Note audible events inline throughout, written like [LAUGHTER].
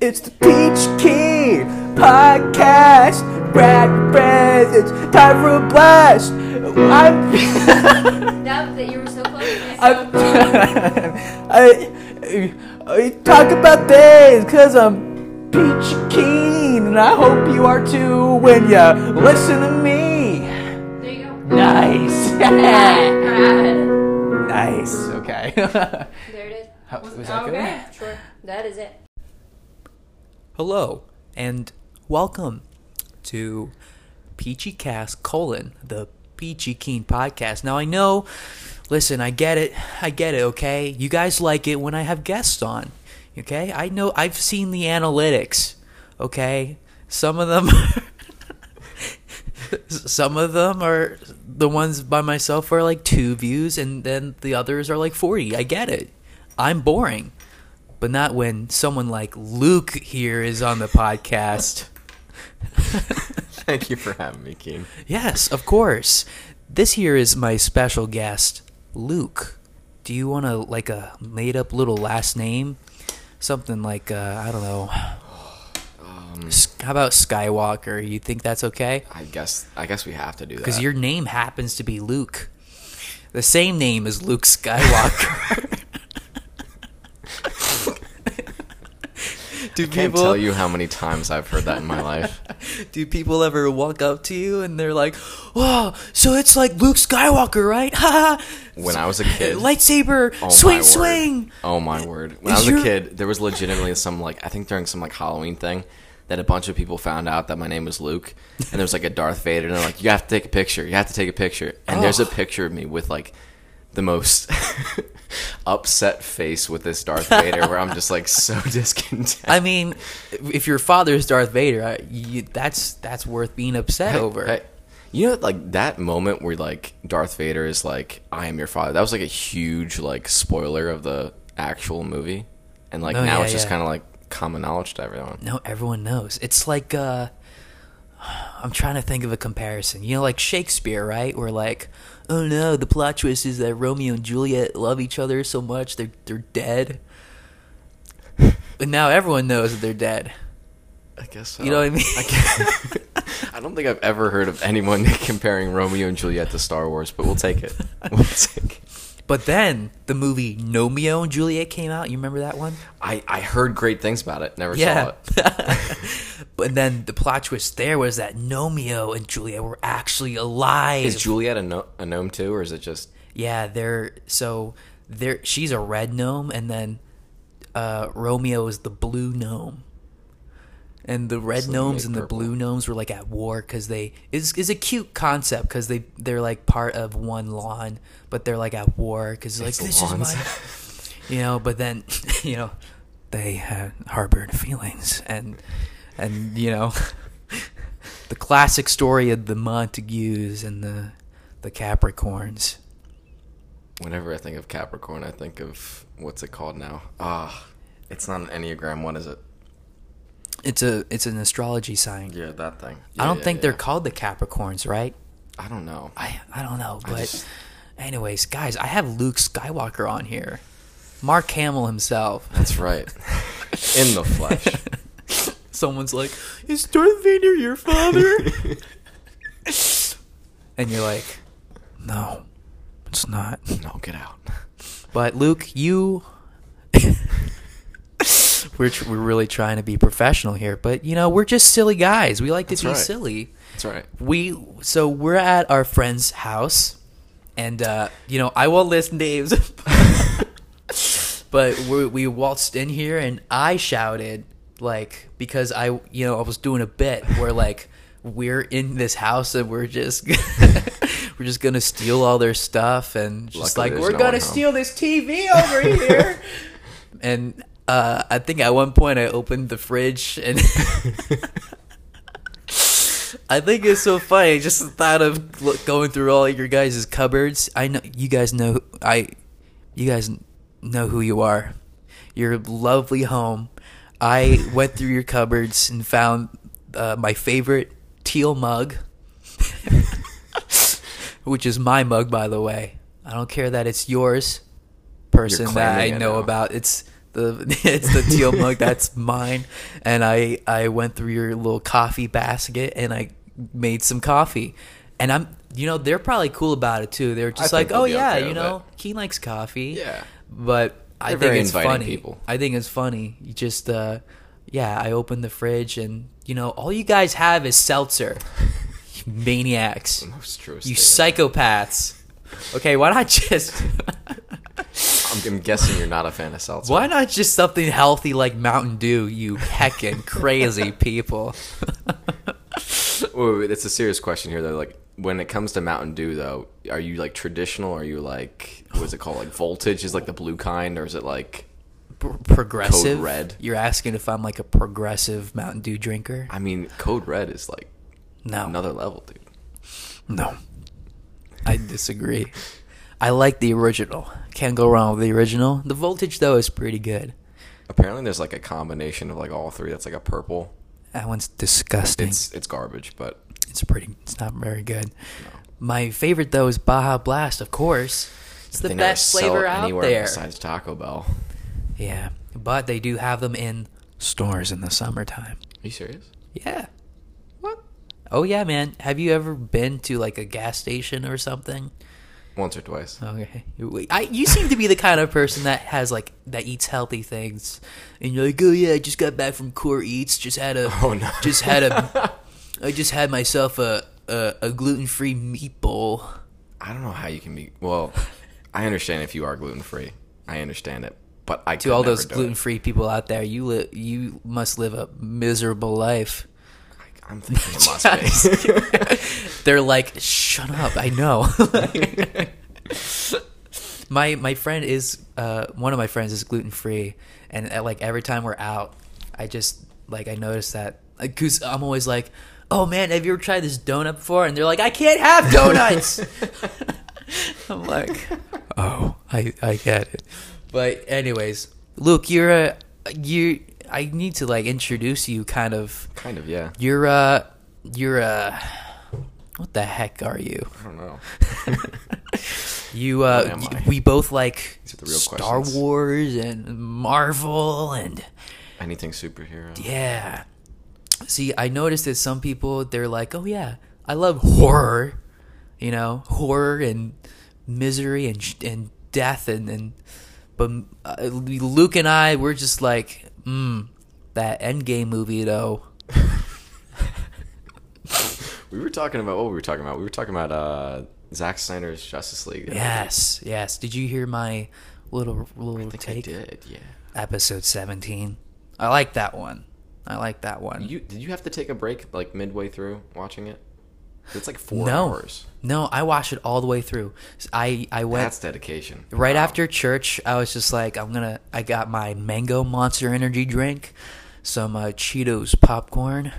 It's the Peach Keen podcast. Grab your presents. Time for a blast. I'm. [LAUGHS] That, that you were so close. I'm. [LAUGHS] I, I talk about things because I'm Peach Keen, and I hope you are too when you listen to me. There you go. Nice. Nice. Okay. [LAUGHS] There it is. Was Oh, that good? okay, sure. That is it. Hello and welcome to Peachy Cast colon the Peachy Keen podcast. Now I know, listen, I get it, I get it. Okay, you guys like it when I have guests on. Okay, I know I've seen the analytics. Okay, some of them, [LAUGHS] some of them are the ones by myself are like two views, and then the others are like forty. I get it. I'm boring but not when someone like Luke here is on the podcast. [LAUGHS] Thank you for having me, Keen. yes, of course. This here is my special guest, Luke. Do you want to like a made up little last name? Something like uh, I don't know. S- How about Skywalker? You think that's okay? I guess I guess we have to do that. Because your name happens to be Luke. The same name as Luke Skywalker. [LAUGHS] Do I can't tell you how many times I've heard that in my life. [LAUGHS] Do people ever walk up to you and they're like, "Oh, so it's like Luke Skywalker, right?" [LAUGHS] Ha! When I was a kid, lightsaber, oh swing, swing. Oh my word! When Is I was your- a kid, there was legitimately some like I think during some like Halloween thing that a bunch of people found out that my name was Luke, and there was like a Darth Vader, and they're like, "You have to take a picture. You have to take a picture." And there's a Oh. picture of me with like the most [LAUGHS] upset face with this Darth Vader, where I'm just like so [LAUGHS] discontent. I mean, if your father's Darth Vader, I- you, that's that's worth being upset over. You know, like that moment where like Darth Vader is like, "I am your father." That was like a huge like spoiler of the actual movie, and like Oh, now yeah, it's just yeah. kind of like common knowledge to everyone. No, everyone knows. It's like uh [SIGHS] I'm trying to think of a comparison. You know, like Shakespeare, right? Where like, oh no, the plot twist is that Romeo and Juliet love each other so much they're they're dead. But now everyone knows that they're dead. I guess so. You know what I mean? I, [LAUGHS] I don't think I've ever heard of anyone [LAUGHS] comparing Romeo and Juliet to Star Wars, but we'll take it. [LAUGHS] We'll take it. But then the movie Gnomeo and Juliet came out. You remember that one? I, I heard great things about it. Never saw Yeah. it. [LAUGHS] but then the plot twist there was that Gnomeo and Juliet were actually alive. Is Juliet a, no- a gnome too, or is it just? Yeah, they're so they're she's a red gnome and then uh Romeo is the blue gnome. And the red So gnomes and the purple. blue gnomes were like at war because they is is a cute concept because they they're like part of one lawn, but they're like at war because like this lawns. is my, you know. But then [LAUGHS] you know they had harbored feelings and and you know [LAUGHS] the classic story of the Montagues and the the Capricorns. Whenever I think of Capricorn, I think of what's it called now? Ah, it's not an enneagram. What is it? It's a it's an astrology sign. Yeah, that thing. I don't yeah, think yeah. they're called the Capricorns, right? I don't know. I I don't know, but just- anyways, guys, I have Luke Skywalker on here, Mark Hamill himself. That's right. [LAUGHS] In the flesh. [LAUGHS] Someone's like, "Is Darth Vader your father?" [LAUGHS] and you're like, "No, it's not." No, get out. But Luke, you. We're, tr- we're really trying to be professional here, but you know we're just silly guys. We like to That's be right. silly. That's right. we so we're at our friend's house and uh you know i won't list names [LAUGHS] but we, we waltzed in here and i shouted like because i you know i was doing a bit where like we're in this house and we're just [LAUGHS] we're just gonna steal all their stuff and just Luckily like we're no gonna steal this tv over here [LAUGHS] and uh i think at one point i opened the fridge and [LAUGHS] I think it's so funny. Just thought of look, going through all your guys' cupboards. I know you guys know I, you guys know who you are. Your lovely home. I went through your cupboards and found uh, my favorite teal mug, [LAUGHS] which is my mug, by the way. I don't care that it's yours, person that I know about. It's The [LAUGHS] it's the teal mug that's mine, and I I went through your little coffee basket and I made some coffee, and I'm you know they're probably cool about it too. They're just I like, oh yeah, okay you know, he likes coffee. Yeah. but I think it's funny. people. I think it's funny. You just uh, yeah, I opened the fridge and you know all you guys have is seltzer. [LAUGHS] Maniacs. Most true. You statement. psychopaths. Okay, why not just [LAUGHS] I'm, I'm guessing you're not a fan of seltzer. why not just something healthy like Mountain Dew, you heckin' [LAUGHS] crazy people. Wait, wait, wait, it's a serious question here though. Like when it comes to Mountain Dew though, are you like traditional? Are you like what's it called? Like voltage is like the blue kind, or is it like? Pro- progressive Code Red. You're asking if I'm like a progressive Mountain Dew drinker? I mean, Code Red is like No. another level, dude. No. I disagree. I like the original. Can't go wrong with the original. The voltage though is pretty good. Apparently, there's like a combination of like all three. That's like a purple. That one's disgusting. It's, It's garbage, but it's pretty. It's not very good. no. My favorite though is Baja Blast, of course. It's the best flavor out anywhere there. besides Taco Bell. Yeah, but they do have them in stores in the summertime. Are you serious? Yeah. What? Oh yeah, man. Have you ever been to like a gas station or something? Once or twice. Okay. I, you seem to be the kind of person that has like that eats healthy things, and you're like, oh yeah, I just got back from Core Eats. Just had a, Oh, no. just had a, [LAUGHS] I just had myself a a, a gluten free meat bowl. I don't know how you can be. Well, I understand if you are gluten free. I understand it, but I To all those gluten free people out there, you li- you must live a miserable life. I'm thinking must [LAUGHS] be. [LAUGHS] They're like, shut up. I know. [LAUGHS] my my friend is uh, one of my friends is gluten free, and uh, like every time we're out, I just like I notice that because I'm always like, oh man, have you ever tried this donut before? And they're like, I can't have donuts. I'm like, oh, I I get it. But anyways, Luke, you're a you. I need to like introduce you, kind of. kind of, yeah. You're uh you're uh what the heck are you? I don't know. [LAUGHS] You uh y- we both like These are the real Star questions. Wars and Marvel and Anything superhero. yeah. See, I noticed that some people they're like, "Oh yeah, I love horror." You know, horror and misery and sh- and death and and but uh, Luke and I we're just like, mm, that Endgame movie though. [LAUGHS] We were talking about what we were talking about. We were talking about uh, Zack Snyder's Justice League. Yes, yes. Did you hear my little little I think I take? did. Yeah. Episode seventeen. I like that one. I like that one. You did you have to take a break like midway through watching it? It's like four no, hours. no. I watched it all the way through. I I went That's dedication. right Wow. after church. I was just like, I'm gonna. I got my mango Monster Energy drink, some uh, Cheetos popcorn,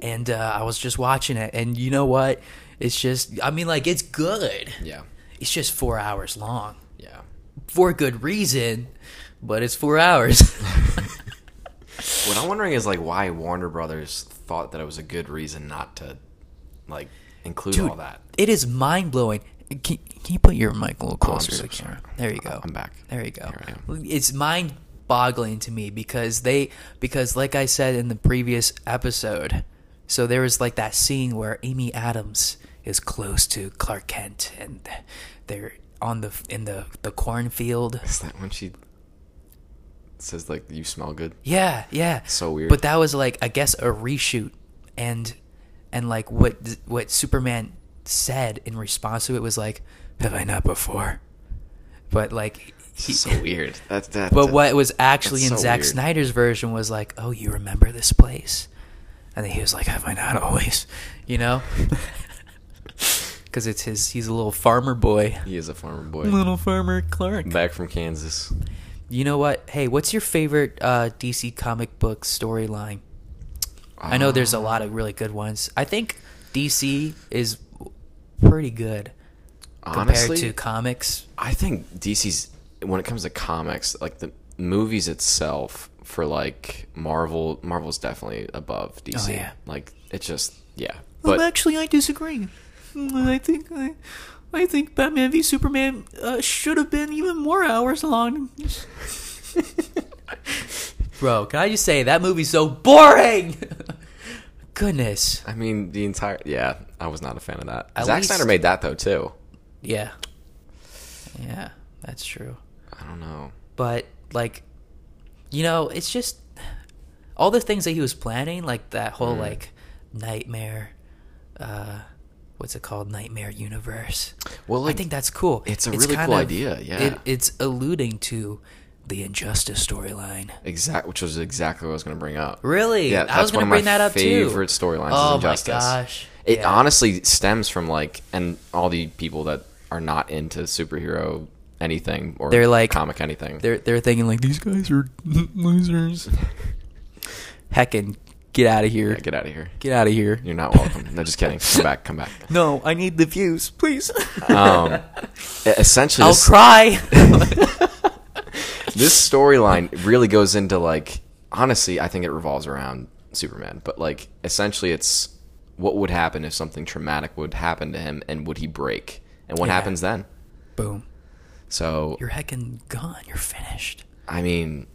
and uh, I was just watching it. And you know what? It's just. I mean, like it's good. Yeah. It's just four hours long Yeah. for a good reason, but it's four hours. [LAUGHS] [LAUGHS] What I'm wondering is like why Warner Brothers thought that it was a good reason not to like include Dude, all that. It is mind blowing. Can, can you put your mic a little Oh, closer so to the camera? sorry. There you go. I'm back. There you go. Here I am. It's mind boggling to me because they because like I said in the previous episode, so there was like that scene where Amy Adams is close to Clark Kent and they're on the in the the cornfield. Is that when she says like you smell good? Yeah, yeah. So weird. But that was like I guess a reshoot, and and like what what Superman said in response to it was like, "Have I not before?" But like, he, so weird. That's that. but that- what was actually in so Zack weird. Snyder's version was like, "Oh, you remember this place?" And then he was like, "Have I not always?" You know, [LAUGHS] because it's his. He's a little farmer boy. He is a farmer boy. Little farmer Clark. Back from Kansas. You know what? Hey, what's your favorite uh, DC comic book storyline? I know there's a lot of really good ones. I think DC is pretty good Honestly, compared to comics. I think DC's when it comes to comics, like the movies itself for like Marvel, Marvel's definitely above DC. Oh, yeah. Like it's just yeah. But But actually, I disagree. I think I, I think Batman v Superman uh, should have been even more hours long. [LAUGHS] Bro, can I just say that movie's so boring? [LAUGHS] Goodness. I mean, the entire yeah, I was not a fan of that. At Zack least- Snyder made that though too. Yeah. Yeah, that's true. I don't know. But like you know, it's just all the things that he was planning, like that whole Mm. like nightmare uh what's it called? Nightmare universe. Well, I like, think that's cool. it's a really cool idea, yeah. It, it's alluding to the injustice storyline. exact, which was exactly what I was going to bring up. Really? Yeah, I was of my bring that up too. favorite storylines is Oh Injustice. my gosh! It Yeah. honestly stems from like, and all the people that are not into superhero anything or They're like- comic anything. they're they're thinking like these guys are [LAUGHS] losers. [LAUGHS] Heckin', get out of here! Yeah, get out of here. Get out of here! You're not welcome. no, just kidding. Come back. Come back. [LAUGHS] No, I need the views, please. Um, essentially, I'll this, cry. This storyline really goes into like honestly i think it revolves around superman but like essentially it's what would happen if something traumatic would happen to him and would he break and what Yeah. happens then Boom! so You're heckin' gone. You're finished. i mean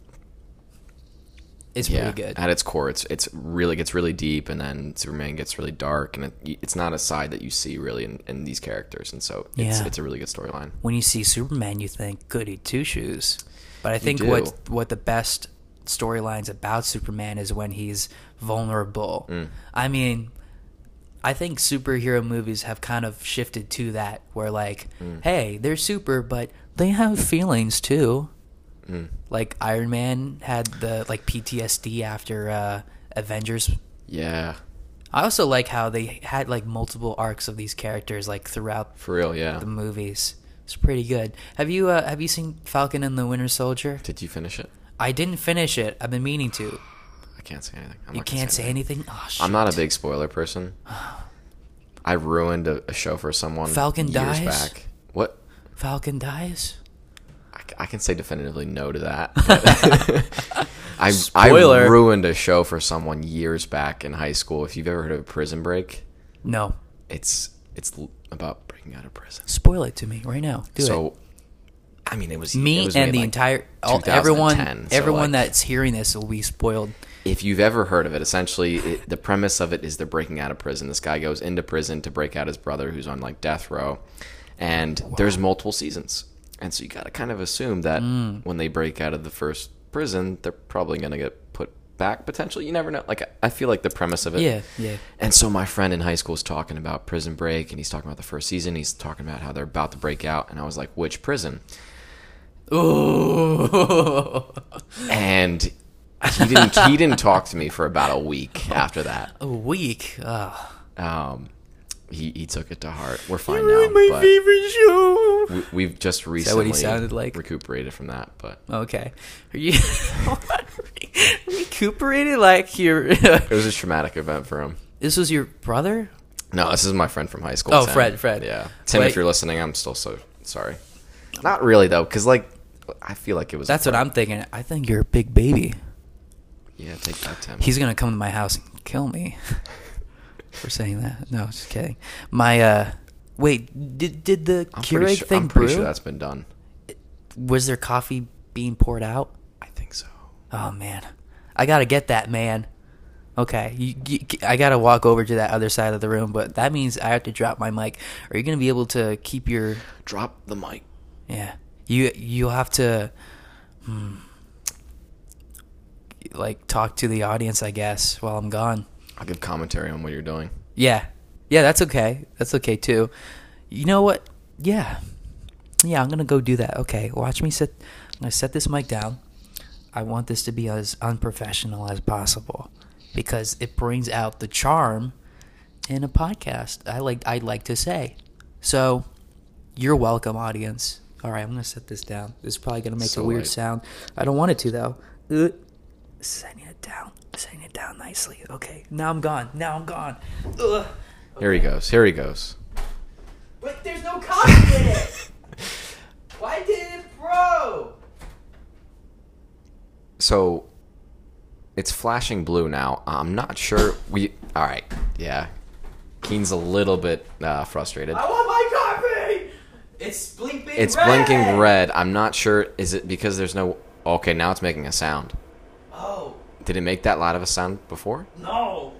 It's yeah pretty good. at its core it's it's really gets really deep and then superman gets really dark and it, it's not a side that you see really in, in these characters and so it's, Yeah. it's a really good storyline when you see Superman, you think goody two shoes. But I think what what the best storylines about Superman is when he's vulnerable. Mm. I mean, I think superhero movies have kind of shifted to that, where like, Mm. hey, they're super, but they have feelings too. Mm. Like Iron Man had the like PTSD after uh, Avengers yeah I also like how they had like multiple arcs of these characters like throughout for real yeah the movies. It's pretty good. Have you uh, have you seen Falcon and the Winter Soldier? did you finish it I didn't finish it. I've been meaning to. i can't say anything I'm you can't say anything. Oh, I'm not a big spoiler person. [SIGHS] I ruined a, a show for someone. Falcon years dies? back. What? Falcon dies. I can say definitively no to that. but [LAUGHS] [LAUGHS] I I ruined a show for someone years back in high school. If you've ever heard of Prison Break, No, it's it's about out of prison. spoil it to me right now. Do so, it. I mean, it was Me it was and the like, entire all, everyone so, everyone like, that's hearing this will be spoiled. if you've ever heard of it, essentially it, the premise of it is they're breaking out of prison. This guy goes into prison to break out his brother who's on like death row, and there's multiple seasons, and so you got to kind of assume that Mm. when they break out of the first prison, they're probably gonna get put back potentially. You never know. Like I- feel like the premise of it. Yeah, yeah. And so my friend in high school is talking about Prison Break, and he's talking about the first season. He's talking about how they're about to break out, and I was like, "Which prison?" Ooh. [LAUGHS] And he didn't. he didn't talk to me for about a week after that. a week. Um, he, he took it to heart. We're fine now, my but favorite show. we, we've just recently what he sounded like? recuperated from that. But Okay. Are you [LAUGHS] recuperated like you're it was a traumatic event for him. This was your brother? No, this is my friend from high school. Oh, Tim. Fred, Fred. Yeah, Tim. Wait. If you're listening, I'm still so sorry. Not really though, because like I feel like it was. That's what I'm thinking. I think you're a big baby. Yeah, take that, Tim. He's gonna come to my house and kill me [LAUGHS] for saying that. No, just kidding. My uh wait, did did the I'm Keurig sure, thing I'm pretty brew? sure that's been done. Was there coffee being poured out? I think so. Oh man, I gotta get that man. Okay, you, you, I gotta walk over to that other side of the room, but that means I have to drop my mic. Are you gonna be able to keep your? Drop the mic. Yeah, you you'll have to, hmm, like talk to the audience, I guess, while I'm gone. I'll give commentary on what you're doing. Yeah, yeah, that's okay. That's okay too. You know what? Yeah, yeah, I'm gonna go do that. Okay, watch me set. I'm gonna set this mic down. I want this to be as unprofessional as possible because it brings out the charm in a podcast. I like. I'd like to say. So, you're welcome, audience. All right, I'm gonna set this down. This is probably gonna make So a weird light. sound. I don't want it to though. Uh, setting it down. Down nicely. Okay, now I'm gone. Now I'm gone. Ugh. Here he goes. Here he goes. But there's no coffee in it. [LAUGHS] Why did it bro? So it's flashing blue now. I'm not sure. We all right. Yeah, Keen's a little bit uh, frustrated. I want my coffee. It's blinking. It's blinking red. I'm not sure. Is it because there's no Okay, now it's making a sound. Oh Did it make that loud of a sound before? no!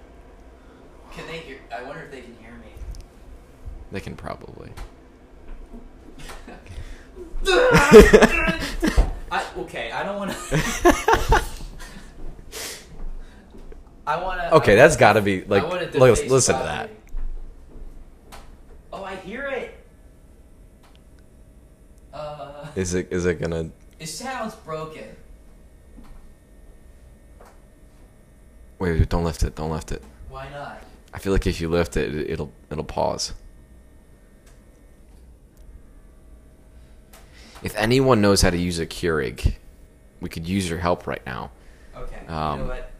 Can they hear? I wonder if they can hear me. They can probably. [LAUGHS] [LAUGHS] I okay. I don't want to. [LAUGHS] I want to. Okay, that's got to be like. I Listen, listen to that. Oh, I hear it. Uh, Is it is it gonna? it sounds broken. Wait, wait, don't lift it. Don't lift it. Why not? I feel like if you lift it, it- it'll it'll pause. If anyone knows how to use a Keurig, we could use your help right now. Okay. Um, you know what?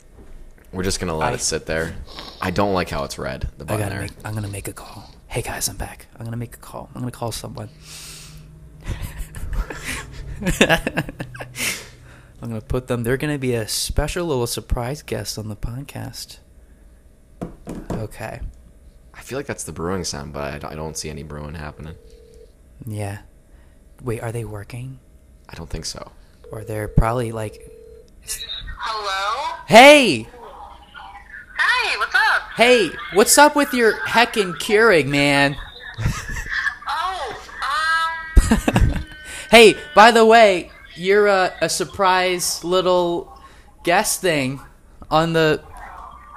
We're just gonna let I- it sit there. I don't like how it's red. The I button gotta there. make. I'm gonna make a call. Hey guys, I'm back. I'm gonna make a call. I'm gonna call someone. [LAUGHS] [LAUGHS] I'm gonna put them. They're gonna be a special little surprise guest on the podcast. Okay. I feel like that's the brewing sound, but I don't, I don't see any brewing happening. Yeah. Wait, are they working? I don't think so. Or they're probably like, Hello? hey, Hey, what's up? hey, what's up with your heckin' Keurig, man? Oh, um, [LAUGHS] Hey, by the way, you're a, a surprise little guest thing on the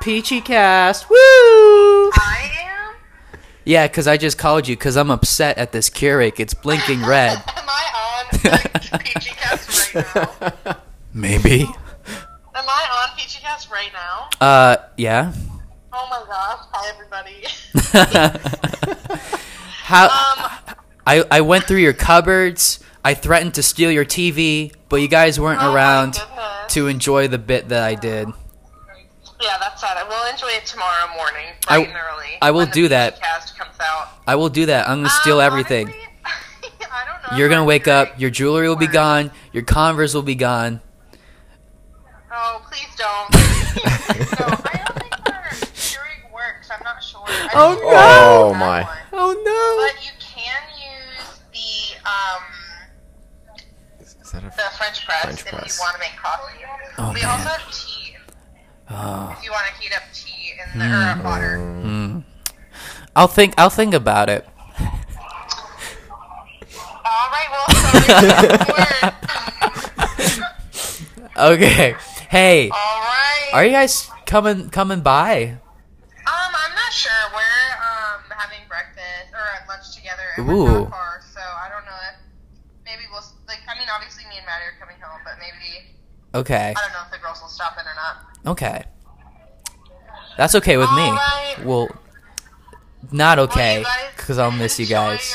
Peachy Cast. Woo! I am? Yeah, because I just called you because I'm upset at this Keurig. It's blinking [LAUGHS] red. Am I on like, PG Cast right now? [LAUGHS] Maybe. Am I on Peachy Cast right now? Uh, yeah. Oh my gosh. Hi, everybody. [LAUGHS] How? Um, I I went through your cupboards. I threatened to steal your TV, but you guys weren't Oh around to enjoy the bit that I did. yeah, that's sad. I will enjoy it tomorrow morning, I- bright and early. I will when the do that. Cast comes out. I will do that. I'm gonna steal Um, everything. honestly, [LAUGHS] I don't know. You're gonna wake up. Your jewelry will be gone. Your Converse will be gone. Oh, please don't. [LAUGHS] Please don't. I don't think our Keurig works. I'm not sure. I Oh, no. we have Oh, one. my. Oh no. But you can use the um Is that a the French press French if press. you want to make coffee. Oh, we man. also have tea. Oh. if you want to heat up tea in the or Mm. water. Mm. I'll think. I'll think about it. All right, well, sorry. Word. [LAUGHS] Okay. Hey, All right. are you guys coming coming by? Um, I'm not sure. We're um having breakfast or lunch together, and Ooh. we're not far, so I don't know if maybe we'll like. I mean, obviously, me and Maddie are coming home, but maybe Okay. I don't know if the girls will stop in or not. Okay. That's okay with me. Alright. Well, not okay, you guys because I'll miss you enjoy guys.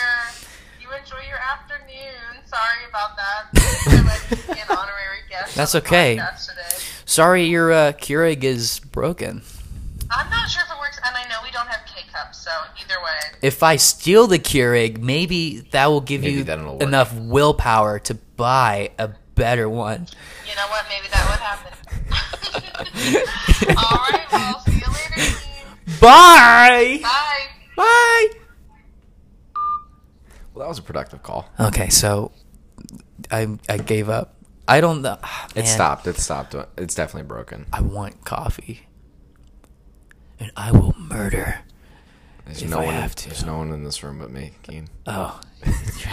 Your, you enjoy your afternoon. Sorry about that. [LAUGHS] I let be an honorary guest. That's okay. podcast today. Sorry, your uh, Keurig is broken. I'm not sure if it works, and I know we don't have K cups, so either way. If I steal the Keurig, maybe that will give Maybe you enough willpower to buy a better one. You know what? Maybe that would happen. [LAUGHS] All right. Well, see you later. team. Bye. Bye. Bye. Well, that was a productive call. Okay, so I I gave up. I don't know. It stopped. It stopped. It's definitely broken. I want coffee, and I will murder. There's If no I one. have in, to. There's no one in this room but me, Keen. Oh,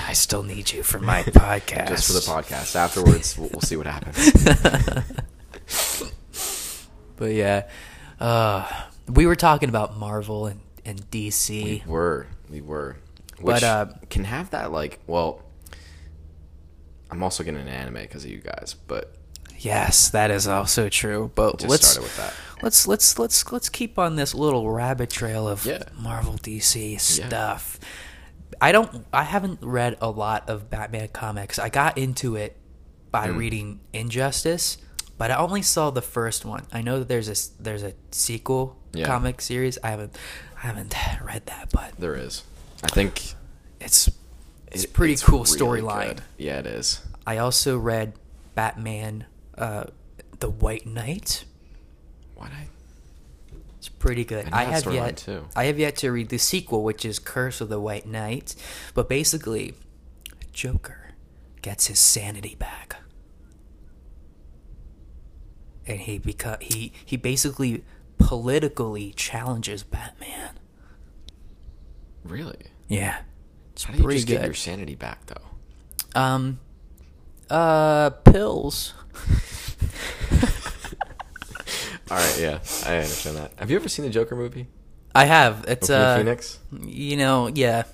I still need you for my podcast. [LAUGHS] Just for the podcast. Afterwards, we'll, we'll see what happens. [LAUGHS] But yeah, uh, we were talking about Marvel and, and DC. we were. We were. Which But, uh, can have that like. Well, I'm also getting an anime because of you guys, but Yes, that is also true. But let's started with that. let's let's let's let's keep on this little rabbit trail of Yeah. Marvel DC stuff. I don't I haven't read a lot of Batman comics. I got into it by Hmm. reading Injustice, but I only saw the first one. I know that there's a there's a sequel Yeah. comic series. I haven't I haven't [LAUGHS] read that, but There is. I think it's it's it- pretty cool really storyline. Yeah, it is. I also read Batman uh the White Knight. What I It's pretty good. I I, have yet too. I have yet to read the sequel, which is Curse of the White Knight. But basically, Joker gets his sanity back. and he beca- he he basically politically challenges Batman. Really? Yeah, it's How do you just get good. your sanity back though? Um, uh, pills. [LAUGHS] All right, yeah, I understand that. Have you ever seen the Joker movie? I have. It's uh, Phoenix. you know, yeah.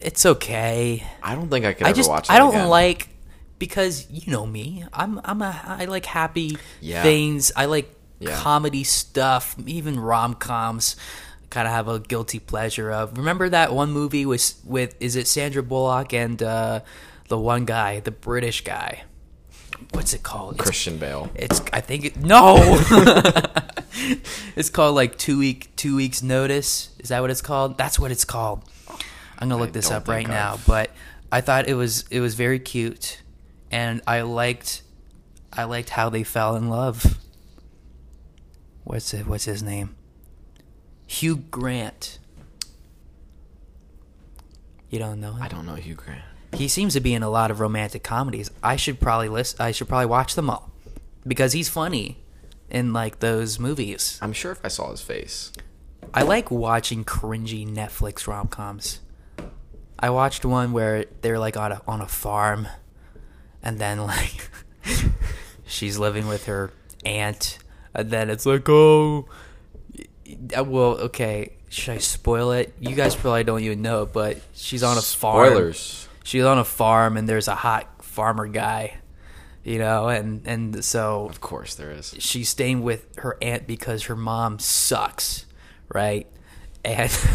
It's okay. I don't think I could I ever just watch. I don't again. like because you know me. I'm I'm a I like happy Yeah. things. I like Yeah. comedy stuff, even rom coms. Kind of have a guilty pleasure of. Remember that one movie with with is it Sandra Bullock and uh, the one guy, the British guy. What's it called? It's Christian Bale. it's I think it no. [LAUGHS] it's called like two week two weeks notice. Is that what it's called? That's what it's called. I'm gonna look I this up right now. I've- But I thought it was it was very cute, and I liked I liked how they fell in love. What's it? What's his name? Hugh Grant. You don't know him? I don't know Hugh Grant. He seems to be in a lot of romantic comedies. I should probably list. I should probably watch them all because he's funny in like those movies. I'm sure if I saw his face. I like watching cringy Netflix rom coms. I watched one where they're like on a on a farm, and then [LAUGHS] like she's living with her aunt, and then it's like oh, y- uh, well okay. Should I spoil it? You guys probably don't even know, but she's on a farm Spoilers. She's on a farm and there's a hot farmer guy you know and and so Of course there is. she's staying with her aunt because her mom sucks right and [LAUGHS]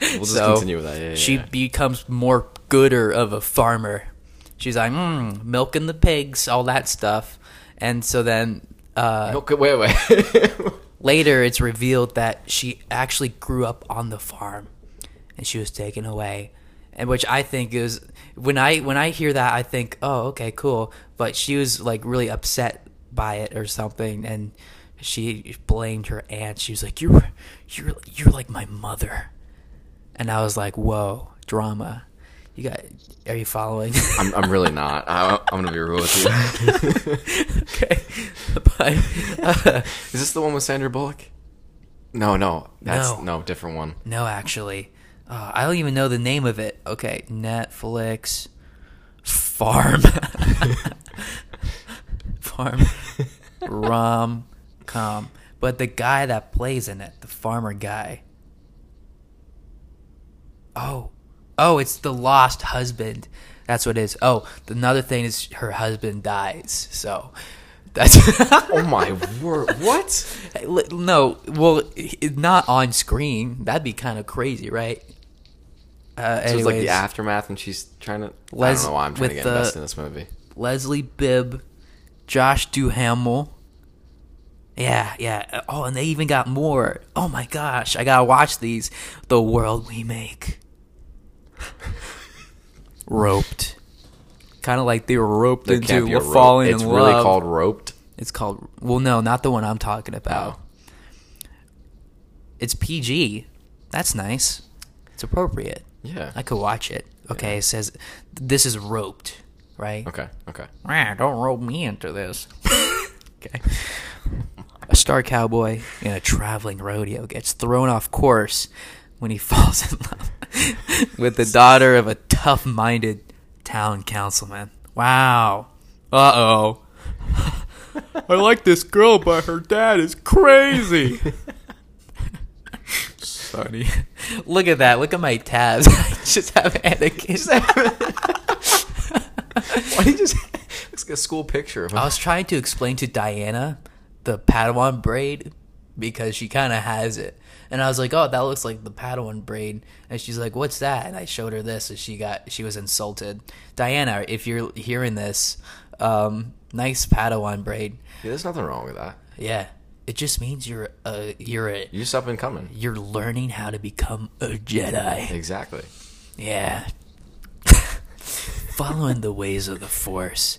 We'll just so continue with that. Yeah, yeah, she yeah. becomes more gooder of a farmer she's like mm, milking the pigs all that stuff and so then uh Okay, wait, wait. [LAUGHS] later it's revealed that she actually grew up on the farm and she was taken away and which i think is when i when i hear that i think oh okay cool but she was like really upset by it or something and she blamed her aunt she was like you're you're you're like my mother and i was like whoa drama you got are you following [LAUGHS] I'm, I'm really not. I, I'm gonna be real with you. [LAUGHS] okay but [LAUGHS] uh, Is this the one with Sandra Bullock? No, no, that's No. no, different one. No, actually, uh, I don't even know the name of it. Okay, Netflix farm [LAUGHS] farm rom com. But the guy that plays in it, the farmer guy. Oh, oh, it's the lost husband. That's what it is. Oh, another thing is her husband dies. So that's [LAUGHS] Oh my word! What? No, well, not on screen. That'd be kind of crazy, right? Uh, So it's like the aftermath, and she's trying to. I Les- don't know why I'm trying to get the- invested in this movie. Leslie Bibb, Josh Duhamel. Yeah, yeah. Oh, and they even got more. Oh my gosh, I gotta watch these. The world we make. [LAUGHS] Roped. Kind of like they were roped There into falling It's in really love. called roped. It's called. Well, no, not the one I'm talking about. Oh. It's PG. That's nice. It's appropriate. Yeah. I could watch it. Okay, Yeah. it says this is roped, right? Okay. Okay. Ah, don't rope me into this. [LAUGHS] okay. A star cowboy in a traveling rodeo gets thrown off course when he [LAUGHS] falls in love [LAUGHS] with the daughter of a tough-minded town councilman. Wow. Uh oh. I like this girl, but her dad is crazy. Sonny. [LAUGHS] Look at that. Look at my tabs. [LAUGHS] I just have Anakin. Why do you just [LAUGHS] looks like a school picture of him? I was trying to explain to Diana the Padawan braid because she kind of has it. And I was like, "Oh, that looks like the Padawan braid." And she's like, "What's that?" And I showed her this, and she got she was insulted. Diana, if you're hearing this, um, nice Padawan braid. Yeah, there's nothing wrong with that. Yeah, it just means you're a you're a You just up and coming. you're learning how to become a Jedi. Exactly. Yeah. [LAUGHS] Following the ways of the Force.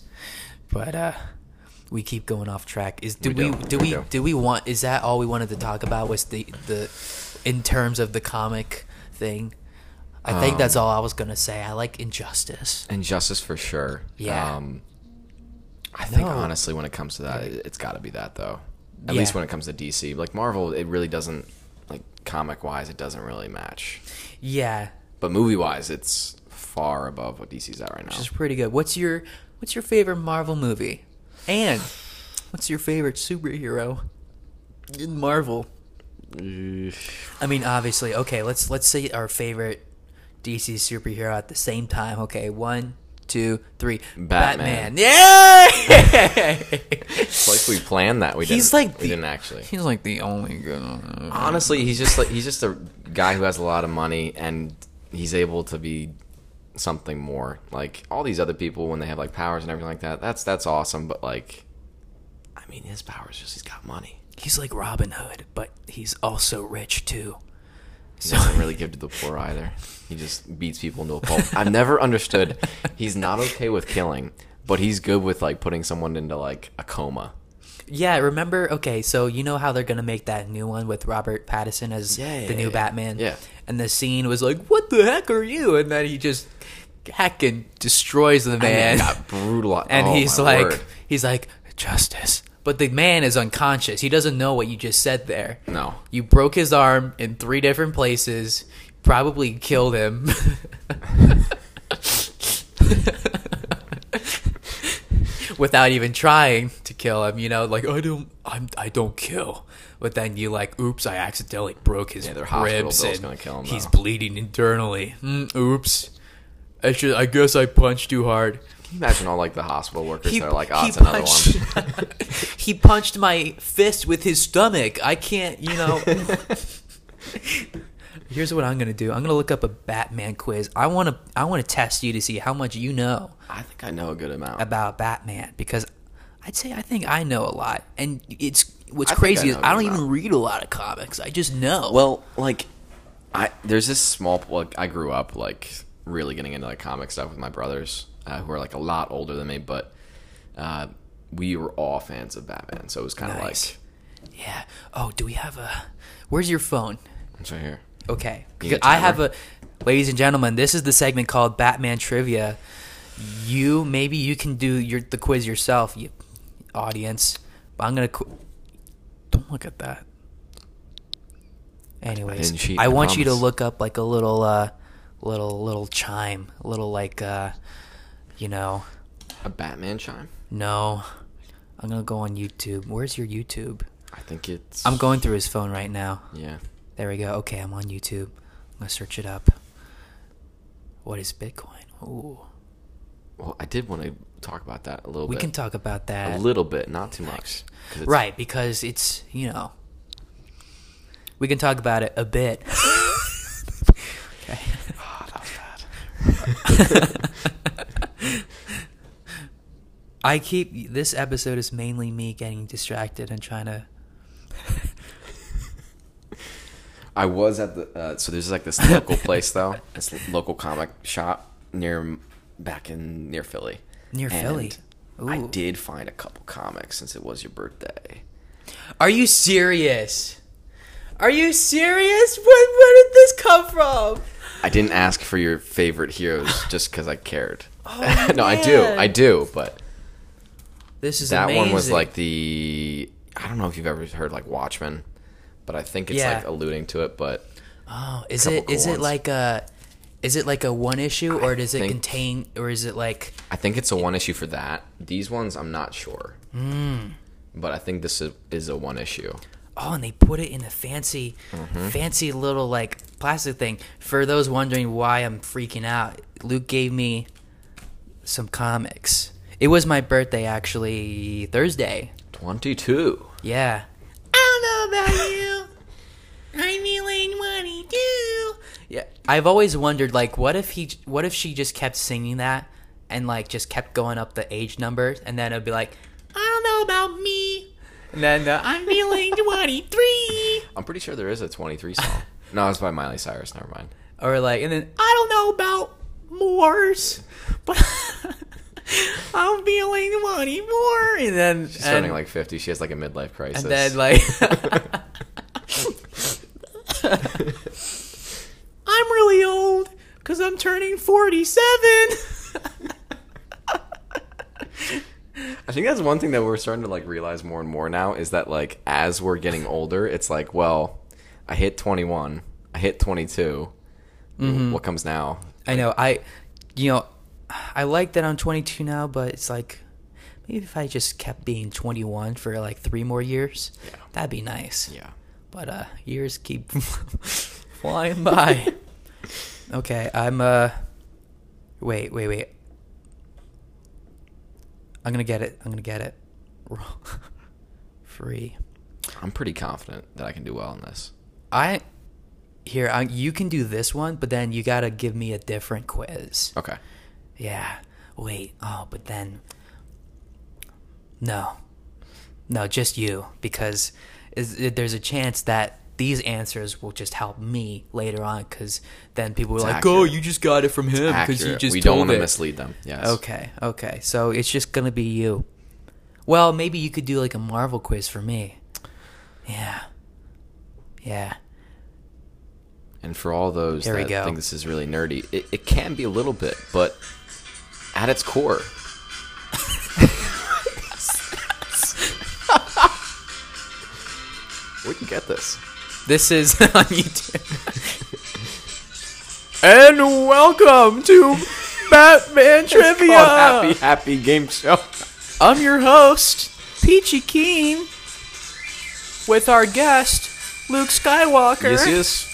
But uh we keep going off track. Is do We we, do. do We we do. we want is that all we wanted to talk about was the the in terms of the comic thing? I think that's Um, all I was gonna say. I like Injustice. Injustice for sure. Yeah. Um, I think No. honestly, when it comes to that, it's got to be that though. At Yeah. least when it comes to DC, like Marvel, it really doesn't like comic wise, it doesn't really match. Yeah, But movie wise, it's far above what DC's at right now. which is pretty good. What's your What's your favorite Marvel movie? And what's your favorite superhero in Marvel? I mean, obviously, okay. Let's let's say our favorite DC superhero at the same time. Okay, one, two, three. Batman. Yeah. It's like we planned that. We He's didn't. like we the- didn't actually. He's like the only good. one. Honestly, he's just like he's just a guy who has a lot of money and he's able to be something more. Like all these other people when they have like powers and everything like that. That's that's awesome, but like I mean his powers just he's got money. He's like Robin Hood, but he's also rich too. He doesn't really give to the poor either. He just beats people into a pulp. I've never understood. He's not okay with killing, but he's good with like putting someone into like a coma. Yeah, remember? Okay, so you know how they're gonna make that new one with Robert Pattinson as Yeah, yeah, the new yeah. Batman? Yeah. And the scene was like, "What the heck are you?" And then he just heckin' destroys the man, brutalized. [LAUGHS] and Oh, he's like, word. he's like, "Justice." But the man is unconscious. He doesn't know what you just said there. No. You broke his arm in three different places. Probably killed him. [LAUGHS] Without even trying to kill him, you know, like I don't, I'm, I don't kill. But then you like, oops, I accidentally broke his Yeah, ribs and him, he's bleeding internally. Mm, oops, I should, I guess I punched too hard. Can you imagine all like the hospital workers that are like, oh, he it's another one. [LAUGHS] he punched my fist with his stomach. I can't, you know. [LAUGHS] Here's what I'm gonna do. I'm gonna look up a Batman quiz. I want to. I want to test you to see how much you know I think I know a good amount. about Batman because I'd say I think I know a lot. And it's what's I crazy I is I don't even read a lot of comics. I just know. Well, like, I there's this small like I grew up like really getting into like comic stuff with my brothers uh, who are like a lot older than me, but uh, we were all fans of Batman, so it was kind of Nice. like yeah. Oh, do we have a? Where's your phone? it's right here. Okay. I have a ladies and gentlemen, this is the segment called Batman Trivia. You maybe you can do your the quiz yourself, you audience. But I'm going to qu- Don't look at that. Anyways, didn't cheat, I I want you to look up like a little uh little little chime, a little like uh you know, A Batman chime. no. I'm to go on YouTube. Where's your YouTube? I think it's. I'm going through his phone right now. Yeah. There we go. Okay, I'm on YouTube. I'm gonna search it up. What is Bitcoin? Ooh, Well, I did want to talk about that a little we bit. We can talk about that. a little bit, not too much. right? Because it's you know, we can talk about it a bit. [LAUGHS] [LAUGHS] okay. Ah, [LAUGHS] I keep this episode is mainly me getting distracted and trying to. [LAUGHS] I was at the uh, so there's like this local [LAUGHS] place though, this local comic shop near back in near Philly. Near And Philly? I did find a couple comics since it was your birthday. Are you serious? Are you serious? Where, where did this come from? I didn't ask for your favorite heroes just because I cared. Oh, [LAUGHS] no, I do. I do, but This is that amazing. one was like the I don't know if you've ever heard like Watchmen, but I think it's Yeah. like alluding to it. But Oh, is it is cool it ones. like a is it like a one issue or does it contain or is it like I think it's a one issue for that. These ones, I'm not sure. Hmm. But I think this is, is a one issue. oh and they put it in a fancy Mm-hmm. fancy little like plastic thing. For those wondering why I'm freaking out, Luke gave me some comics. It was my birthday actually Thursday. 22. Yeah. I don't know about you. [LAUGHS] I'm feeling twenty-two. Yeah, I've always wondered, like, what if he, what if she just kept singing that and like just kept going up the age numbers, and then it'd be like, I don't know about me, and then uh, I'm feeling [LAUGHS] twenty-three, I'm pretty sure there is a 23 song. no, it's by Miley Cyrus. Never mind. or like, and then I don't know about Moors, but [LAUGHS] I'm feeling twenty-four, and then She's turning like 50. She has like a midlife crisis. And then like [LAUGHS] I'm really old cuz I'm turning 47. I think that's one thing that we're starting to like realize more and more now is that like as we're getting older, it's like, well, I hit 21, I hit 22. Mm-hmm. What comes now? I know. I, you know, I like that I'm 22 now, but it's like maybe if I just kept being 21 for like three more years, Yeah. that'd be nice. Yeah. But uh, years keep [LAUGHS] flying by. [LAUGHS] okay, I'm uh. Wait, wait, wait. I'm gonna get it. I'm gonna get it. [LAUGHS] Free. I'm pretty confident that I can do well in this. I here. I, you can do this one, but then you gotta give me a different quiz. Okay. Yeah. Wait. Oh, but then. No. No, just you, because there's a chance that these answers will just help me later on, because then people It's like, "Oh, you just got it from him because you just we don't want to mislead them. Yes. Okay. Okay. So it's just gonna be you. Well, maybe you could do like a Marvel quiz for me. Yeah. Yeah. And for all those Here that think this is really nerdy, it, it can be a little bit, but at its core, where'd you get this? This is [LAUGHS] on YouTube. and welcome to Batman [LAUGHS] Trivia. Happy, happy game show. I'm your host, Peachy Keen, with our guest, Luke Skywalker. Yes, yes.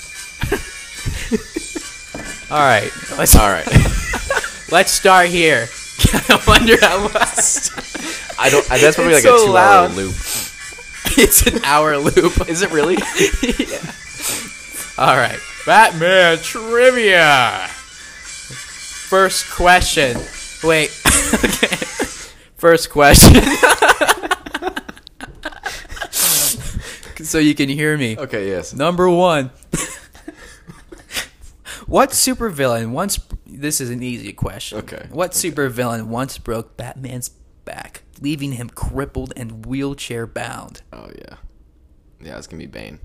[LAUGHS] All right, let's All right. Let's start here. [LAUGHS] I wonder how much. I don't. That's probably It's like a two-hour loop. [LAUGHS] it's an hour loop. Is it really? [LAUGHS] yeah. All right, Batman trivia. First question. Wait. okay. First question. so you can hear me. okay. Yes. Number one. what supervillain once? This is an easy question. Okay, What okay. supervillain once broke Batman's back, leaving him crippled and wheelchair bound? Oh yeah. Yeah, it's gonna be Bane.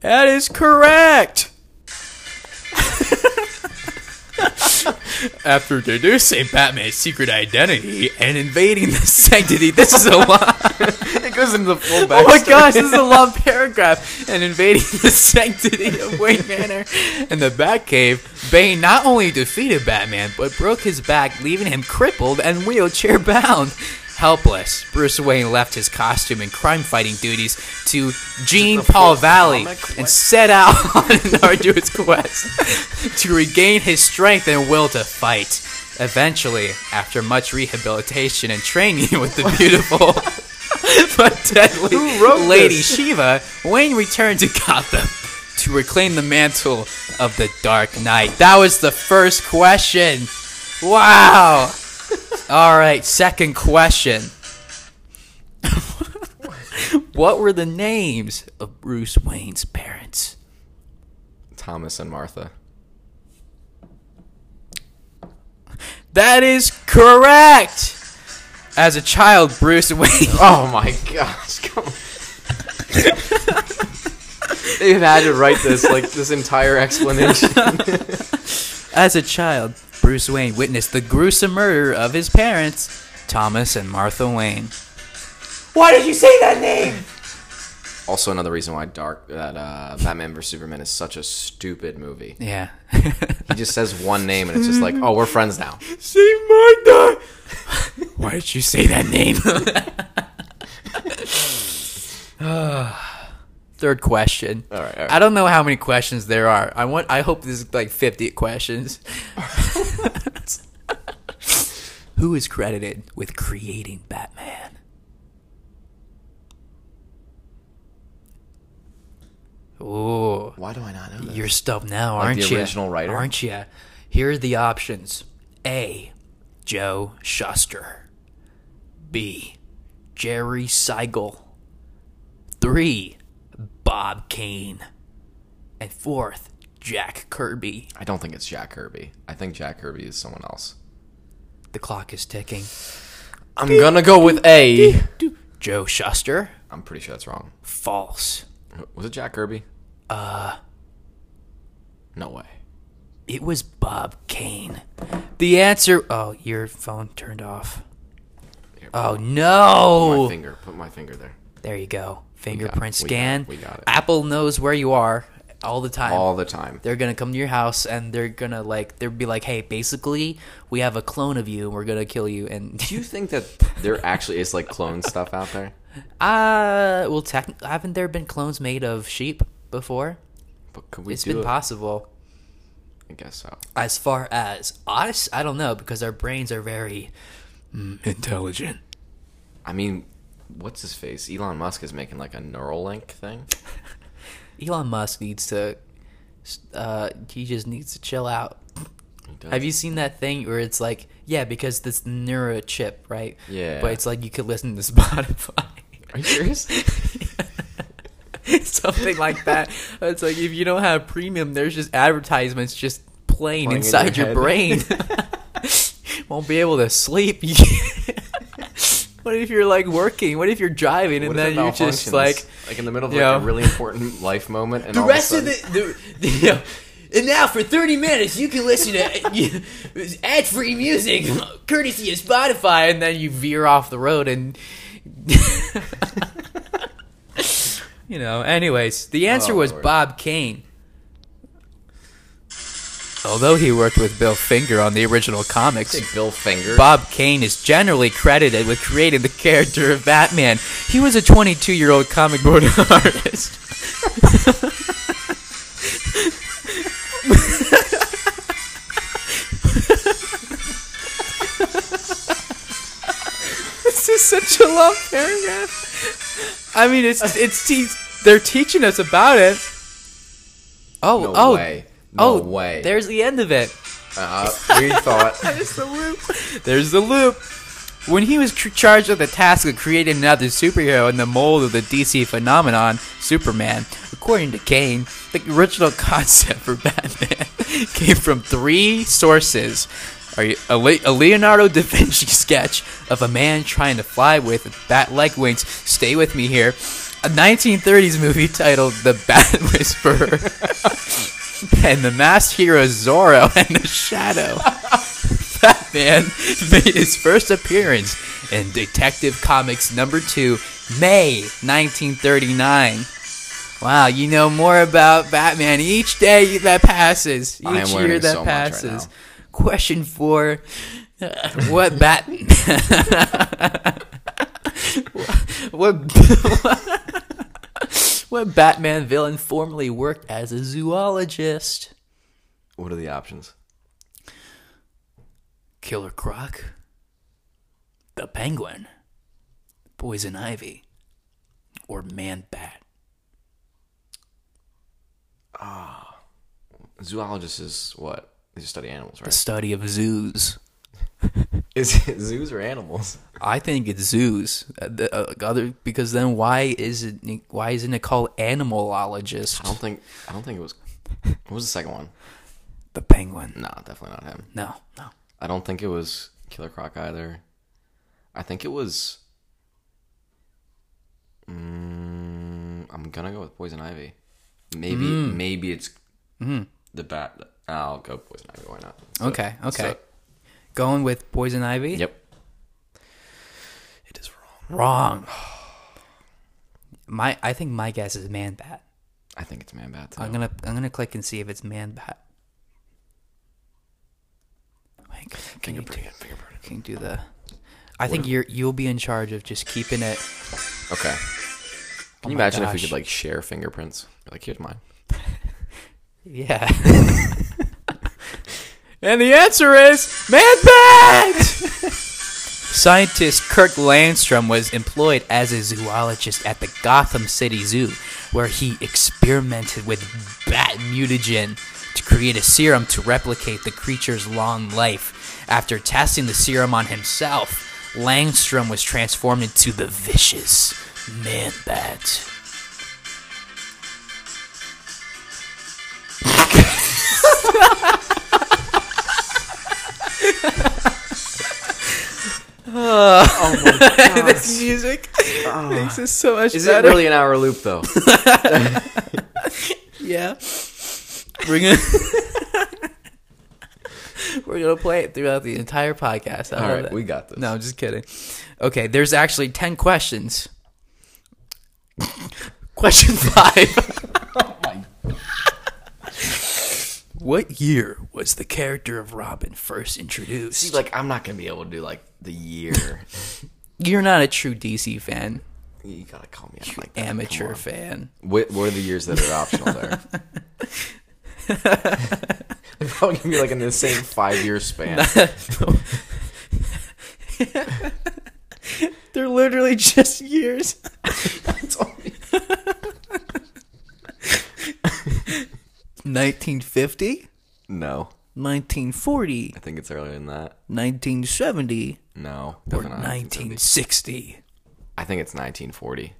That is correct. After deducing Batman's secret identity and invading the sanctity, this is a lot. [LAUGHS] it goes into the full Oh my gosh, this is a long paragraph. And invading the sanctity of Wayne Manor and the Batcave, Bane not only defeated Batman, but broke his back, leaving him crippled and wheelchair bound. Helpless, Bruce Wayne left his costume and crime fighting duties to Jean Paul Valley and set out [LAUGHS] on an arduous quest [LAUGHS] to regain his strength and will to fight. Eventually, after much rehabilitation and training [LAUGHS] with the beautiful but deadly Lady this? Shiva, Wayne returned to Gotham to reclaim the mantle of the Dark Knight. That was the first question. Wow. All right, second question. what were the names of Bruce Wayne's parents? Thomas and Martha. That is correct. As a child, Bruce [LAUGHS] Wayne. Oh my gosh! Come on. They've had to write this like this entire explanation. [LAUGHS] As a child, Bruce Wayne witnessed the gruesome murder of his parents, Thomas and Martha Wayne. Why did you say that name? also, another reason why Dark that uh, Batman vs Superman is such a stupid movie. Yeah. He just says one name and it's just like, oh, we're friends now. Say Martha. Why did you say that name? Third question. All right, all right. I don't know how many questions there are. I want. I hope this is like fifty questions. [LAUGHS] Who is credited with creating Batman? Ooh. Why do I not know this? You're stumped now, Like aren't the you? original writer? Aren't you? Here are the options: A. Joe Shuster. B. Jerry Siegel. Three. Bob Kane. And fourth, Jack Kirby. I don't think it's Jack Kirby. I think Jack Kirby is someone else. The clock is ticking. I'm gonna go with A. Joe Shuster. I'm pretty sure that's wrong. False. Was it Jack Kirby? Uh. No way. It was Bob Kane. The answer. Oh, your phone turned off. Oh Put no! my finger. Put my finger there. There you go. Fingerprint we got scan. we got it. Apple knows where you are all the time. All the time. they're gonna come to your house and they're gonna like they'll be like, hey, basically we have a clone of you and we're gonna kill you and Do you think that [LAUGHS] there actually is like clone stuff out there? uh well tech haven't there been clones made of sheep before? But could we It's been it? possible. I guess so. As far as us, I don't know because our brains are very mm, intelligent. I mean, what's his face? Elon Musk is making like a Neuralink thing. [LAUGHS] Elon Musk needs to uh he just needs to chill out. Have you seen that thing where it's like, yeah, because this neuro chip, right? Yeah. But it's like you could listen to [LAUGHS] Spotify. Are you serious? [LAUGHS] Something like that. It's like if you don't have premium, there's just advertisements just playing, Playing in inside your your, brain. Won't be able to sleep. What if you're like working? What if you're driving and What then you're just like like in the middle of like know, a really important life moment, and the all rest of, of a sudden, the, the, [LAUGHS] you know, and now for 30 minutes you can listen to ad-free music courtesy of Spotify and then you veer off the road and [LAUGHS] you know anyways the answer Oh, was Lord. Bob Kane although he worked with Bill Finger on the original comics Say Bill Finger. Bob Kane is generally credited with creating the character of Batman. He was a 22 year old comic book [LAUGHS] artist. this is such a long paragraph. I mean, it's it's te- they're teaching us about it. Oh, No oh, way. No oh, way. There's the end of it. Uh, we thought. [LAUGHS] There's the loop. There's the loop. When he was cr- charged with the task of creating another superhero in the mold of the DC phenomenon, Superman, according to Kane, the original [LAUGHS] concept for Batman [LAUGHS] came from three sources. Are you, a, Le- a Leonardo da Vinci sketch of a man trying to fly with bat-like wings. Stay with me here. A 1930s movie titled The Bat Whisperer. [LAUGHS] and the masked hero Zorro [LAUGHS] and the Shadow. [LAUGHS] Batman made his first appearance in Detective Comics number 2, May 1939. Wow, you know more about Batman each day that passes, each I am year that so right passes. now. Question 4 uh, What Bat What What Batman villain formerly worked as a zoologist? What are the options? Killer Croc, the Penguin, Poison Ivy, or Man Bat. Ah, zoologist is what? They study animals, right? The study of zoos. [LAUGHS] Is it zoos or animals? I think it's zoos. Uh, the, uh, other because then why is it why isn't it called animalologist? I animalologist? don't think. I don't think it was. What was the second one? The Penguin. No, definitely not him. No, no. I don't think it was Killer Croc either. I think it was. Mm, I'm gonna go with Poison Ivy. Maybe, Mm. maybe it's the bat. I'll go Poison Ivy. Why not? So- Okay, okay. so- Going with Poison Ivy. yep. It is wrong. Wrong. My I think my guess is Man Bat. I think it's Man Bat. Too. I'm gonna I'm gonna click and see if it's Man Bat. Wait, can, can you do, it. Fingerprint can you do the? I think you're you'll be in charge of just keeping it. Okay. Can oh you my imagine if we could like share fingerprints? Like, here's mine. [LAUGHS] Yeah. [LAUGHS] and the answer is Man Bat. Scientist Kirk Langstrom was employed as a zoologist at the Gotham City Zoo, where he experimented with bat mutagen to create a serum to replicate the creature's long life. After testing the serum on himself, Langstrom was transformed into the vicious Man Bat. [LAUGHS] Oh [LAUGHS] this music ah. makes it so much Is better. it really an hour loop though? [LAUGHS] Yeah. We're gonna [LAUGHS] We're gonna play it throughout the entire podcast. I All right, we got this. No, I'm just kidding. Okay, there's actually ten questions. Question five. What year was the character of Robin first introduced? See, like I'm not gonna be able to do like the year. [LAUGHS] You're not a true DC fan. You gotta call me out like that. Amateur fan. What, what are the years that are optional there? [LAUGHS] [LAUGHS] They're probably gonna be like in the same five year span. They're literally just years. That's all. 1950? No. 1940? I think it's earlier than that. 1970? No. Or 1960? I think it's 1940.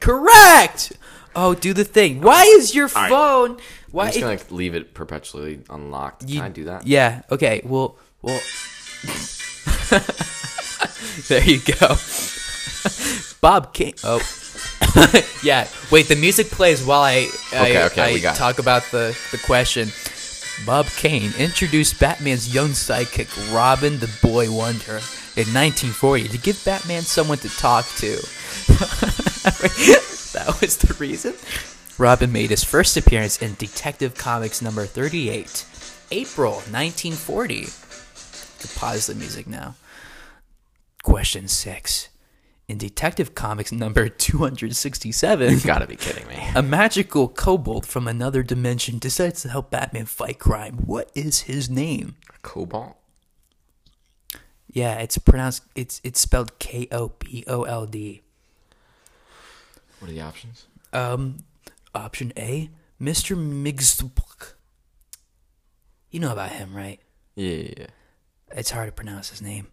Correct. Oh, do the thing. Why is your phone? Why? I'm just gonna like, leave it perpetually unlocked. You, Can I do that? Yeah. Okay. Well. Well. [LAUGHS] there you go. [LAUGHS] Bob King. Oh. [LAUGHS] yeah. Wait. The music plays while I I, Okay, okay, I got it. talk about the the question. Bob Kane introduced Batman's young sidekick Robin the Boy Wonder in 1940 to give Batman someone to talk to. [LAUGHS] that was the reason. Robin made his first appearance in Detective Comics number 38, April 1940. You can pause the music now. Question 6. In Detective Comics number 267, You gotta be kidding me. a magical kobold from another dimension decides to help Batman fight crime. What is his name? Cobalt. Yeah, it's pronounced it's it's spelled K O B O L D. What are the options? Um option A, Mr. Miggsbook. You know about him, right? Yeah, yeah, yeah. It's hard to pronounce his name.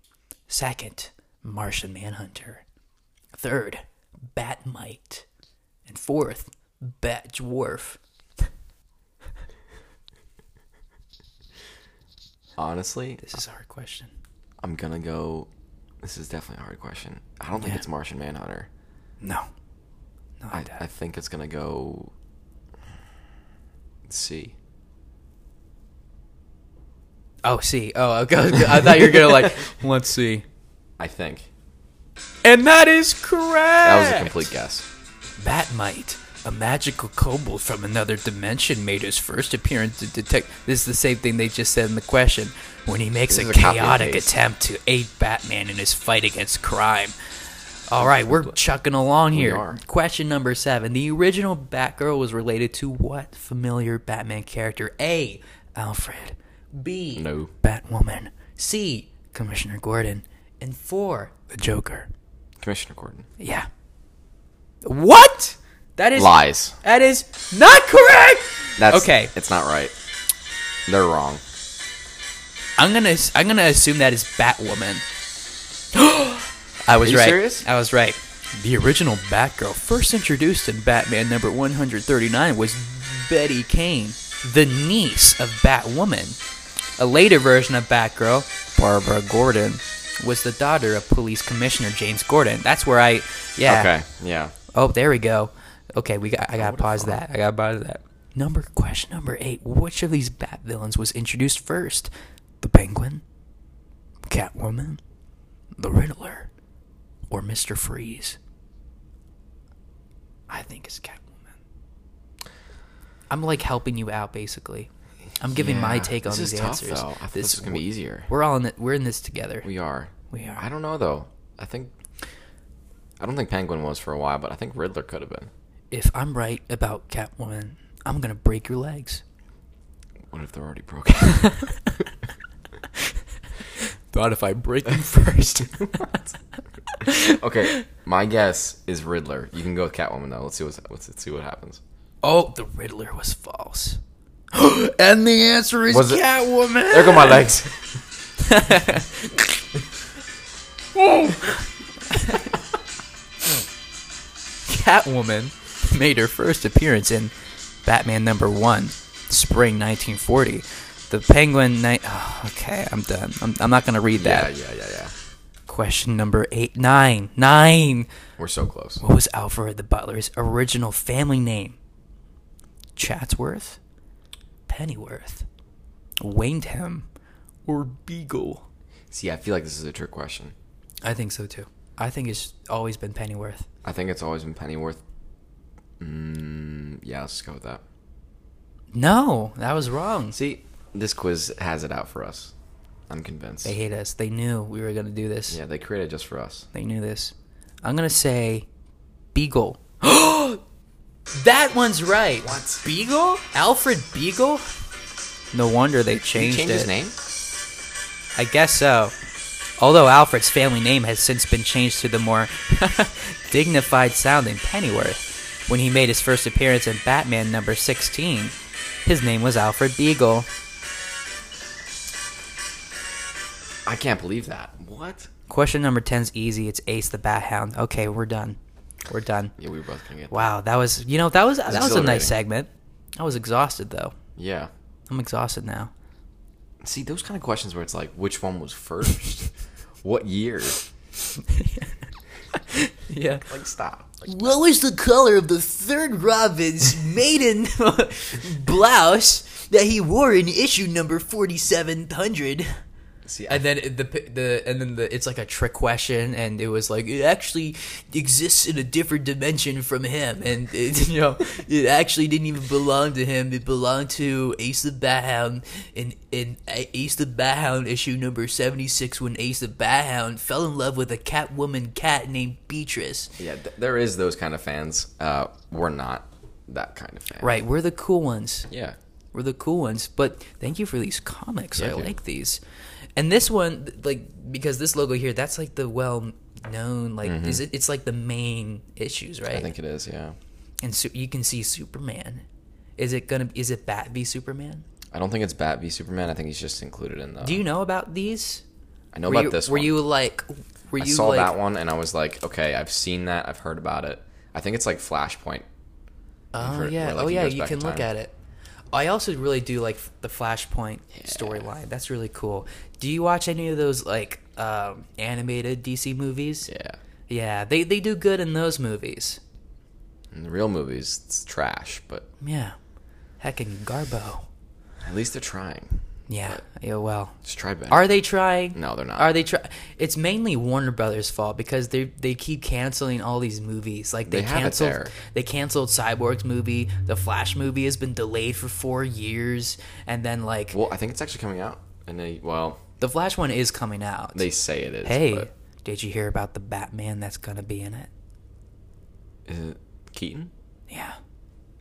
Second, Martian Manhunter. Third, Batmite. And fourth, Bat Dwarf. Honestly, This is a hard question. I'm gonna go. This is definitely a hard question. I don't think Yeah. it's Martian Manhunter. No. No, I, Dad. I think it's gonna go. C. Oh, see. Oh, okay. [LAUGHS] I thought you were gonna like. [LAUGHS] Let's see. I think And that is correct. that was a complete guess. Batmite, a magical kobold from another dimension, made his first appearance to detect. This is the same thing they just said in the question. When he makes a a chaotic attempt to aid Batman in his fight against crime. All right, we're chucking along here. Question number seven: The original Batgirl was related to what familiar Batman character? A. Alfred. B. No. Batwoman. C. Commissioner Gordon. And four. The Joker. Commissioner Gordon. Yeah. What? That is Lies. That is not correct. That's Okay. It's not right. They're wrong. I'm gonna I'm gonna assume that is Batwoman. [GASPS] I was Are you right. serious? I was right. The original Batgirl, first introduced in Batman number 139, was Betty Kane, the niece of Batwoman. A later version of Batgirl, Barbara Gordon, was the daughter of Police Commissioner James Gordon. That's where I, yeah. Okay. Yeah. Oh, there we go. Okay, we got. I got to would've pause that. I got to pause that. Number question number eight. Which of these Bat villains was introduced first? The Penguin, Catwoman, the Riddler, or Mister Freeze? I think it's Catwoman. I'm like helping you out, basically. I'm giving my take on this these tough, answers. Though. I thought this is gonna be easier. We're all in it. We're in this together. We are. We are. I don't know though. I think. I don't think Penguin was for a while, but I think Riddler could have been. If I'm right about Catwoman, I'm gonna break your legs. What if they're already broken? [LAUGHS] Thought if I break them [LAUGHS] first. [LAUGHS] okay, my guess is Riddler. You can go with Catwoman though. Let's see what's, let's see what happens. oh, the Riddler was false. [GASPS] and the answer is Was it- Catwoman. There go my [LAUGHS] legs. Catwoman made her first appearance in Batman number one, spring 1940. The Penguin night. Oh, okay, I'm done. I'm, I'm not gonna read Yeah, that. yeah, yeah, yeah. Question number eight, nine, nine. We're so close. What was Alfred the Butler's original family name? Chatsworth, Pennyworth, Wayndham or Beagle? See, I feel like this is a trick question. I think so too. I think it's always been Pennyworth. I think it's always been Pennyworth. Mm, yeah, let's go with that. No, that was wrong. See, this quiz has it out for us. I'm convinced. They hate us. They knew we were gonna do this. Yeah, they created it just for us. They knew this. I'm gonna say Beagle. [GASPS] [GASPS] that one's right. What? Beagle? Alfred Beagle? No wonder they Did he changed change it. his name? I guess so. Although Alfred's family name has since been changed to the more [LAUGHS] dignified sounding Pennyworth. When he made his first appearance in Batman number 16, his name was Alfred Beagle. I can't believe that. What? Question number 10's easy. It's Ace the Bat Hound. Okay, we're done. We're done. Yeah, we were both gonna get. Wow, that was you know that was that was a nice segment. I was exhausted though. Yeah. I'm exhausted now. See, those kind of questions where it's like, which one was first? [LAUGHS] what year? [LAUGHS] Yeah. Like, stop. Like, What was the color of the third Robin's maiden [LAUGHS] blouse that he wore in issue number forty-seven hundred? See, I, And then the the and then the it's like a trick question, and it was like it actually exists in a different dimension from him, and [LAUGHS] it, you know it actually didn't even belong to him. It belonged to Ace the Bathound in in Ace the Bathound issue number seventy six, when Ace the Bathound fell in love with a Catwoman cat named Beatrice. yeah, th- there is those kind of fans. Uh, we're not that kind of fan. Right, we're the cool ones. Yeah. We're the cool ones. But thank you for these comics. I Thank you. like these. And this one, like, because this logo here, that's like the well known, like, is it? It's like the main issues, right? Mm-hmm. I think it is. Yeah. and so you can see Superman. Is it gonna? Is it Bat v Superman? I don't think it's Bat v Superman. I think he's just included in the. Do you know about these? I know were about you, this Were one. you like? Were you I saw like? that one and I was like, okay, I've seen that. I've heard about it. I think it's like Flashpoint. Oh heard- yeah. where, like, oh yeah. You can look at it. I also really do like the Flashpoint storyline. That's really cool. Do you watch any of those like um, animated DC movies? Yeah. Yeah, they they do good in those movies. In the real movies, it's trash, but Yeah, heckin' Garbo. at least they're trying. Yeah, yeah. Well, Just try better. are they trying? No, they're not. Are they try? It's mainly Warner Brothers' fault because they they keep canceling all these movies. Like they, They canceled they canceled Cyborg's movie. The Flash movie has been delayed for four years, and then like Well, I think it's actually coming out. And they, well, the Flash one is coming out. they say it is. hey, but did you hear about the Batman that's gonna be in it? is it Keaton? Yeah,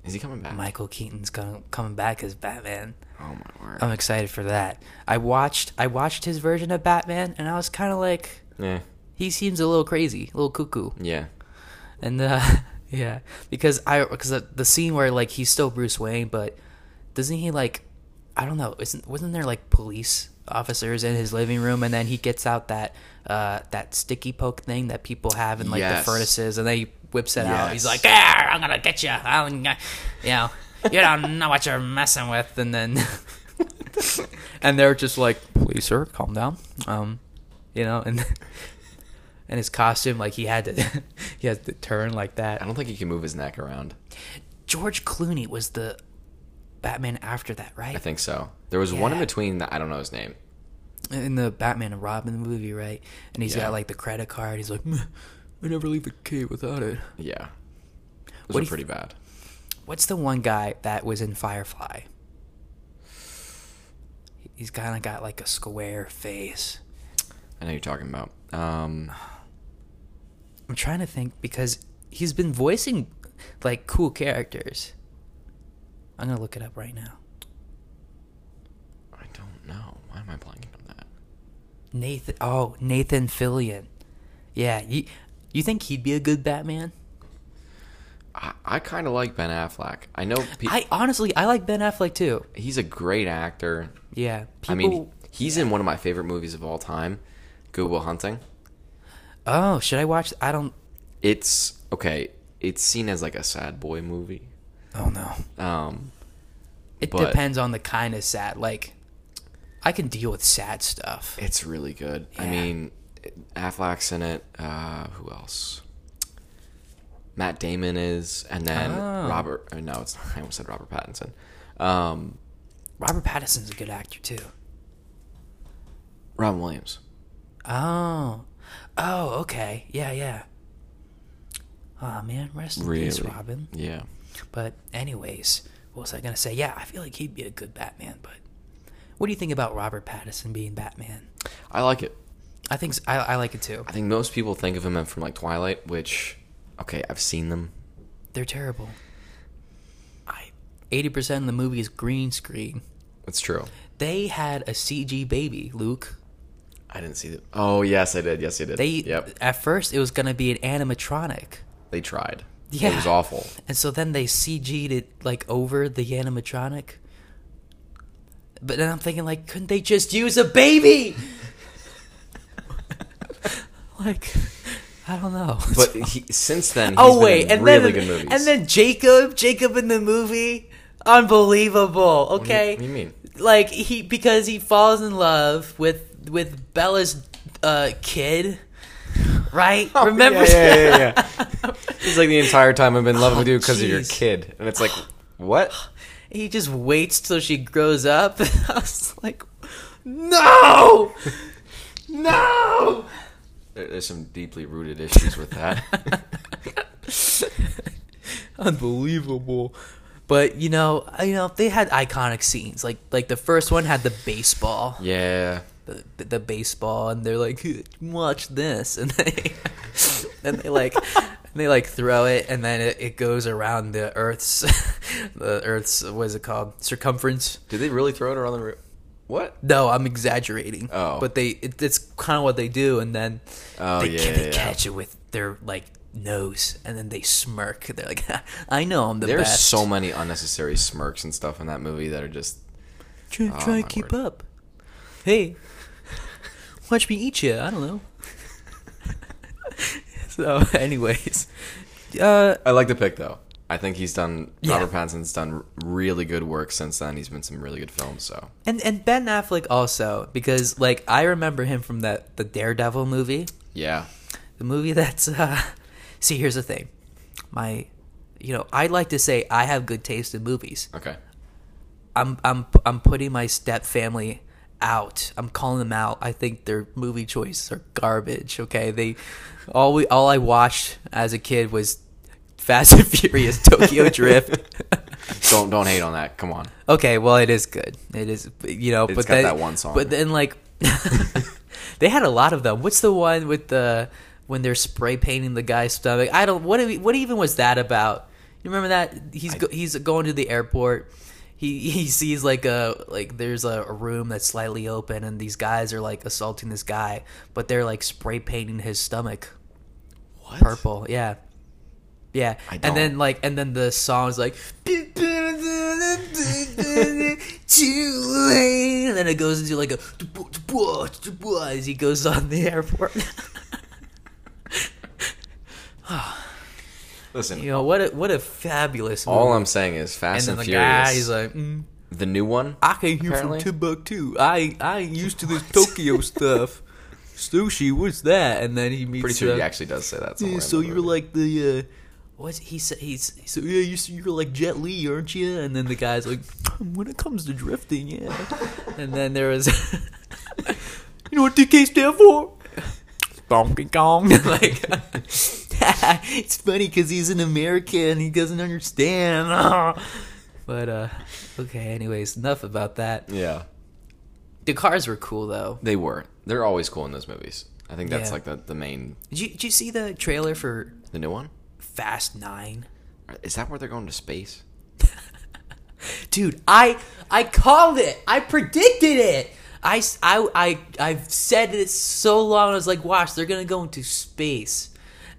Is he coming back? Michael Keaton's gonna coming back as Batman. Oh my word. I'm excited for that. I watched I watched his version of Batman, and I was kind of like, yeah. he seems a little crazy, a little cuckoo. Yeah. And uh, [LAUGHS] yeah, because I because the scene where like he's still Bruce Wayne, but doesn't he like I don't know, isn't wasn't there like police officers in his living room, and then he gets out that uh that sticky poke thing that people have in like Yes. the furnaces, and then he whips it out. He's like, "Ah, I'm gonna get you," I'm, gonna-" you know. You don't know what you're messing with, and then, [LAUGHS] and they're just like, "Please, sir, calm down." Um, you know, and [LAUGHS] and his costume, like he had to, [LAUGHS] he has to turn like that. I don't think he can move his neck around. George Clooney was the Batman after that, right? I think so. There was one in between that I don't know his name. in the Batman and Robin movie, right? And he's Yeah. got like the credit card. He's like, I never leave the cape without it. Yeah. What Those do are you pretty bad. What's the one guy that was in Firefly? He's kind of got like a square face. I know you're talking about. Um, I'm trying to think because he's been voicing like cool characters. I'm gonna look it up right now. I don't know. Why am I blanking on that? Nathan. Oh, Nathan Fillion. Yeah, you you think he'd be a good Batman? I, I kind of like Ben Affleck. I know pe- I honestly I like Ben Affleck too. he's a great actor. Yeah, people. I mean, he's in one of my favorite movies of all time, Good Will Hunting. oh, should I watch? I don't. It's okay. It's seen as like a sad boy movie. Oh no. Um, It But- depends on the kind of sad. Like, I can deal with sad stuff. it's really good. I mean, Affleck's in it. Uh, who else? Matt Damon is, and then Oh. Robert. uh, No, it's I almost said Robert Pattinson. Um, Robert Pattinson's a good actor too. Robin Williams. Oh, oh, okay, yeah, yeah. Oh man, rest in peace, Robin. Yeah. But anyways, what was I gonna say? Yeah, I feel like he'd be a good Batman. But what do you think about Robert Pattinson being Batman? I like it. I think I like it too. I think most people think of him from like Twilight, which, okay, I've seen them. They're terrible. I eighty percent of the movie is green screen. It's true. They had a CG baby, Luke. I didn't see that. Oh yes, I did. Yes, I did. They Yep. at first it was gonna be an animatronic. They tried. Yeah. It was awful. And so then they CG'd it like over the animatronic. But then I'm thinking like, couldn't they just use a baby? [LAUGHS] like, I don't know. [LAUGHS] But he, since then, he's oh been wait, in and really then good movies. and then Jacob, Jacob in the movie, unbelievable. What do you- Okay, what do you mean? Like he because he falls in love with with Bella's uh, kid, right? [LAUGHS] Remember? Oh, Yeah, yeah, yeah, yeah. [LAUGHS] It's like the entire time I've been loving Oh, with you because of your kid, and it's like, what? [SIGHS] he just waits till she grows up. I was like, no, no. There- There's some deeply rooted issues with that. [LAUGHS] Unbelievable. But you know, you know, they had iconic scenes. Like like the first one had the baseball, yeah. the, the baseball, and they're like, watch this, [LAUGHS] and they and they like. [LAUGHS] They like throw it, and then it, it goes around the Earth's, the Earth's what is it called circumference? Did they really throw it around the? What? No, I'm exaggerating. Oh. but they it, it's kind of what they do, and then Oh, they, yeah, they yeah, catch it with their like nose, and then they smirk. [LAUGHS] They're like, [LAUGHS] "I know I'm the There's best." so many unnecessary smirks and stuff in that movie that are just. Try, Oh, try and keep word. up. Hey, watch me eat you. I don't know. [LAUGHS] so, anyways, uh, I like the pick though. I think he's done. Yeah. Robert Pattinson's done really good work since then. He's been some really good films. So and and Ben Affleck also because like I remember him from that the Daredevil movie. yeah, the movie that's uh [LAUGHS] see here's the thing my you know i like to say i have good taste in movies okay. i'm i'm i'm putting my step family out i'm calling them out i think their movie choices are garbage okay they all we all i watched as a kid was fast and [LAUGHS] furious tokyo [LAUGHS] drift Don't don't hate on that. Come on. Okay, well, it is good. It is, you know, It's but got then, that one song. But then, like, [LAUGHS] they had a lot of them. What's the one with the when they're spray painting the guy's stomach? I don't. What? What even was that about? You remember that? He's I- go, he's going to the airport. He he sees like a like there's a, a room that's slightly open, and these guys are like assaulting this guy, but they're like spray painting his stomach What? purple. Yeah. Yeah, I and then like, and then the song's like, too late, and then it goes into like a as he goes on the airport. [SIGHS] Listen, you know what? A, what a fabulous. Movie. all I'm saying is Fast then and, the Furious. guy, he's like, mm, the new one. I came here Apparently. from Timbuktu. I I ain't used to this [LAUGHS] Tokyo stuff. Sushi, what's that? And then he meets. Pretty sure uh, he actually does say that. Yeah, so you're like the uh what's he said he's so yeah you you're like Jet Li aren't you and then the guy's like when it comes to drifting yeah. And then there was [LAUGHS] you know what DK stand for? Donkey Kong. [LAUGHS] Like [LAUGHS] it's funny because he's an American he doesn't understand. But uh okay anyways enough about that. Yeah, the cars were cool though. They were. They're always cool in those movies. I think that's Yeah. like the the main did you did you see the trailer for the new one. Fast Nine. Is that where they're going to space? [LAUGHS] dude i i called it. I predicted it. I, I, I, I've said it so long. I was like watch they're gonna go into space.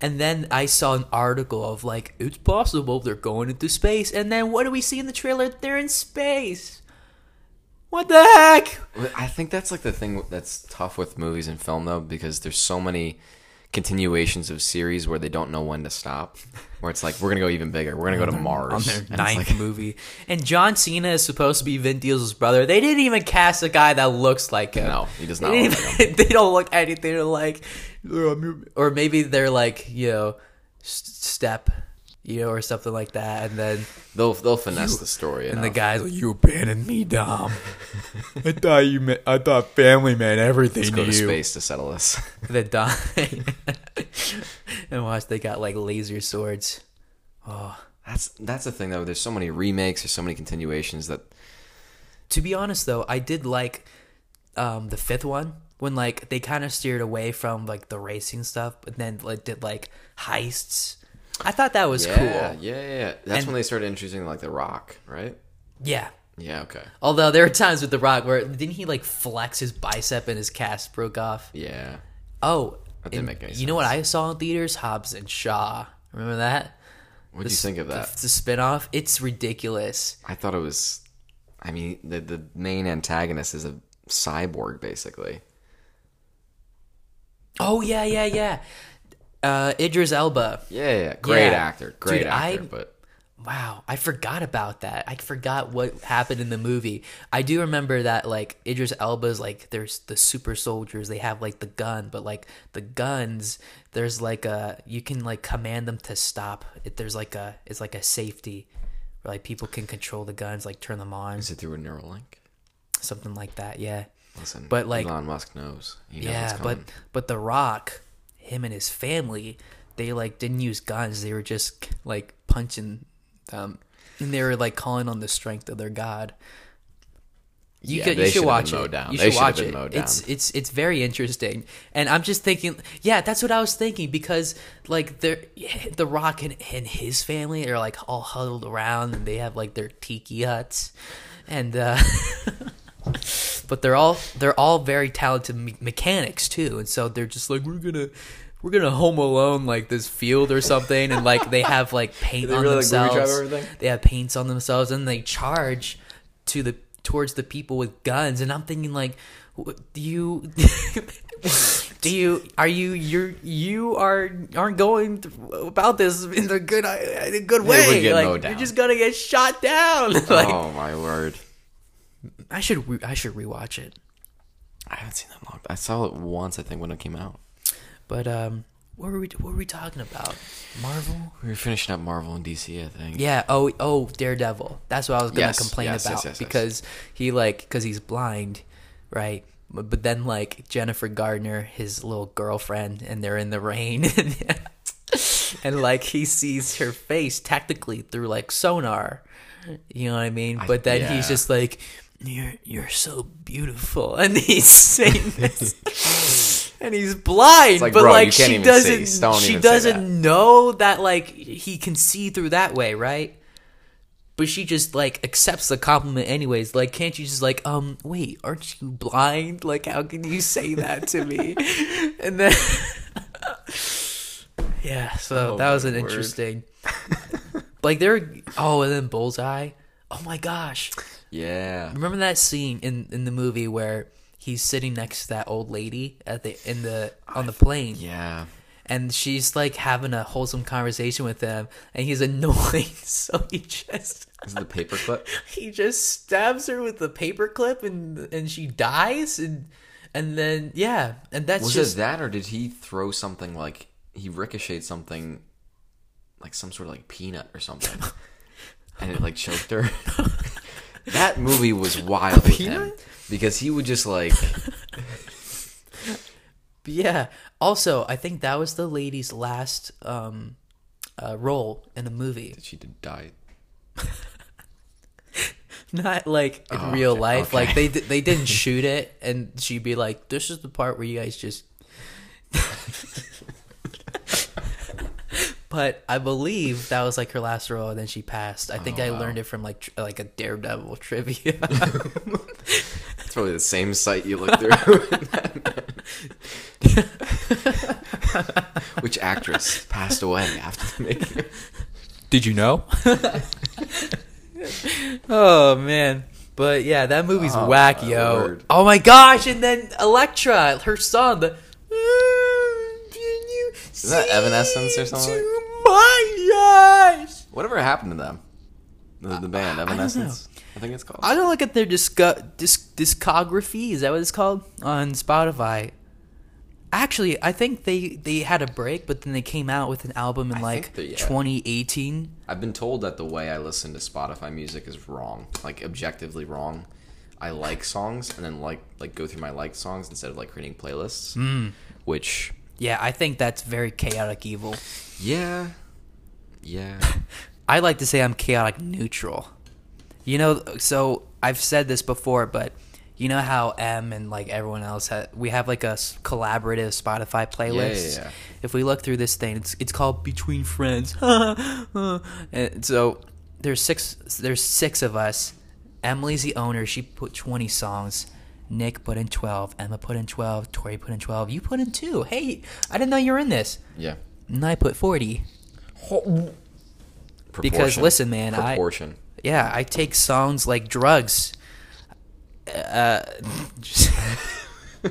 And then i saw an article of like it's possible they're going into space. And then what do we see in the trailer? They're in space. What the heck? I think that's like the thing that's tough with movies and film though, because there's so many continuations of series where they don't know when to stop. Where it's like we're gonna go even bigger. We're gonna go to Mars. on their And it's ninth like- [LAUGHS] movie and john cena is supposed to be vin diesel's brother they didn't even cast a guy that looks like him No, he does They not didn't look like even- [LAUGHS] they don't look anything like or maybe they're like you know s- step you know, or something like that, and then They'll they'll finesse the story. and the guys like, "You abandoned me, Dom. I [LAUGHS] thought you meant, I thought family meant everything Let's to go you." to space to settle this. [LAUGHS] The Dom [LAUGHS] and watch they got like laser swords. Oh, That's that's the thing though. There's so many remakes. There's so many continuations that to be honest though, I did like um the fifth one when like they kind of steered away from like the racing stuff, but then like did like heists. I thought that was yeah, cool. yeah, yeah, yeah. That's And- when they started introducing like the Rock, right? Yeah. Yeah. Okay. Although there were times with The Rock where didn't he like flex his bicep and his cast broke off? Yeah. Oh, That didn't make any You know what. I saw in theaters? Hobbs and Shaw. Remember that? What do you think of that? It's a spinoff. It's ridiculous. I thought it was. I mean, the the main antagonist is a cyborg, basically. Oh yeah, yeah, yeah. Uh, Idris Elba. Yeah, yeah, yeah. great Yeah. actor, great Dude, actor. I- but Wow, I forgot about that. I forgot what happened in the movie. I do remember that like Idris Elba's like there's the super soldiers, they have like the gun, but like the guns, there's like a you can like command them to stop. It, there's like a it's like a safety where like people can control the guns, like turn them on, is it through a neural link? something like that. Yeah. Listen, But, like- Elon Musk knows. He knows yeah, but but The Rock, him and his family, they like didn't use guns. They were just like punching them, and they were like calling on the strength of their god. You, Yeah, could, you should watch it. down. You should watch it. It's it's it's very interesting, and I'm just thinking, yeah, that's what I was thinking because like they're the Rock and, and his family are like all huddled around, and they have like their tiki huts, and. uh [LAUGHS] but they're all they're all very talented me- mechanics too. And so they're just like we're gonna we're gonna home alone like this field or something. And like they have like [LAUGHS] paint they on really, like, themselves. they have paints on themselves. And they charge to the towards the people with guns. And i'm thinking like do you [LAUGHS] do you are you you're you are aren't going about this in the good in a good way. like you're just gonna get shot down. [LAUGHS] Like oh my word! I should re- i should rewatch it I haven't seen that long. I saw it once, I think, when it came out. But um, what were we what were we talking about? Marvel? We were finishing up Marvel and DC, I think. Yeah. Oh oh Daredevil. That's what I was gonna Yes, complain yes, about yes, yes, because he like because he's blind, right? But, but then like Jennifer Gardner, his little girlfriend, and they're in the rain. [LAUGHS] And like he sees her face technically through like sonar, you know what I mean. But then yeah. he's just like, "You're you're so beautiful," [LAUGHS] and he's saying this, [LAUGHS] and he's blind. like, but bro, like she doesn't, she doesn't that. know that like he can see through that way, right? But she just like accepts the compliment anyways. Like, can't you just like, um, wait, aren't you blind? Like, how can you say that to me? [LAUGHS] and then, yeah. So Oh, that was an word. interesting. like there. Oh, and then Bullseye. Oh my gosh! Yeah. Remember that scene in in the movie where he's sitting next to that old lady at the in the on the plane Yeah. and she's like having a wholesome conversation with him and he's [LAUGHS] annoyed so he just Is it the paperclip? [LAUGHS] he just stabs her with the paperclip and and she dies and and then yeah and that's Was just it that, or did he throw something like he ricocheted something, like some sort of like peanut or something, [LAUGHS] and it like choked her? That movie was [LAUGHS] wild with him because he would just like [LAUGHS] yeah also i think that was the lady's last um uh, role in a movie she did die. [LAUGHS] not like in Oh, real okay, life okay. like they they didn't shoot it and she'd be like this is the part where you guys just but i believe that was like her last role and then she passed i think Oh, i wow. learned it from like tr- like a daredevil trivia [LAUGHS] [LAUGHS] It's probably the same site you look through. [LAUGHS] Which actress passed away after the making? did you know oh man but yeah that movie's Oh, whack yo word. oh my gosh and then Elektra her son, the Is that Evanescence or something? To my eyes. Whatever happened to them? The, the band I Evanescence. I, think it's called. I don't look at their disco- disc- discography. Is that what it's called on Spotify? Actually, I think they they had a break, but then they came out with an album in I like yeah. 2018. I've been told that the way I listen to Spotify music is wrong, like objectively wrong. I like songs and then like like go through my liked songs instead of like creating playlists. Mm. Which Yeah, I think that's very chaotic evil. yeah, yeah. [LAUGHS] I like to say I'm chaotic neutral. You know, so I've said this before, but you know how M and like everyone else ha we have like a s- collaborative Spotify playlist. yeah. If we look through this thing, it's it's called Between Friends. [LAUGHS] and so there's six there's six of us. Emily's the owner. She put 20 songs. Nick put in 12. Emma put in 12. Tori put in 12. You put in two. Hey, I didn't know you were in this. Yeah. And I put 40. Because listen, man, I- Yeah, I take songs like drugs. Uh, [LAUGHS]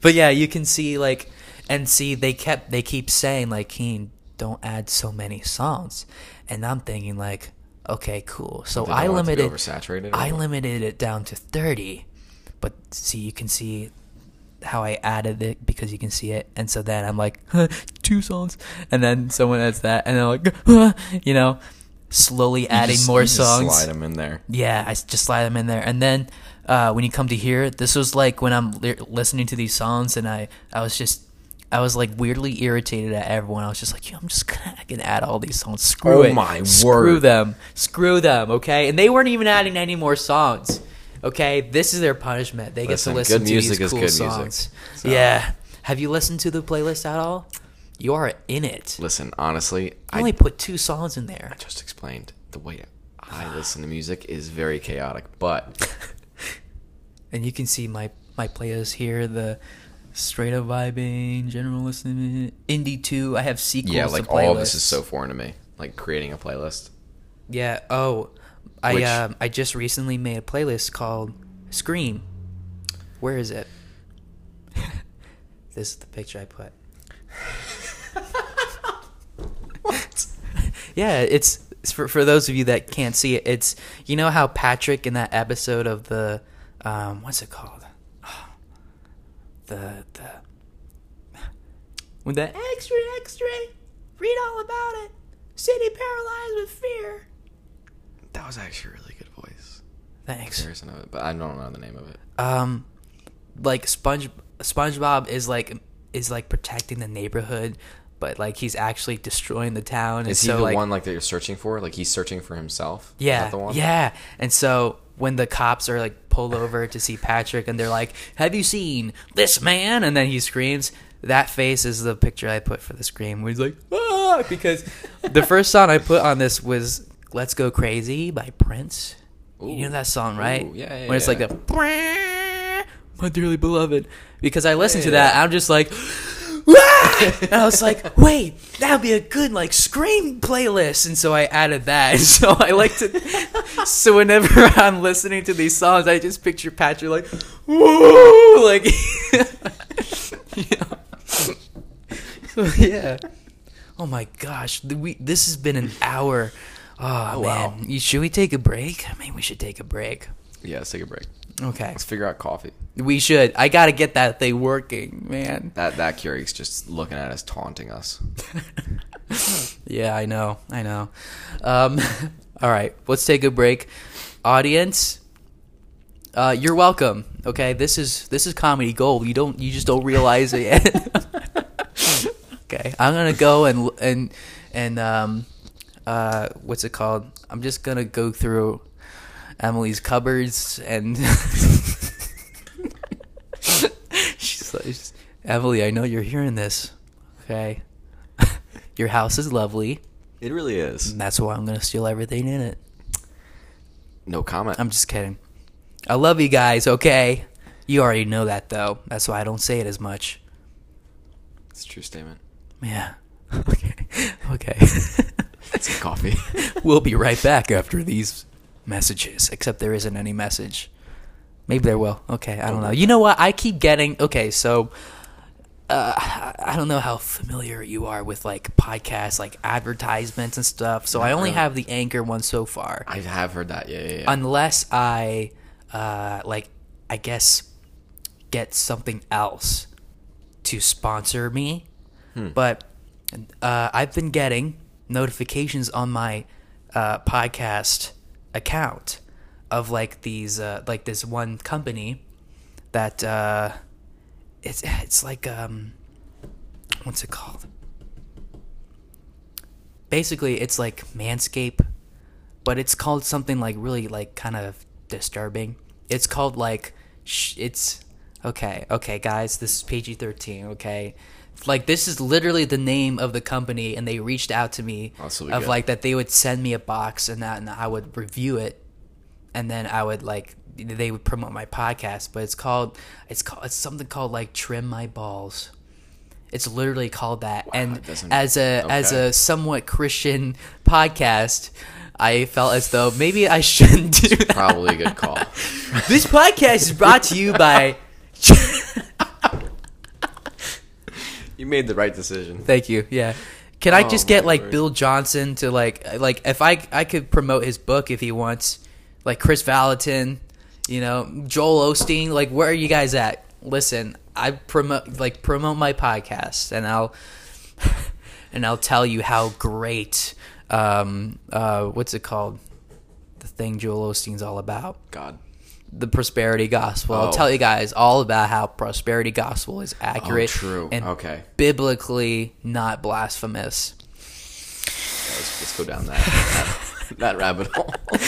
but yeah, you can see like, and see they kept they keep saying like, Keen, don't add so many songs, and I'm thinking like, okay, cool. So I limited, oversaturated. I what? limited it down to thirty, but see, you can see how I added it because you can see it, and so then I'm like [LAUGHS] two songs, and then someone adds that, and I'm like, [LAUGHS] you know, slowly adding just- more you just songs. Slide them in there. Yeah, I just slide them in there, and then uh, when you come to hear it, this was like when I'm li- listening to these songs, and I I was just. I was like weirdly irritated at everyone. I was just like, I'm just gonna, I can add all these songs. Screw Oh it. my Screw word. them. Screw them. Okay, and they weren't even adding any more songs. Okay, this is their punishment. They Listen, get to listen good to music these is cool good music, songs. so. Yeah. Have you listened to the playlist at all? You are in it. Listen, honestly, I I only put two songs in there. I just explained the way I listen to music is very chaotic, but [LAUGHS] and you can see my my playlist here the straight up vibing general listening indie 2 i have sequels yeah, like all of this is so foreign to me. Like creating a playlist. yeah oh i Which- um i just recently made a playlist called scream where is it [LAUGHS] this is the picture i put [LAUGHS] What? yeah it's, it's for, for those of you that can't see it it's you know how patrick in that episode of the um what's it called the the with that extra extra read all about it city paralyzed with fear That was actually a really good voice. thanks Comparison of it, but I don't know the name of it. um like sponge spongebob is like is like protecting the neighborhood but like he's actually destroying the town and Is he so the like one like that you're searching for? Like he's searching for himself? Is Yeah, that the one? yeah. And so when the cops are like pulled over to see Patrick, and they're like, "Have you seen this man?" and then he screams. That face is the picture I put for the scream. Where he's like, "Ah!" Because the first song I put on this was "Let's Go Crazy" by Prince. you know that song, right? Ooh, yeah, yeah, When it's like yeah. the my dearly beloved. Because I listened to Yeah. that, I'm just like! [LAUGHS] and I was like, wait, that'd be a good like scream playlist, and so I added that. And so I like to, so whenever [LAUGHS] I'm listening to these songs, I just picture Patrick like, woo, like. [LAUGHS] So yeah. Oh my gosh, we this has been an hour. Oh, Oh, man, wow. You- should we take a break? I mean, we should take a break. Yeah, let's take a break. Okay, Let's figure out coffee. we should. I gotta get that thing working, man. That that Keurig's just looking at us, taunting us. [LAUGHS] Yeah, I know. I know. Um, [LAUGHS] all right, let's take a break. Audience, uh, you're welcome. Okay, this is this is comedy gold. You don't you just don't realize it yet. [LAUGHS] okay, I'm gonna go and and and um, uh, what's it called? I'm just gonna go through Emily's cupboards and. [LAUGHS] She's like, Emily, I know you're hearing this. Okay. [LAUGHS] Your house is lovely. It really is. And that's why I'm gonna steal everything in it. No comment. I'm just kidding. I love you guys, okay? You already know that though. That's why I don't say it as much. It's a true statement. Yeah. [LAUGHS] Okay. Okay. Let's get coffee. we'll be right back after these messages. Except there isn't any message. Maybe there will. Okay, I don't know. You know what? I keep getting okay. So, uh, I don't know how familiar you are with like podcasts, like advertisements and stuff. So I only have the anchor one so far. I have heard that. Yeah, yeah, yeah. unless I uh like I guess get something else to sponsor me, but uh, I've been getting notifications on my uh, podcast account of like these uh, like this one company that uh, it's it's like um what's it called? Basically, it's like Manscape, but it's called something like really like kind of disturbing. It's called like sh- it's okay, okay, guys. This is PG thirteen. Okay, like this is literally the name of the company, and they reached out to me Oh, of good. like that they would send me a box and that, and I would review it, and then I would like they would promote my podcast. But it's called it's called it's something called like trim my balls. It's literally called that. and it as a as a somewhat Christian podcast, I felt as though maybe I shouldn't do. Probably a good call. [LAUGHS] This podcast is brought to you by. [LAUGHS] you made the right decision. Thank you. Yeah. Can I Oh, just get like word. Bill Johnson to like like if I I could promote his book if he wants, like Kris Vallotton, you know, Joel Osteen. Like where are you guys at? Listen, I promote like promote my podcast, and I'll [LAUGHS] and I'll tell you how great. Um, uh, what's it called? The thing Joel Osteen's all about God. The prosperity gospel. I'll Oh. tell you guys all about how prosperity gospel is accurate, Oh, true. and Okay. biblically not blasphemous. Let's, let's go down that that, that rabbit hole. [LAUGHS]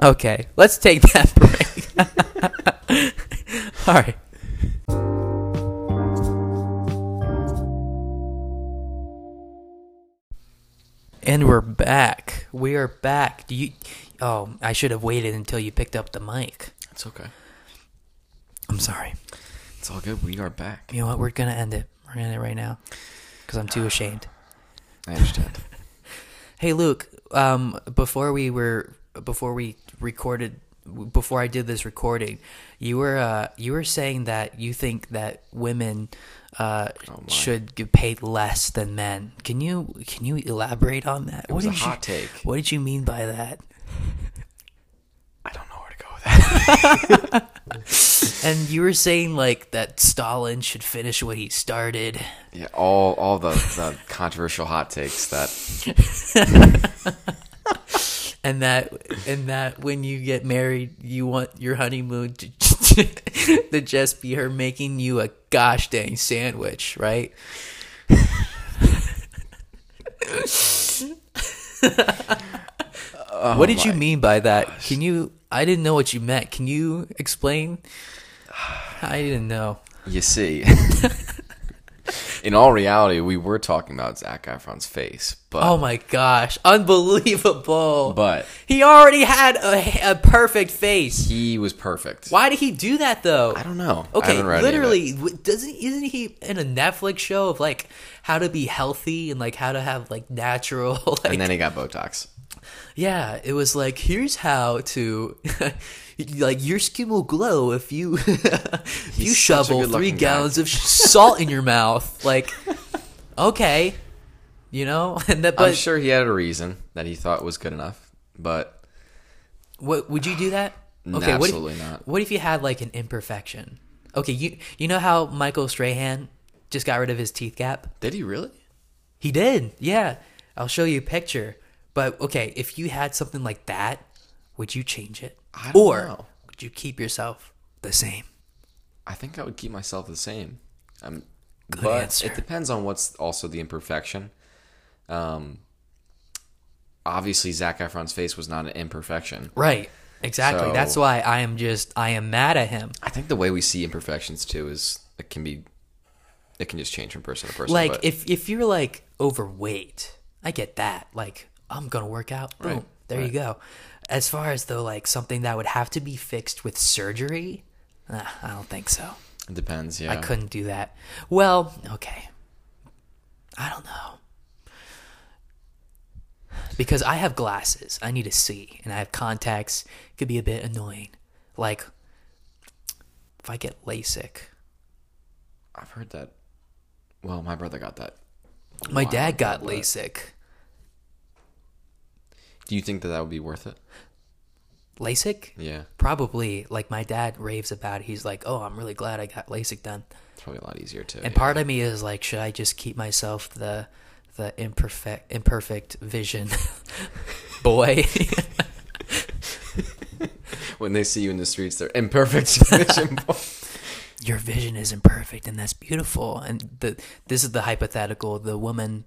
Okay, let's take that [LAUGHS] break. [LAUGHS] all right. And we're back. We are back. Do you? Oh, I should have waited until you picked up the mic. It's okay. I'm sorry. It's all good. We are back. You know what? We're gonna end it. We're gonna end it right now because I'm too ashamed. I understand. [LAUGHS] Hey, Luke. Um, before we were before we recorded before I did this recording, you were uh, you were saying that you think that women uh, Oh, should get paid less than men. Can you can you elaborate on that? It was a hot you, take. What did you mean by that? I don't know where to go with that. [LAUGHS] And you were saying like that Stalin should finish what he started. yeah, all all the, the controversial hot takes that [LAUGHS] and that and that when you get married you want your honeymoon to, [LAUGHS] to just be her making you a gosh dang sandwich right Oh what did you mean by that can you i didn't know what you meant can you explain i didn't know you see. [LAUGHS] In all reality, we were talking about Zac Efron's face, but oh my gosh unbelievable but he already had a, a perfect face he was perfect. why did he do that though I don't know. Okay, haven't read any of it. literally, doesn't isn't he in a Netflix show of like how to be healthy and like how to have like natural like [LAUGHS] and then he got Botox. Yeah, it was like here's how to [LAUGHS] like your skin will glow if you [LAUGHS] if you He's such a shovel good-looking three guy. gallons of salt in your mouth. Like, [LAUGHS] okay, you know, and that. I'm sure he had a reason that he thought was good enough, but what would you do that? [SIGHS] No, what if- absolutely not. What if you had like an imperfection? Okay, you you know how Michael Strahan just got rid of his teeth gap? did he really? He did. Yeah. I'll show you a picture. But okay, if you had something like that, would you change it? I don't or know. would you keep yourself the same? I think I would keep myself the same. Um, Good but answer. it depends on what's also the imperfection. Um, obviously, Zac Efron's face was not an imperfection. Right. Exactly. So- That's why I am just I am mad at him. I think the way we see imperfections too is it can be, it can just change from person to person. Like but if if you're like overweight, I get that. Like I'm gonna work out. Boom. Right, There you go. As far as though like something that would have to be fixed with surgery, I don't think so. it depends. Yeah, I couldn't do that. Well, okay. I don't know. Because I have glasses. I need to see. And I have contacts. It could be a bit annoying. Like, if I get LASIK. I've heard that. Well, my brother got that. My dad got LASIK. Do you think that that would be worth it? LASIK? Yeah, Probably. Like my dad raves about it. He's like, "Oh, I'm really glad I got LASIK done." it's probably a lot easier too. And yeah. part of me is like, should I just keep myself the the imperfect imperfect vision [LAUGHS] boy? [LAUGHS] when they see you in the streets, they're imperfect [LAUGHS] vision. boy. Your vision isn't perfect, and that's beautiful. And the this is the hypothetical. The woman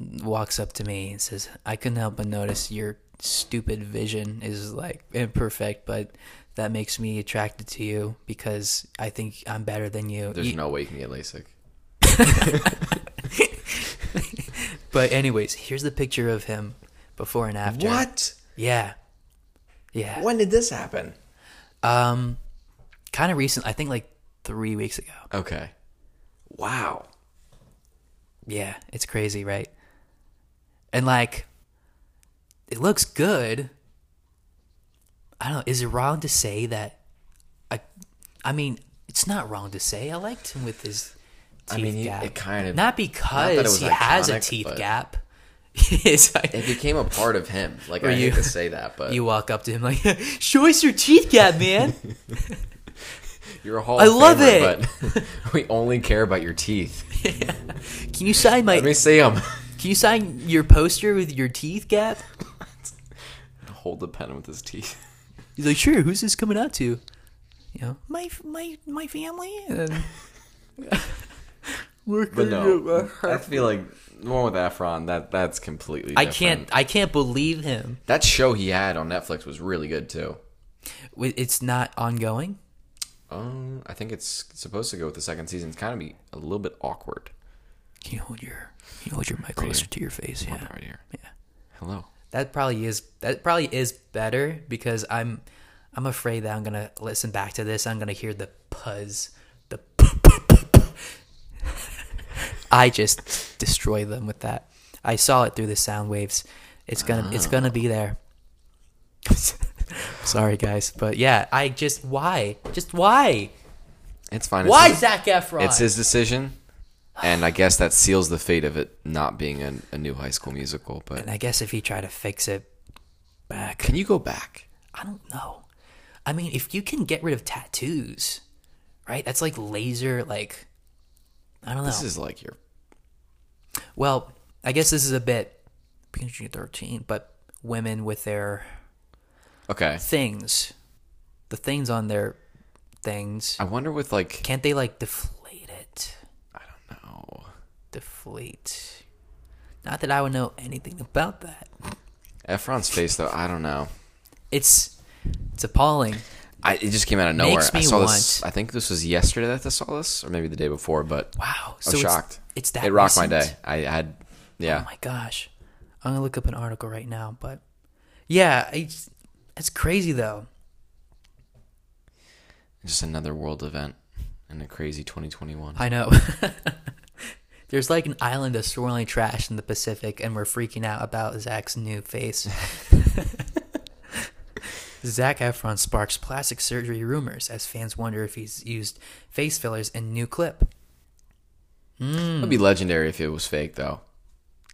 walks up to me and says, "I couldn't help but notice your stupid vision is like imperfect, but." That makes me attracted to you because I think I'm better than you. There's You- no way you can get LASIK. [LAUGHS] But anyways, here's the picture of him before and after. What? Yeah. Yeah. When did this happen? Um kind of recent, I think like 3 weeks ago. Okay. Wow. Yeah, it's crazy, right? And like it looks good. I don't know, is it wrong to say that I I mean, it's not wrong to say I liked him with his teeth I mean, he- gap. it kind of- not not it because was he has a teeth gap. [LAUGHS] like, It became a part of him. Like I you- hate to say that, but [LAUGHS] you walk up to him like, [LAUGHS] "Show us your teeth gap, man." you're a Hall I love Famer, But we only care about your teeth. Can you sign my Let me see them. Can you sign your poster with your teeth gap? [LAUGHS] Hold the pen with his teeth. [LAUGHS] He's like, sure. Who's this coming out to? You know, my my my family. And [LAUGHS] But no, I feel like the one with Efron. That that's completely. I can't. I can't believe him. That show he had on Netflix was really good too. It's not ongoing. Um, I think it's supposed to go with the second season. It's kind of be a little bit awkward. Can you hold your you hold your mic closer to your face? Yeah. right here. Yeah. Hello. That probably is. That probably is better because I'm. I'm afraid that I'm gonna listen back to this. I'm gonna hear the puzz. The. [LAUGHS] I just destroy them with that. I saw it through the sound waves. It's gonna. It's gonna be there. [LAUGHS] Sorry, guys, but yeah, I just why, just why, It's fine. why It's, Zac Efron? it's his decision, and I guess that seals the fate of it not being a, a new High School Musical. But and I guess if he tried to fix it back, can you go back? I don't know. I mean, if you can get rid of tattoos, right? That's like laser, like I don't know. This is like your well, I guess this is a bit PG thirteen, but women with their okay. things, the things on their things, I wonder with like can't they like deflate it? I don't know. Deflate. Not that I would know anything about that. Efron's face though. I don't know. It's it's appalling. I, it just came out of nowhere. Makes I me saw this. I think this was yesterday that I saw this, or maybe the day before. But Wow. I was So it's, shocked. It's that it rocked my day. I had, yeah. Oh my gosh. I'm gonna look up an article right now, but yeah, it's it's crazy though. Just another world event in a crazy 2021. I know. [LAUGHS] There's like an island of swirling trash in the Pacific, and we're freaking out about Zac's new face. [LAUGHS] Zac Efron sparks plastic surgery rumors as fans wonder if he's used face fillers in new clip. Hmm. It would be legendary if it was fake, though.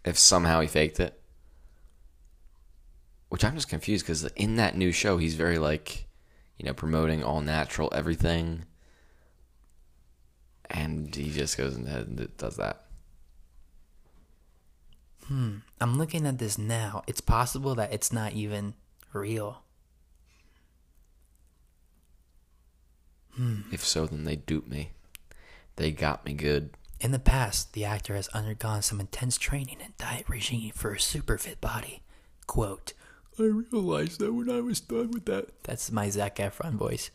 If somehow he faked it. Which I'm just confused because in that new show, he's very like, you know, promoting all natural everything. And he just goes and uh, does that. I'm looking at this now. It's possible that it's not even real. Hmm. If so, then they duped me. They got me good. In the past, the actor has undergone some intense training and diet regime for a super fit body. Quote, I realized that when I was done with that, that's my Zac Efron voice.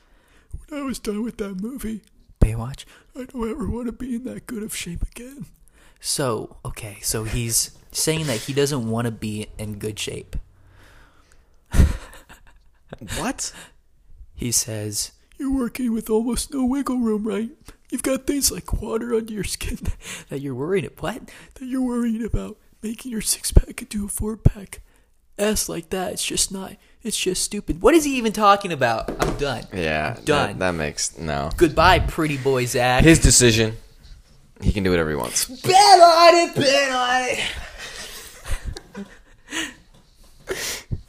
when I was done with that movie, Baywatch? I don't ever want to be in that good of shape again. So, okay, so he's saying that he doesn't want to be in good shape. [LAUGHS] What? He says, You're working with almost no wiggle room, right? You've got things like water under your skin [LAUGHS] that you're worried. What? that you're worried about making your six pack into a four pack. S like that. It's just not. It's just stupid. What is he even talking about? I'm done. Yeah. Done. That, that makes no. Goodbye, pretty boy Zac. His decision. He can do whatever he wants. bet on it, bet on it.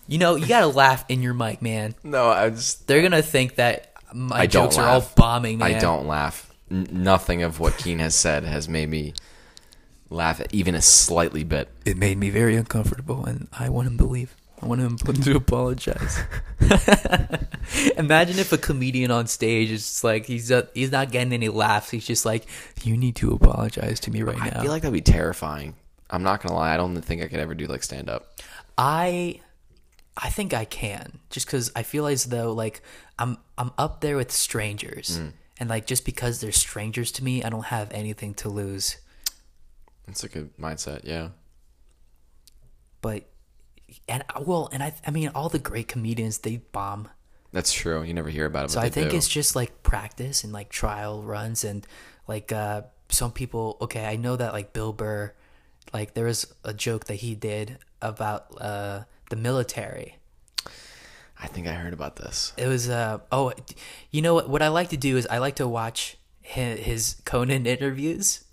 You know, you gotta laugh in your mic, man. No, I just They're gonna think that my I don't jokes are all laugh. bombing, man. I don't laugh. N- nothing of what Keen has said has made me laugh even a slightly bit. It made me very uncomfortable, and I want him to leave. I want him [LAUGHS] to apologize. [LAUGHS] Imagine if a comedian on stage is just like he's uh, he's not getting any laughs. He's just like, "You need to apologize to me right now. I now." feel like that'd be terrifying. I'm not gonna lie. I don't think I could ever do like stand up. I I think I can just because I feel as though like I'm I'm up there with strangers, Mm. and like just because they're strangers to me, I don't have anything to lose. That's a good mindset. Yeah. But and well, and I I mean all the great comedians they bomb. That's true. You never hear about it. So I think do. it's just like practice and like trial runs and like uh some people okay, I know that like Bill Burr like there was a joke that he did about uh the military. I think I heard about this. It was uh oh you know what what I like to do is I like to watch his, his Conan [LAUGHS] interviews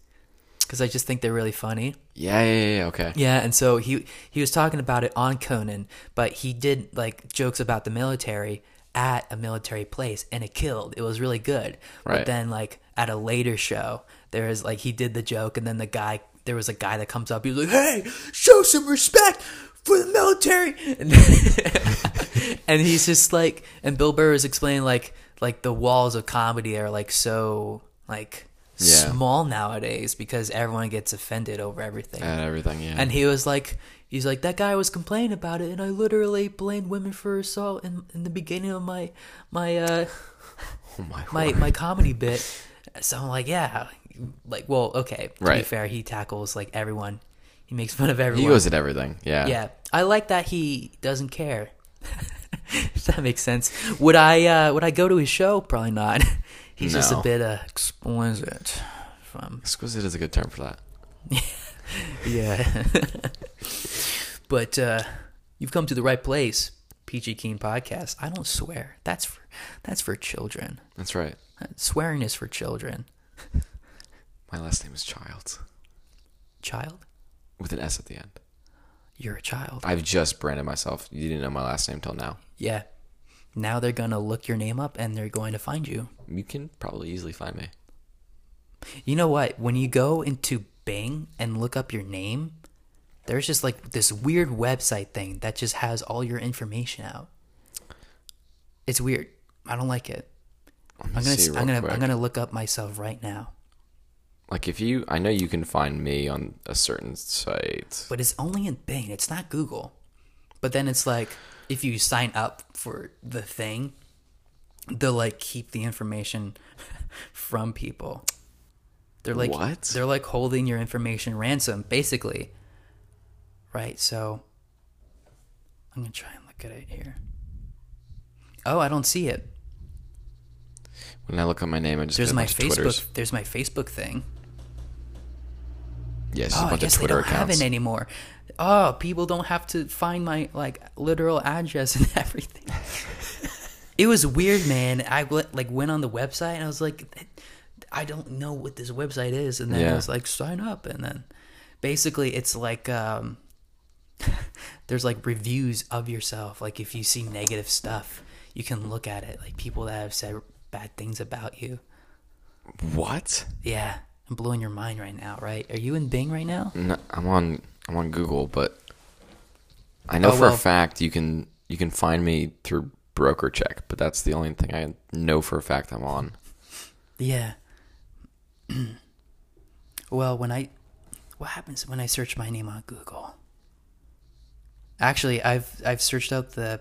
cuz I just think they're really funny. Yeah, yeah, yeah. yeah, Okay. Yeah, and so he he was talking about it on Conan, but he did like jokes about the military at a military place and it killed. It was really good. Right. But then like at a later show, there is like he did the joke and then the guy there was a guy that comes up, he was like, Hey, show some respect for the military [LAUGHS] and, and he's just like and Bill Burr is explaining like like the walls of comedy are like so like Yeah. small nowadays because everyone gets offended over everything. And everything. Yeah. And he was like, he's like, that guy was complaining about it, and I literally blamed women for assault in, in the beginning of my my uh oh [LAUGHS] my. my my comedy bit. So I'm like, yeah, like, well, okay. To be Right. fair, he tackles like everyone. He makes fun of everyone. He goes at everything. Yeah. yeah, I like that he doesn't care. [LAUGHS] if that makes sense. Would I uh would I go to his show? Probably not. [LAUGHS] He's just a bit uh, explicit. From Exquisite is a good term for that. [LAUGHS] Yeah. but uh, you've come to the right place, PG Keen Podcast. I don't swear. That's for that's for children. That's right. Swearing is for children. My last name is Childs Child, with an S at the end. you're a child. I've just branded myself. You didn't know my last name till now. Yeah. Now they're gonna look your name up and they're going to find you. You can probably easily find me. You know what? When you go into Bing and look up your name, there's just like this weird website thing that just has all your information out. It's weird. I don't like it. I'm gonna see s- real I'm gonna quick. I'm gonna look up myself right now. Like if you, I know you can find me on a certain site. But it's only in Bing. It's not Google. But then it's like if you sign up for the thing, they'll like keep the information [LAUGHS] from people. They're like What? They're like holding your information ransom, basically. Right. So I'm gonna try and look at it here. Oh, I don't see it. When I look at my name, I just There's my Facebook. Twitters. There's my Facebook thing. Yes, Oh, a I bunch guess of they Twitter don't have accounts. it anymore. Oh, people don't have to find my like literal address [LAUGHS] and everything. it was weird, man. I w- like went on the website and I was like, I don't know what this website is, and then I was like, sign up, and then basically it's like um, [LAUGHS] there's like reviews of yourself. Like if you see negative stuff, you can look at it. Like people that have said bad things about you. What? Yeah, I'm blowing your mind right now, right? Are you in Bing right now? No, I'm on. I'm on Google, but I know Oh, for well. a fact you can you can find me through BrokerCheck, but that's the only thing I know for a fact I'm on. Yeah. [CLEARS THROAT] well, when I what happens when I search my name on Google? Actually, I've I've searched up the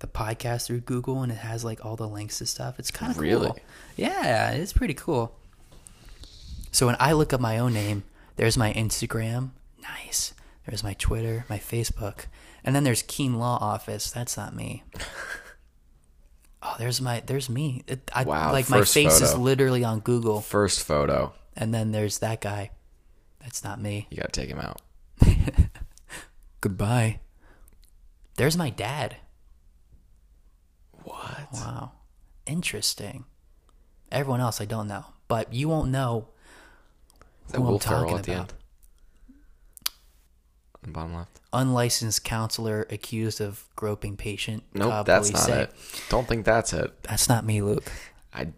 the podcast through Google and it has like all the links to stuff. It's kind of Really? cool. Yeah, it's pretty cool. So when I look up my own name, there's my Instagram. Nice. There's my Twitter, my Facebook, and then there's Keen Law Office. That's not me. [LAUGHS] Oh, there's my there's me. It, I, Wow, like my face is literally on Google, First photo, and then there's that guy. That's not me. you gotta take him out. [LAUGHS] Goodbye. There's my dad. What? Wow, interesting. Everyone else I don't know, but you won't know that who Will Ferrell at the about. end? the bottom left. Unlicensed counselor accused of groping patient. Nope, uh, that's not say. it. Don't think that's it. That's not me, Luke. I,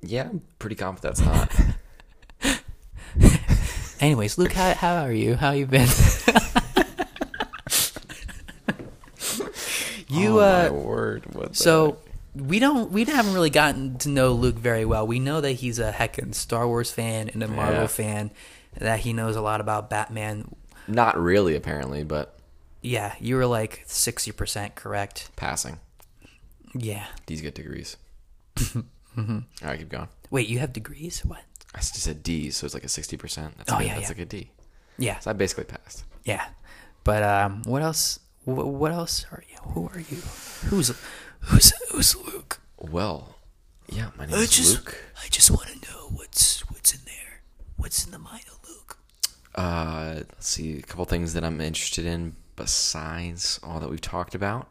yeah, I'm pretty confident that's not. [LAUGHS] Anyways, Luke, how, how are you? How you been? [LAUGHS] [LAUGHS] you oh, uh my word! What the so we don't we haven't really gotten to know Luke very well. We know that he's a heckin' Star Wars fan and a Marvel Yeah. fan, that he knows a lot about Batman. Not really, apparently, but Yeah, you were like sixty percent correct. passing. Yeah. D's get degrees. [LAUGHS] Mm-hmm. All right, keep going. Wait, you have degrees? What? I just said D, so it's like a sixty percent. That's Oh, like, yeah, that's yeah. like a D. Yeah, So I basically passed. yeah. But um, what else? What else are you? Who are you? Who's who's who's Luke? Well, yeah, my name I is just Luke. I just want to know what's what's in there. What's in the mind of Luke? Uh, let's see a couple things that I'm interested in besides all that we've talked about.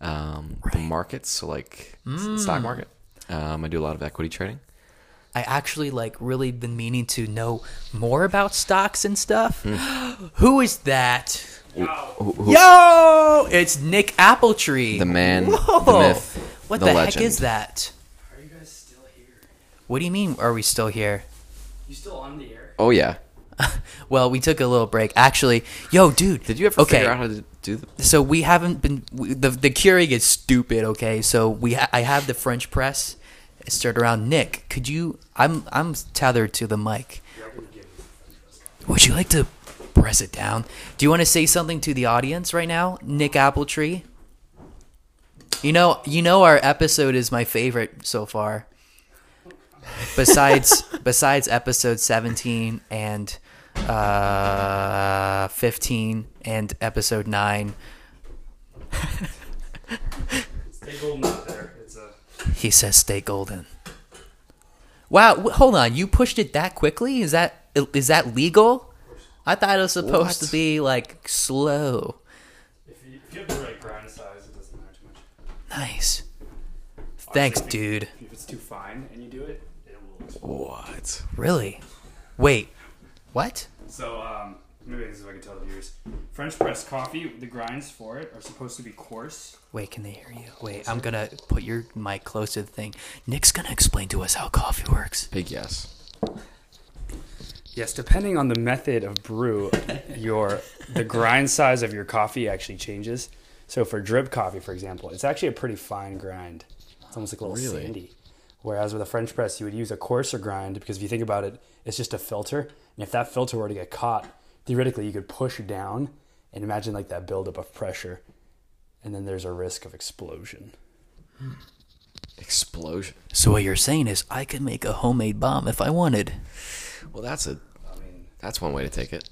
Um, the markets, so like Mm. stock market. Um, I do a lot of equity trading. I actually like really been meaning to know more about stocks and stuff. Hmm. [GASPS] Who is that? Who- who- Yo, it's Nick Appletree. The man, the Whoa. myth, What the the, legend. heck is that? Are you guys still here? What do you mean? Are we still here? You still on the air? Oh yeah. [LAUGHS] Well, we took a little break. Actually, yo, dude. Did you ever okay, figure out how to do the? so we haven't been we, the the Keurig is stupid. Okay, so we ha- I have the French press. It's stirred around. Nick, could you? I'm I'm tethered to the mic. Would you like to press it down? Do you want to say something to the audience right now, Nick Appletree? You know, you know our episode is my favorite so far. Besides, [LAUGHS] besides episode seventeen and uh, fifteen and episode nine, Stay golden out there. It's a. he says stay golden. Wow, hold on, you pushed it that quickly? Is that is that legal? I thought it was supposed What? to be like slow. If you, if you have the right grind size, it doesn't matter too much. Nice. Thanks, Obviously, dude. If, if it's too fine and you do it, it will explode. What? Really? Wait. What? So, um, maybe this is what I can tell the viewers. French press coffee, the grinds for it are supposed to be coarse. Wait, can they hear you? Wait, I'm gonna put your mic close to the thing. Nick's gonna explain to us how coffee works. Big yes. Yes, depending on the method of brew, [LAUGHS] your the grind size of your coffee actually changes. So for drip coffee, for example, it's actually a pretty fine grind. It's almost like a little Really? sandy. Whereas with a French press, you would use a coarser grind because if you think about it, it's just a filter. And if that filter were to get caught, theoretically you could push down and imagine like that buildup of pressure. And then there's a risk of explosion. Explosion. So what you're saying is I could make a homemade bomb if I wanted. Well, that's a. I mean, That's one way to take it.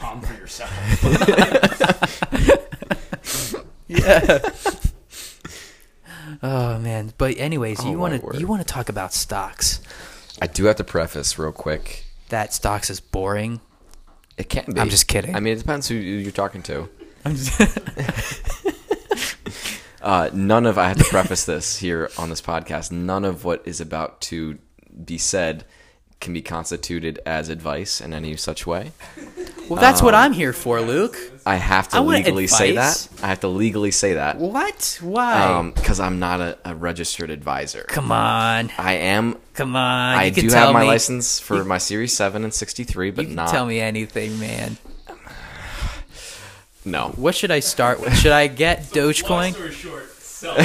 bomb for yourself. [LAUGHS] Yeah. [LAUGHS] oh man. But anyways, Oh, you my want word. to you want to talk about stocks. I do have to preface real quick. That stocks is boring. It can be. I'm just kidding. I mean, it depends who you're talking to. I'm just [LAUGHS] Uh, none of I have to preface this here on this podcast. None of what is about to be said can be constituted as advice in any such way. Well, that's what Um, I'm here for, Luke. I have to I want legally say that. I have to legally say that What? Why? because I'm not a, a registered advisor. Come on. I am. Come on. I you do have my me, license for my Series Seven and 63, but You can not. tell me anything, man. [SIGHS] No. What should I start with? Should I get Dogecoin? story short, [LAUGHS] sell.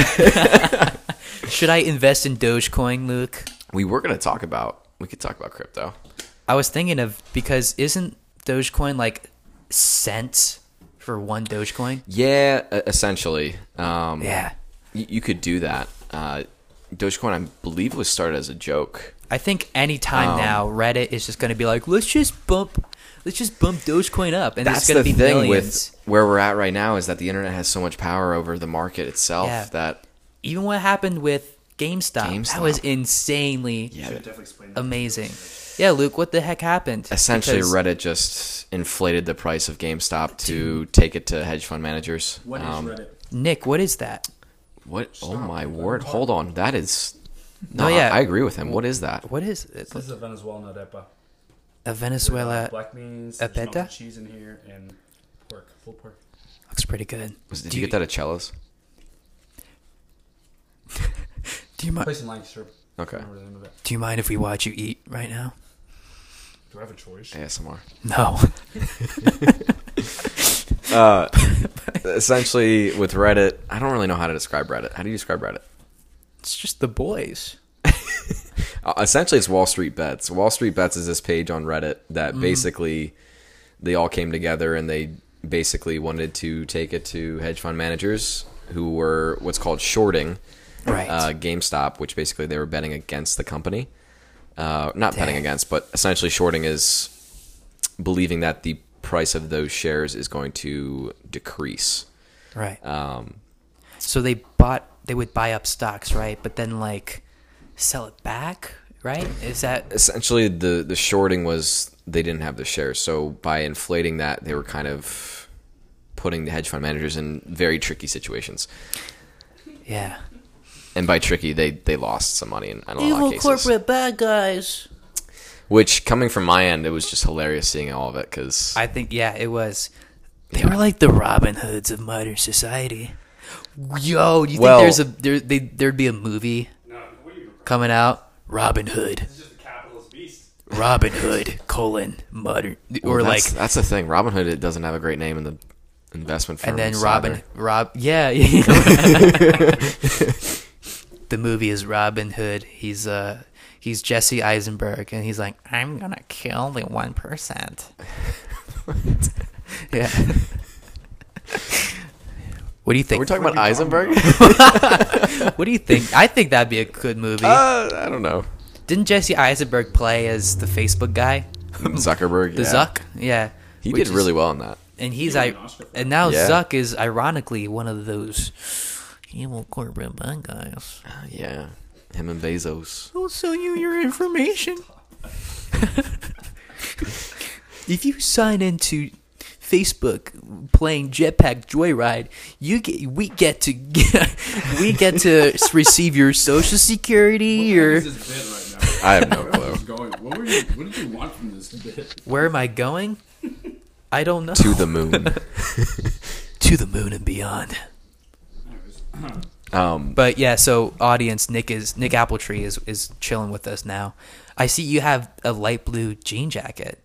Should I invest in Dogecoin, Luke? We were gonna talk about. We could talk about crypto. I was thinking of because isn't Dogecoin like cents for one Dogecoin? Yeah, essentially. Um, Yeah. you could do that. Uh, Dogecoin, I believe, was started as a joke. I think anytime Um, now Reddit is just going to be like, let's just bump, let's just bump Dogecoin up, and That's going the to be thing millions. with where we're at right now is that the internet has so much power over the market itself Yeah. that Even what happened with GameStop, that was insanely yeah, definitely that. amazing. Yeah, Luke, what the heck happened? essentially Because- Reddit just inflated the price of GameStop to take it to hedge fund managers. What is Um, Reddit? Nick, what is that? What? Oh my word! Hold on, that is. No, No, yeah. I, I agree with him. What is that? What is it? This is a Venezuelan arepa. A Venezuela? Black beans, a there's peta? cheese in here, and pork. Pulled pork. Looks pretty good. Was, did Do you get that at Cello's? [LAUGHS] Do you mind? Place in Lancaster. Okay. I don't remember the name of it. Do you mind if we watch you eat right now? Do I have a choice? ASMR. No. [LAUGHS] [LAUGHS] Uh, essentially, with Reddit, I don't really know how to describe Reddit. How do you describe Reddit? It's just the boys. [LAUGHS] Uh, essentially, it's Wall Street Bets. Wall Street Bets is this page on Reddit that Mm. basically they all came together and they basically wanted to take it to hedge fund managers who were what's called shorting Right. uh, GameStop, which basically they were betting against the company. Uh, not betting against, but essentially shorting is believing that the price of those shares is going to decrease. right. Um, so they bought. They would buy up stocks, right? But then like sell it back, right? Is that essentially the the shorting was they didn't have the shares so by inflating that they were kind of putting the hedge fund managers in very tricky situations yeah? And by tricky they they lost some money in, in a lot of cases corporate bad guys. which coming from my end it was just hilarious seeing all of it because I think yeah, it was. They were like the Robin Hoods of modern society. Yo, do you Well- think there's a there they, there'd be a movie No, what are you? coming out? Robin Hood, This is just a capitalist beast. Robin Hood colon modern or like that's, that's the thing Robin Hood it doesn't have a great name in the investment firm and then Robin either- Rob yeah. [LAUGHS] [LAUGHS] [LAUGHS] the movie is Robin Hood. He's uh he's Jesse Eisenberg and he's like I'm gonna kill the one percent. [LAUGHS] yeah. What do you think? we're talking about eisenberg [LAUGHS] What do you think? I think that'd be a good movie. uh, i don't know Didn't Jesse Eisenberg play as the Facebook guy, [LAUGHS] zuckerberg the yeah. Zuck? Yeah, he Which did is- really well in that And he's He I, an and now Yeah. Zuck is ironically one of those evil corporate bad guys. Uh, yeah him and bezos I'll sell you your information. [LAUGHS] if you sign into Facebook playing Jetpack Joyride, you get we get to [LAUGHS] we get to receive your social security or What is this bit right now? i have no Where clue was this going? What were you? What did you want from this bit? where am I going? I don't know. to the moon [LAUGHS] to the moon and beyond. [CLEARS THROAT] um But yeah, so audience, Nick is Nick Appletree is is chilling with us now. I see you have a light blue jean jacket.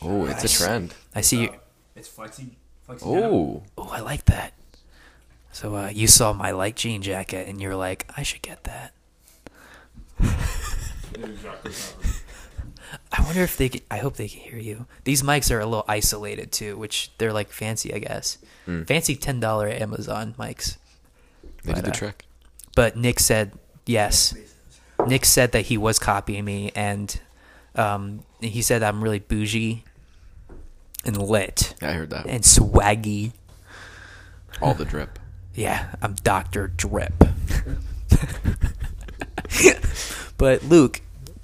oh it's a Nice. trend I see you. It's flexi. flexi oh Oh, I like that. So uh, you saw my light jean jacket and you're like, I should get that. [LAUGHS] I wonder if they. Can, I hope they can hear you. These mics are a little isolated too, which they're like fancy, I guess. Fancy ten dollar Amazon mics. They did the uh, trick. But Nick said yes. Nick said that he was copying me, and um, he said I'm really bougie and lit Yeah, I heard that. and swaggy. All the drip. [LAUGHS] Yeah, I'm Doctor Drip. [LAUGHS] but Luke,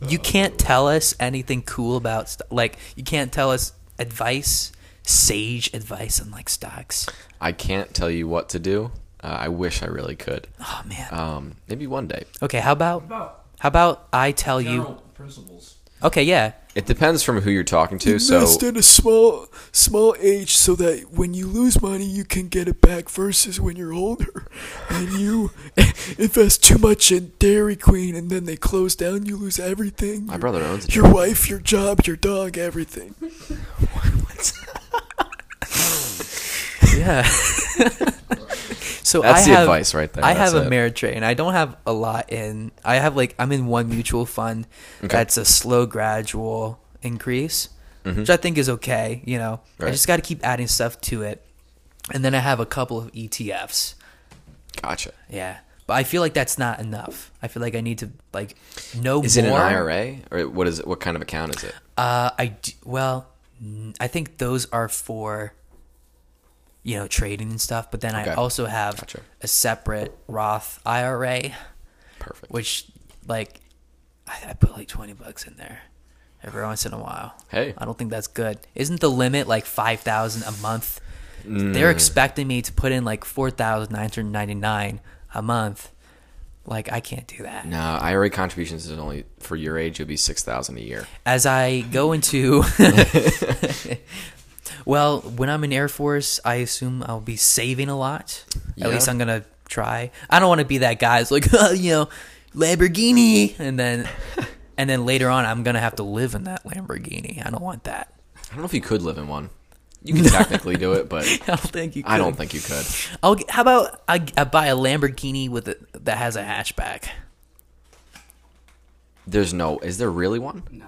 you can't tell us anything cool about st- like you can't tell us advice, sage advice on like stocks. I can't tell you what to do. Uh, I wish I really could. Oh man. Um, maybe one day. Okay, how about About how about I tell you? principles. Okay, yeah. It depends from who you're talking to. So Invest at a small small age so that when you lose money you can get it back versus when you're older. [LAUGHS] And you [LAUGHS] invest too much in Dairy Queen and then they close down, you lose everything. my Your- brother owns a Your wife, your job, your dog, everything. [LAUGHS] Yeah. So That's I the have, advice right there. I have That's a it. Ameritrade. I don't have a lot in. I have like I'm in one mutual fund Okay. that's a slow, gradual increase, Mhm. which I think is okay. You know, I just got to keep adding stuff to it, and then I have a couple of ETFs. Gotcha. Yeah, but I feel like that's not enough. I feel like I need to like know Is it an. IRA or what is it? What kind of account is it? Uh, I d- well, n- I think those are for you know trading and stuff. But then Okay. I also have Gotcha. a separate Roth IRA, Perfect. which like I, I put like twenty bucks in there every once in a while. Hey. I don't think that's good. Isn't the limit like five thousand a month? Mm. They're expecting me to put in like four thousand nine hundred ninety nine a month. Like I can't do that. No, IRA contributions is only for your age. It'll be six thousand a year. as I go into [LAUGHS] [LAUGHS] Well, when I'm in Air Force, I assume I'll be saving a lot. Yeah. At least I'm gonna try. I don't want to be that guy It's like, [LAUGHS] you know, Lamborghini, and then and then later on, I'm gonna have to live in that Lamborghini. I don't want that. I don't know if you could live in one. You can technically do it, but [LAUGHS] I don't think you. Could. I don't think you could. I'll, how about I, I buy a Lamborghini with a, that has a hatchback? There's no. Is there really one? No.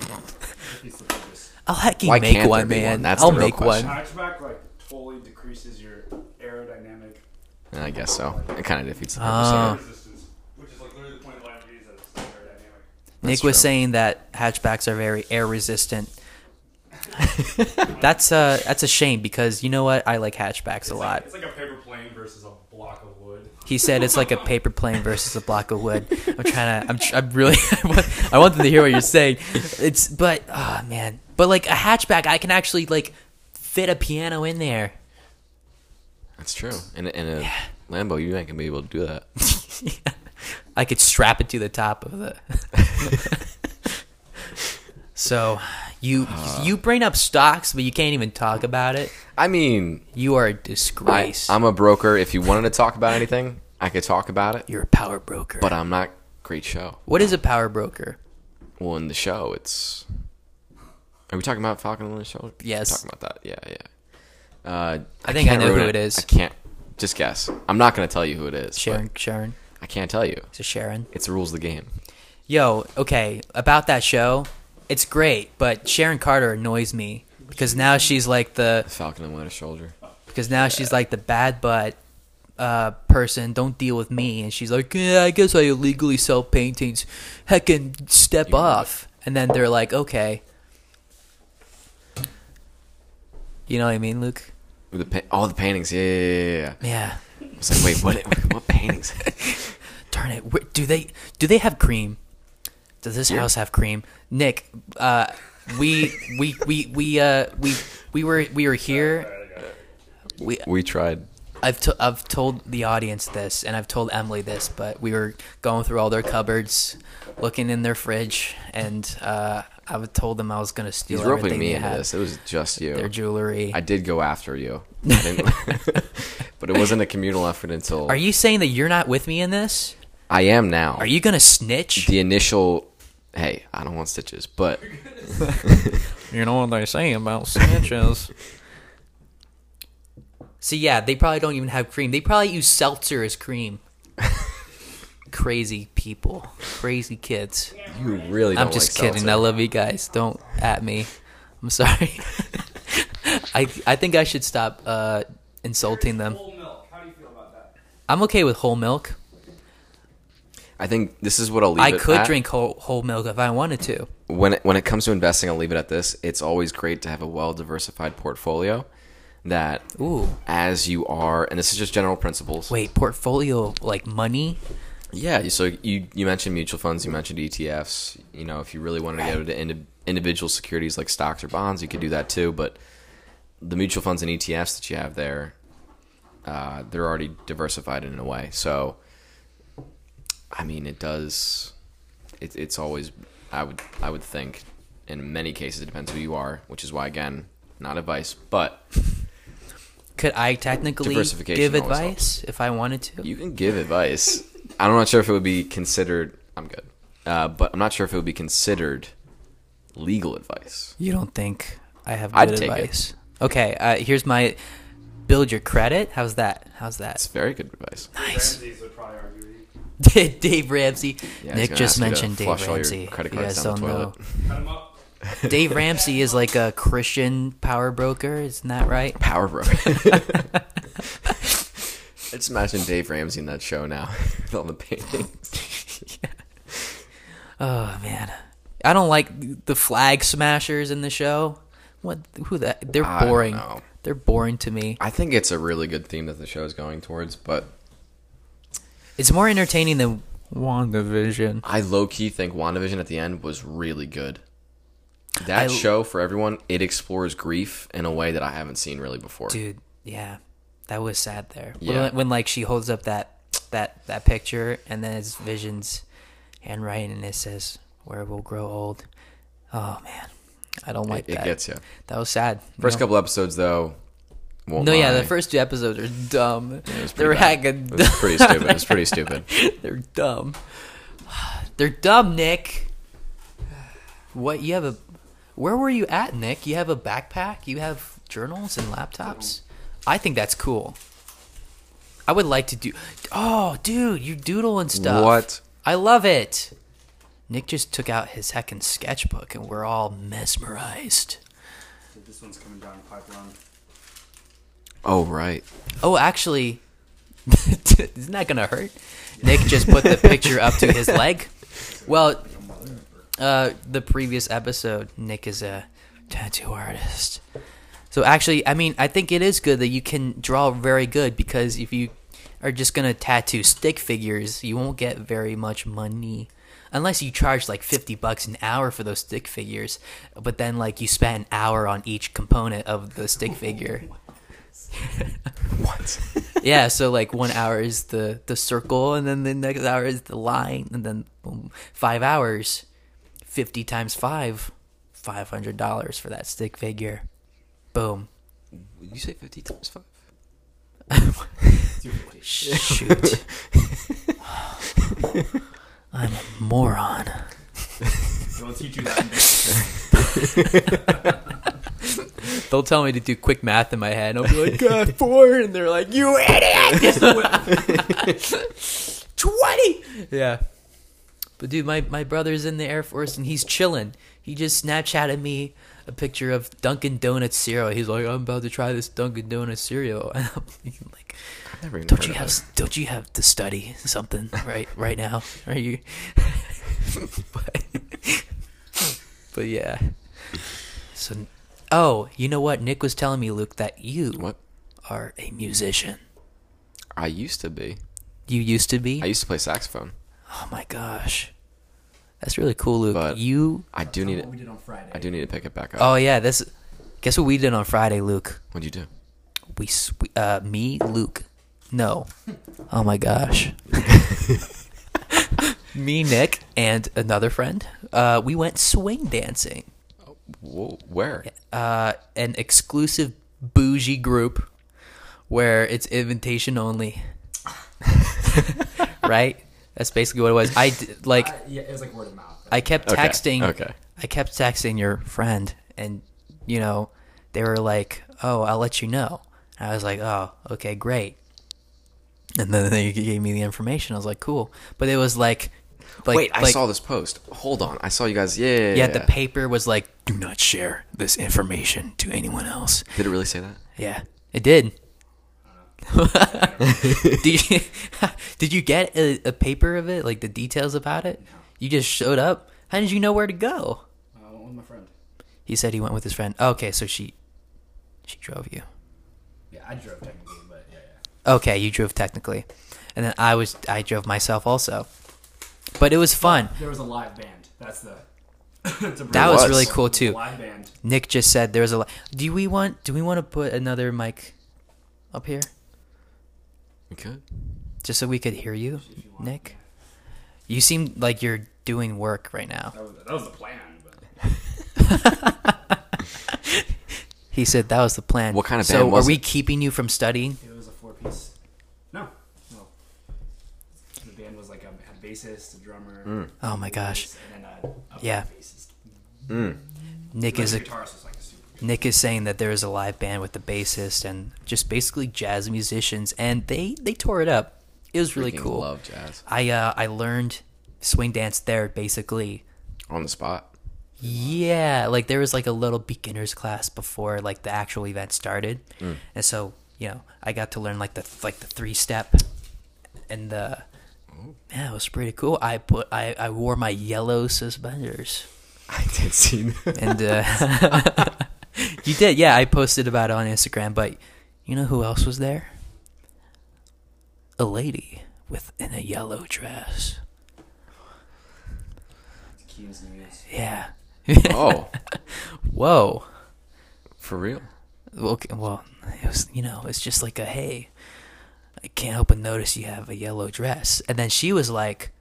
[LAUGHS] I'll hecking Why make can't one, there be man. one? That's I'll the real make question. one. Hatchback like totally decreases your aerodynamic I guess so. It kind of defeats the purpose. of it. resistance, which is like literally the point of Lamborghinis that it's aerodynamic. Nick was true. saying that hatchbacks are very air resistant. [LAUGHS] that's uh that's a shame because you know what I like hatchbacks a lot. It's like a paper plane versus a block of wood. He said it's like a paper plane versus a block of wood. I'm trying to. I'm. I'm really. [LAUGHS] I want, I want them to hear what you're saying. It's but oh man. But like a hatchback, I can actually like fit a piano in there. That's true. In a, in a Lambo, you ain't gonna be able to do that. yeah. [LAUGHS] I could strap it to the top of the. [LAUGHS] so, you you bring up stocks, but you can't even talk about it. I mean, You are a disgrace. I'm a broker. If you wanted to talk about anything, I could talk about it. You're a power broker. But I'm not great show. what is a power broker? Well, in the show, it's. Are we talking about Falcon and Winter Soldier? Yes. We're talking about that. Yeah, yeah. Uh, I think I know who it is. I can't. Just guess. I'm not going to tell you who it is. Sharon. Sharon. I can't tell you. It's a Sharon. It's the rules of the game. Yo, okay, about that show, it's great, but Sharon Carter annoys me because now she's like the Falcon and Winter Soldier. because now she's like the bad butt uh, person. Don't deal with me, and she's like, yeah, I guess I illegally sell paintings. Heckin' step off, and then they're like, okay. You know what I mean, Luke? With the pa- all the paintings. Yeah, yeah, yeah, yeah. Yeah. I was like, wait, what? What paintings? [LAUGHS] Darn it! Where, do they do they have cream? Does this Yeah. house have cream? Nick, uh, we we we we uh we we were we were here. We we tried. I've to, I've told the audience this, and I've told Emily this, but we were going through all their cupboards, looking in their fridge, and uh, I told them I was gonna steal He's roping everything me into this. It was just you. their jewelry. I did go after you. [LAUGHS] [LAUGHS] But it wasn't a communal effort until Are you saying that you're not with me in this? I am now. Are you gonna snitch? the initial? Hey, I don't want stitches, but [LAUGHS] You know what they say about snitches. See, yeah, they probably don't even have cream. They probably use seltzer as cream. [LAUGHS] Crazy people, crazy kids. you really. Don't I'm just like kidding. seltzer. I love you guys. Don't at me. I'm sorry. [LAUGHS] I I think I should stop uh, insulting them. Whole milk. How do you feel about that? I'm okay with whole milk. I think this is what I'll leave. I could at. drink whole whole milk if I wanted to. when it, when it comes to investing. I'll leave it at this. It's always great to have a well diversified portfolio. That Ooh, as you are, and this is just general principles. wait, portfolio like money. Yeah, so you you mentioned mutual funds, you mentioned ETFs. You know, if you really wanted to get into indi- individual securities like stocks or bonds, you could do that too. But the mutual funds and ETFs that you have there, uh, they're already diversified in a way. So, I mean, it does. It, it's always I would I would think in many cases it depends who you are, which is why again not advice, but Could I technically give always advice if I wanted to? You can give advice. I'm not sure if it would be considered. I'm good, uh, but I'm not sure if it would be considered legal advice. You don't think I have I'd good take it. advice? Okay, uh, here's my build your credit. How's that? How's that? It's very good advice. Nice. [LAUGHS] Dave Ramsey. Yeah, Nick just ask you to mentioned Dave flush all your Ramsey. credit if you cards guys don't know. Cut him up. Dave Ramsey is like a Christian power broker, isn't that right? [LAUGHS] Power broker. I [LAUGHS] just imagine Dave Ramsey in that show now with all the paintings. yeah. Oh man, I don't like the flag smashers in the show. What? Who that? They're boring. They're boring to me. I think it's a really good theme that the show is going towards, but It's more entertaining than WandaVision. I low key think WandaVision at the end was really good. That I- show for everyone, it explores grief in a way that I haven't seen really before. Dude, yeah, that was sad there. Yeah. When, when like she holds up that that that picture and then it's Vision's handwriting and it says "Where we'll grow old." Oh man, I don't like it, that. it gets you. That was sad. First No. couple episodes though. Won't No, yeah, the first two episodes are dumb. it was They're pretty bad. hacking. It was pretty stupid. It was pretty [LAUGHS] stupid. They're dumb. They're dumb, Nick. What you have a? Where were you at, Nick? You have a backpack. You have journals and laptops. I think that's cool. I would like to do. Oh, dude, you doodle and stuff. What? I love it. Nick just took out his heckin' sketchbook, and we're all mesmerized. This one's coming down the pipeline. Oh right. Oh, actually, [LAUGHS] isn't that gonna hurt? Nick just put the picture up to his leg. Well, uh, the previous episode, Nick is a tattoo artist. So actually, I mean, I think it is good that you can draw very good because if you are just gonna tattoo stick figures, you won't get very much money. Unless you charge like fifty bucks an hour for those stick figures, but then like you spend an hour on each component of the stick figure. [LAUGHS] What? [LAUGHS] Yeah, so like one hour is the the circle, and then the next hour is the line, and then boom, five hours, fifty times five, five hundred dollars for that stick figure. Boom. You say fifty times five? [LAUGHS] Shoot. I'm a moron. They'll teach you that. They'll tell me to do quick math in my head, and I'll be like, [LAUGHS] God, four, and they're like, you idiot! [LAUGHS] [LAUGHS] Twenty. Yeah. But dude, my my brother's in the Air Force, and he's chilling. He just Snapchatted me a picture of Dunkin' Donuts cereal. He's like, I'm about to try this Dunkin' Donuts cereal, and I'm thinking like, never don't you have don't you have to study something right right now? Are you? but, but yeah. So, oh, you know what? Nick was telling me, Luke, that you What? are a musician. I used to be. You used to be. I used to play saxophone. oh my gosh, that's really cool, Luke. But- you. I do need it. we did on Friday. I do need to pick it back up. Oh yeah, this. Guess what we did on Friday, Luke? What'd you do? We, s- we uh, me, Luke. No. [LAUGHS] Oh my gosh. [LAUGHS] [LAUGHS] me, Nick, and another friend. Uh, we went swing dancing. Whoa, where? uh, an exclusive bougie group where it's invitation only. [LAUGHS] right? That's basically what it was. I d- like yeah, it was like word of mouth. I kept Okay, texting okay. I kept texting your friend and you know, they were like, "Oh, I'll let you know." And I was like, "Oh, okay, great." And then they gave me the information. I was like, "Cool." But it was like like Wait, I like- saw this post. Hold on. I saw you guys. Yeah, yeah, yeah, the paper was like, "Do not share this information to anyone else." Did it really say that? Yeah, it did. [LAUGHS] did you [LAUGHS] did you get a, a paper of it, like the details about it? You just showed up. How did you know where to go? I went with my friend. He said he went with his friend. Oh, okay, so she she drove you. Yeah, I drove technically, but yeah, yeah. Okay, you drove technically, and then I was I drove myself also. But it was fun. There was a live band. That's the. [LAUGHS] to That was was. really cool There was a too. Live band. Nick just said there was a. li- Do we want Do we want to put another mic up here We could. just so we could hear you, Nick? You seem like you're doing work right now. That was, that was the plan. But [LAUGHS] He said that was the plan. What kind of so band was are we keeping you from studying? it was a four piece. No, no. The band was like a, a bassist, a drummer. Oh my gosh. And then a, a Yeah. Mm. Nick is a, guitarist was like a super. Nick is saying that there is a live band with the bassist and just basically jazz musicians, and they they tore it up. It was really Freaking cool. Love jazz I uh I learned swing dance there basically. on the spot. Yeah, like there was like a little beginners class before like the actual event started, and so you know I got to learn like the like the three step, and the yeah it was pretty cool. I put I I wore my yellow suspenders. [LAUGHS] I did see that. and uh, [LAUGHS] you did, yeah. I posted about it on Instagram, but you know who else was there? A lady with in a yellow dress. Yeah. Oh, [LAUGHS] Whoa. for real? Okay. Well, it was you know it's just like a hey, I can't help but notice you have a yellow dress, and then she was like,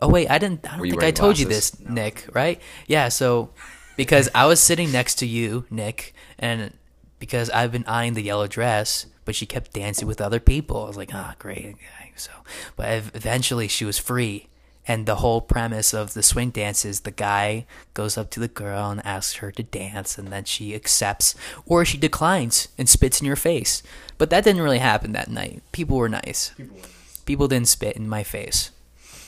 oh wait, I didn't. I don't think I told you glasses? this, Nick. Right? Yeah. So because I was sitting next to you, Nick, and because I've been eyeing the yellow dress, but she kept dancing with other people. I was like, ah, great. So, but eventually she was free. And the whole premise of the swing dance is the guy goes up to the girl and asks her to dance, and then she accepts or she declines and spits in your face. But that didn't really happen that night. People were nice. People didn't spit in my face.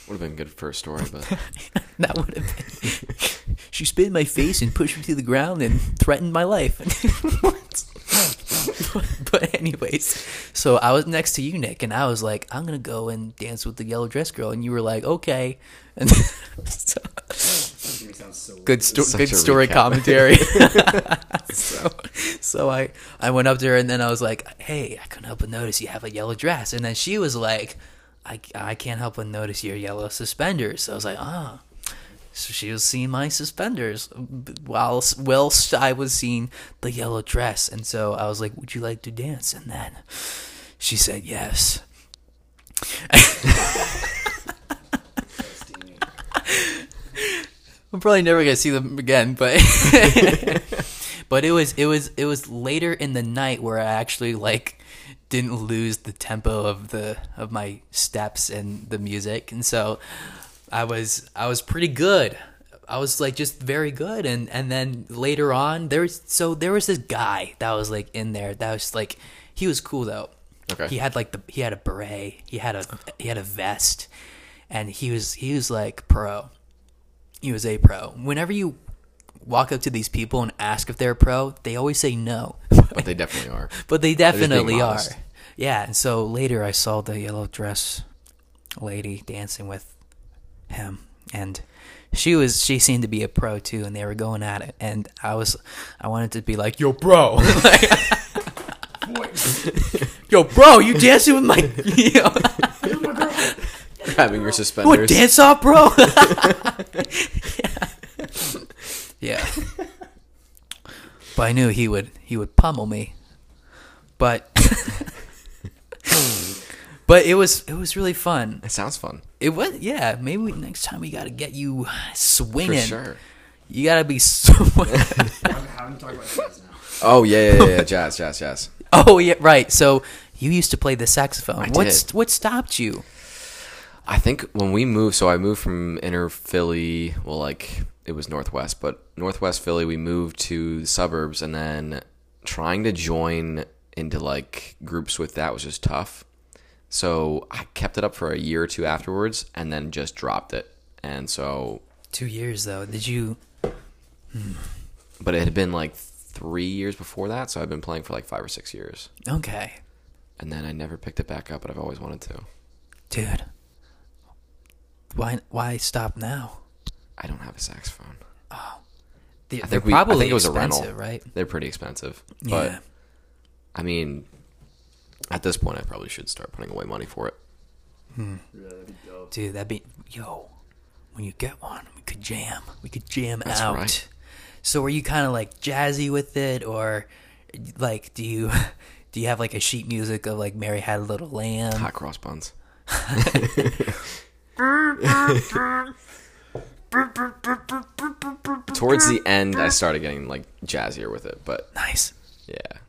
Would have been good for a story, but [LAUGHS] That would have been. [LAUGHS] she spit in my face and pushed me to the ground and threatened my life. [LAUGHS] [LAUGHS] but anyways, so I was next to you, Nick, and I was like, I'm gonna go and dance with the yellow dress girl, and you were like, okay. [LAUGHS] And so, good, sto- good story recap. commentary. [LAUGHS] so, so I, I went up to her and then I was like, hey, I couldn't help but notice you have a yellow dress, and then she was like, I, I can't help but notice your yellow suspenders. So I was like, ah. So she was seeing my suspenders while whilst I was seeing the yellow dress, and so I was like, "Would you like to dance?" And then she said yes. [LAUGHS] I'm probably never gonna see them again, but [LAUGHS] but it was it was it was later in the night where I actually like didn't lose the tempo of the of my steps and the music, and so I was I was pretty good. I was like just very good, and and then later on there's so there was this guy that was like in there that was like he was cool though. Okay. He had like the he had a beret, he had a he had a vest, and he was he was like pro. He was a pro. Whenever you walk up to these people and ask if they're a pro, they always say no. but they definitely are. [LAUGHS] But they definitely are. Yeah, and so later I saw the yellow dress lady dancing with him and she was she seemed to be a pro too and they were going at it and I was I wanted to be like, "Yo, bro." [LAUGHS] Yo, bro, you dancing with my [LAUGHS] you know, Grabbing your what suspenders. dance off, bro? [LAUGHS] yeah. But I knew he would he would pummel me. But But it was it was really fun. It sounds fun. It was yeah, maybe we, next time we got to get you For swinging. sure. You got to be [LAUGHS] swinging. haven't talked about jazz now. Oh yeah, yeah, yeah, yeah. jazz, jazz, jazz. oh yeah, right. So you used to play the saxophone. I What's did. what stopped you? I think when we moved, so I moved from inner Philly, well, like it was northwest, but northwest Philly, we moved to the suburbs, and then trying to join into like groups with that was just tough. So I kept it up for a year or two afterwards, and then just dropped it. And so, 2 years though. Did you but it had been like three years before that, so I've been playing for like five or six years, Okay. and then I never picked it back up, but I've always wanted to. Dude. Why why stop now? I don't have a saxophone. Oh. They, I they're think we, I probably think it was a expensive, rental, right? They're pretty expensive, but yeah. I mean, at this point, I probably should start putting away money for it. Hmm. Dude, that'd be yo. When you get one, we could jam. We could jam That's out. right. So are you kind of like jazzy with it, or like do you [LAUGHS] do you have like a sheet music of like Mary Had a Little Lamb? Hot cross buns. [LAUGHS] Towards the end, I started getting like jazzier with it, but Nice. yeah,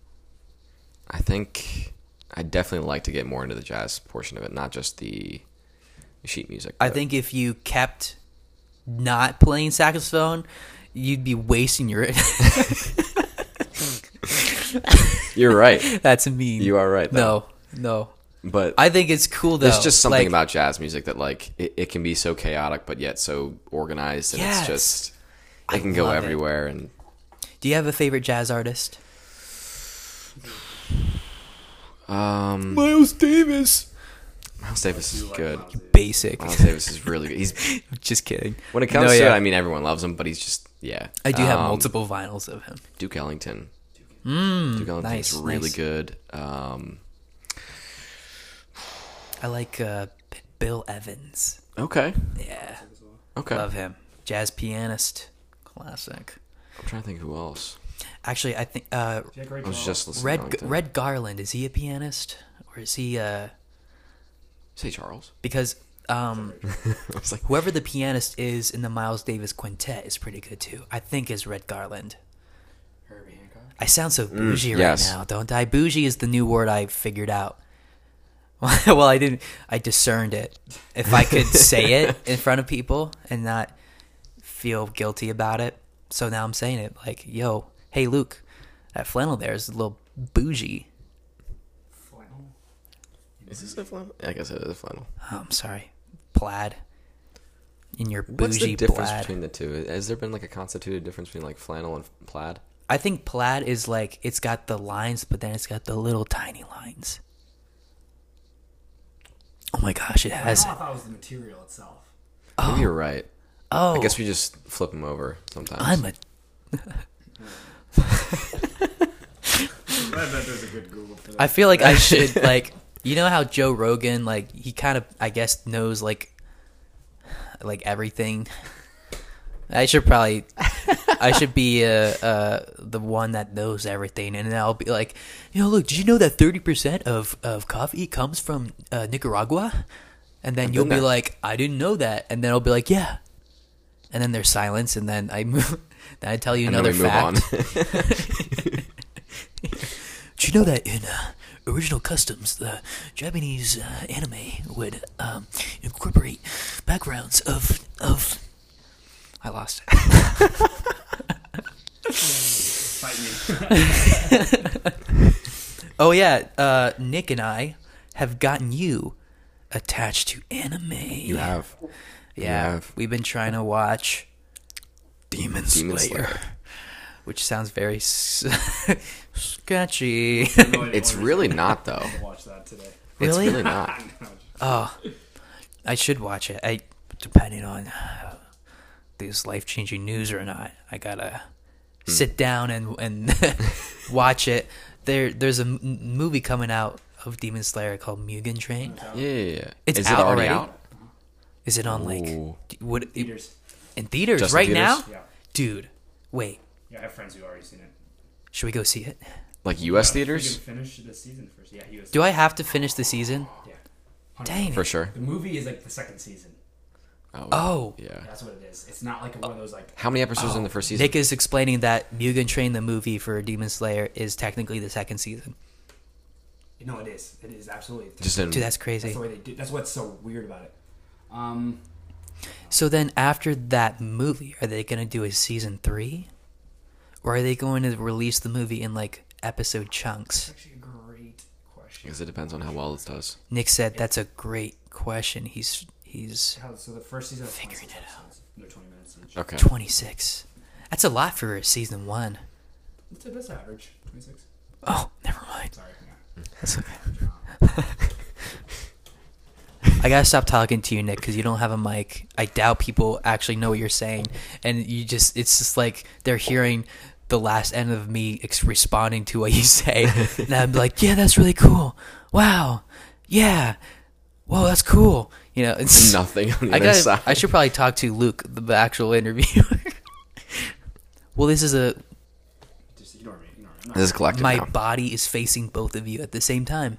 I think I definitely like to get more into the jazz portion of it, not just the sheet music. I but- think if you kept not playing saxophone, you'd be wasting your. [LAUGHS] you're right, [LAUGHS] That's mean. You are right, though. No, no. but I think it's cool though. there's just something Like, about jazz music that like it, it can be so chaotic, but yet so organized, and Yes. it's just I it can go love it. everywhere. And Do you have a favorite jazz artist? Um, Miles Davis. Miles Davis is good. Basic. Miles Davis is really good. He's [LAUGHS] just kidding. when it comes No, to yeah. it, I mean, everyone loves him, but he's just yeah. I do have Um, multiple vinyls of him. Duke Ellington. Mm, Duke Ellington's nice, really nice. good. Um, I like uh, B- Bill Evans. okay, Yeah, okay. love him. Jazz pianist, classic. I'm trying to think who else. Actually, I think uh, I was just listening. Red to Red Garland is he a pianist or is he uh Say Charles. because um, [LAUGHS] like, whoever the pianist is in the Miles Davis quintet is pretty good too. I think is Red Garland. Herbie Hancock. I sound so bougie right yes. now, don't I? Bougie is the new word I figured out. [LAUGHS] well, I didn't. I discerned it. If I could say [LAUGHS] it in front of people and not feel guilty about it, so now I'm saying it. Like, yo, hey, Luke, that flannel there is a little bougie. Flannel. is this a flannel? I guess it is a flannel. Oh, I'm sorry, plaid. In your bougie What's bougie the difference plaid. between the two? Has there been like a constituted difference between like flannel and plaid? I think plaid is like it's got the lines, but then it's got the little tiny lines. Oh my gosh, it has. I thought it was the material itself. Maybe oh. you're right. Oh, I guess we just flip them over sometimes. I'm a I bet there's a good Google for that. I feel like I should [LAUGHS] like you know how Joe Rogan like he kind of I guess knows like like everything. I should probably I should be uh, uh the one that knows everything and then I'll be like, you know, look, did you know that 30% of of coffee comes from uh, Nicaragua? And then you'll be like, I didn't know that. And then I'll be like, yeah. And then there's silence and then I move then I tell you and another fact. on. [LAUGHS] Did you know that in uh, original customs, the Japanese uh, anime would um, incorporate backgrounds of of. I lost it. Fight [LAUGHS] me. oh yeah, uh, Nick and I have gotten you attached to anime. you have. yeah. have. We've been trying to watch Demon, Demon Slayer, Slayer. which sounds very s- [LAUGHS] sketchy. It's really not though. Watch that today. It's Really? really not. [LAUGHS] Oh, I should watch it. I depending on uh, this life changing news or not. I gotta Hmm. sit down and and [LAUGHS] watch it. There, there's a m- movie coming out of Demon Slayer called Mugen Train. Yeah, yeah, yeah. It's Is out it already, already? out? Is it on like Ooh. d- would it, Theaters. In theaters Just in right theaters? now? Yeah. Dude, wait. Yeah, I have friends who already seen it. Should we go see it? Like U.S. Yeah, we theaters can finish the season first. Yeah, he was. Do I have to finish the season? Yeah. Dang. for it. sure. The movie is like the second season. Oh, Oh. yeah. That's what it is. It's not like one of those like. How many episodes in the first season? Nick is explaining that Mugen Train, the movie for Demon Slayer, is technically the second season. No, it is. It is absolutely. Just in Dude, that's That's crazy. the way they do. That's what's so weird about it. Um, So then, after that movie, are they going to do a season three, or are they going to release the movie in like episode chunks? actually a great question. because it depends on how well it does. Nick said that's a great question. He's he's How, so the first season. is Figuring 26 it out. episodes. They're 20 minutes each. Okay. twenty six. That's a lot for season one. That's, that's average. 26. Oh, never mind. Sorry. Yeah. That's okay. [LAUGHS] I gotta stop talking to you, Nick, because you don't have a mic. I doubt people actually know what you're saying, and you just—it's just like they're hearing the last end of me ex- responding to what you [LAUGHS] say, and I'm like, "Yeah, that's really cool. Wow, yeah, whoa, that's cool." You know, it's Nothing on [LAUGHS] I other got. side. I should probably talk to Luke, the actual interviewer. [LAUGHS] well, this is a Just ignore me. Ignore me. This is collective my now. body is facing both of you at the same time.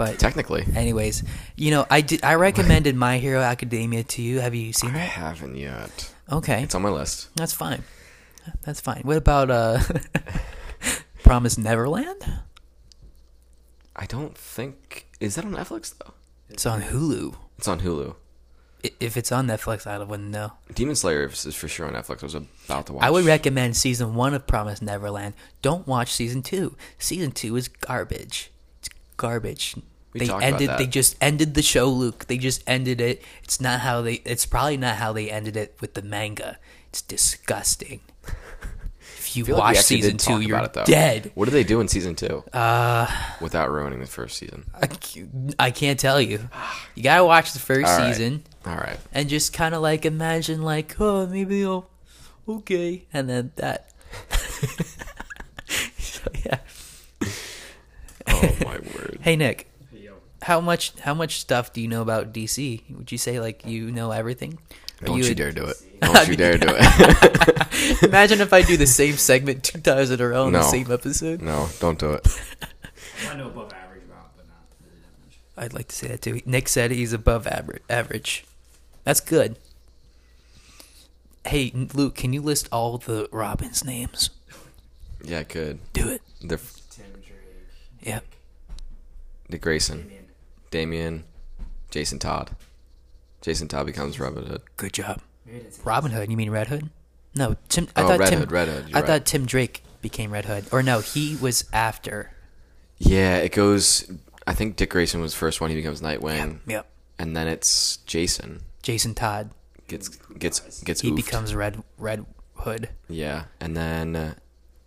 But Technically, anyways, you know, I did I recommended My Hero Academia to you. Have you seen it? I that? haven't yet. Okay. It's on my list. That's fine. That's fine. What about uh [LAUGHS] Promise Neverland? I don't think is that on Netflix though. It's on Hulu. It's on Hulu. I- If it's on Netflix, I wouldn't know. Demon Slayer is is for sure on Netflix. I was about to watch. I would recommend season one of Promise Neverland. Don't watch season two. Season two is garbage. It's garbage. We they ended. They just ended the show, Luke. They just ended it. It's not how they. It's probably not how they ended it with the manga. It's disgusting. If you I feel like watch season two, you're it, dead. What do they do in season two? Uh, without ruining the first season. I can't tell you. [SIGHS] You gotta watch the first All right. season All right. and just kind of like imagine like, oh, maybe I'll okay, and then that. so, [LAUGHS] [LAUGHS] yeah. Oh my word. Hey Nick. How much how much stuff do you know about DC? Would you say like you know everything? Are Don't you a- dare do it. [LAUGHS] Don't you dare do it. [LAUGHS] Imagine if I do the [LAUGHS] same segment two times in a row in the same episode. no, don't do it. I know above average amount, but not really that much. I'd like to say that too. Nick said he's above average. Average. That's good. Hey, Luke, can you list all the Robins names? Yeah, I could. Do it. They're Tim Drake. Yep. Dick Grayson, Damian, Jason Todd. Jason Todd becomes Robin Hood. Good job. Robin Hood. You mean Red Hood? No, Tim. I Oh, thought Red Tim. Hood, Red Hood, I right. thought Tim Drake became Red Hood, or no, he was after. Yeah, it goes. I think Dick Grayson was the first one. He becomes Nightwing, Yep. and then it's Jason Jason Todd. gets gets gets. He oofed. becomes Red Red Hood. yeah, and then uh,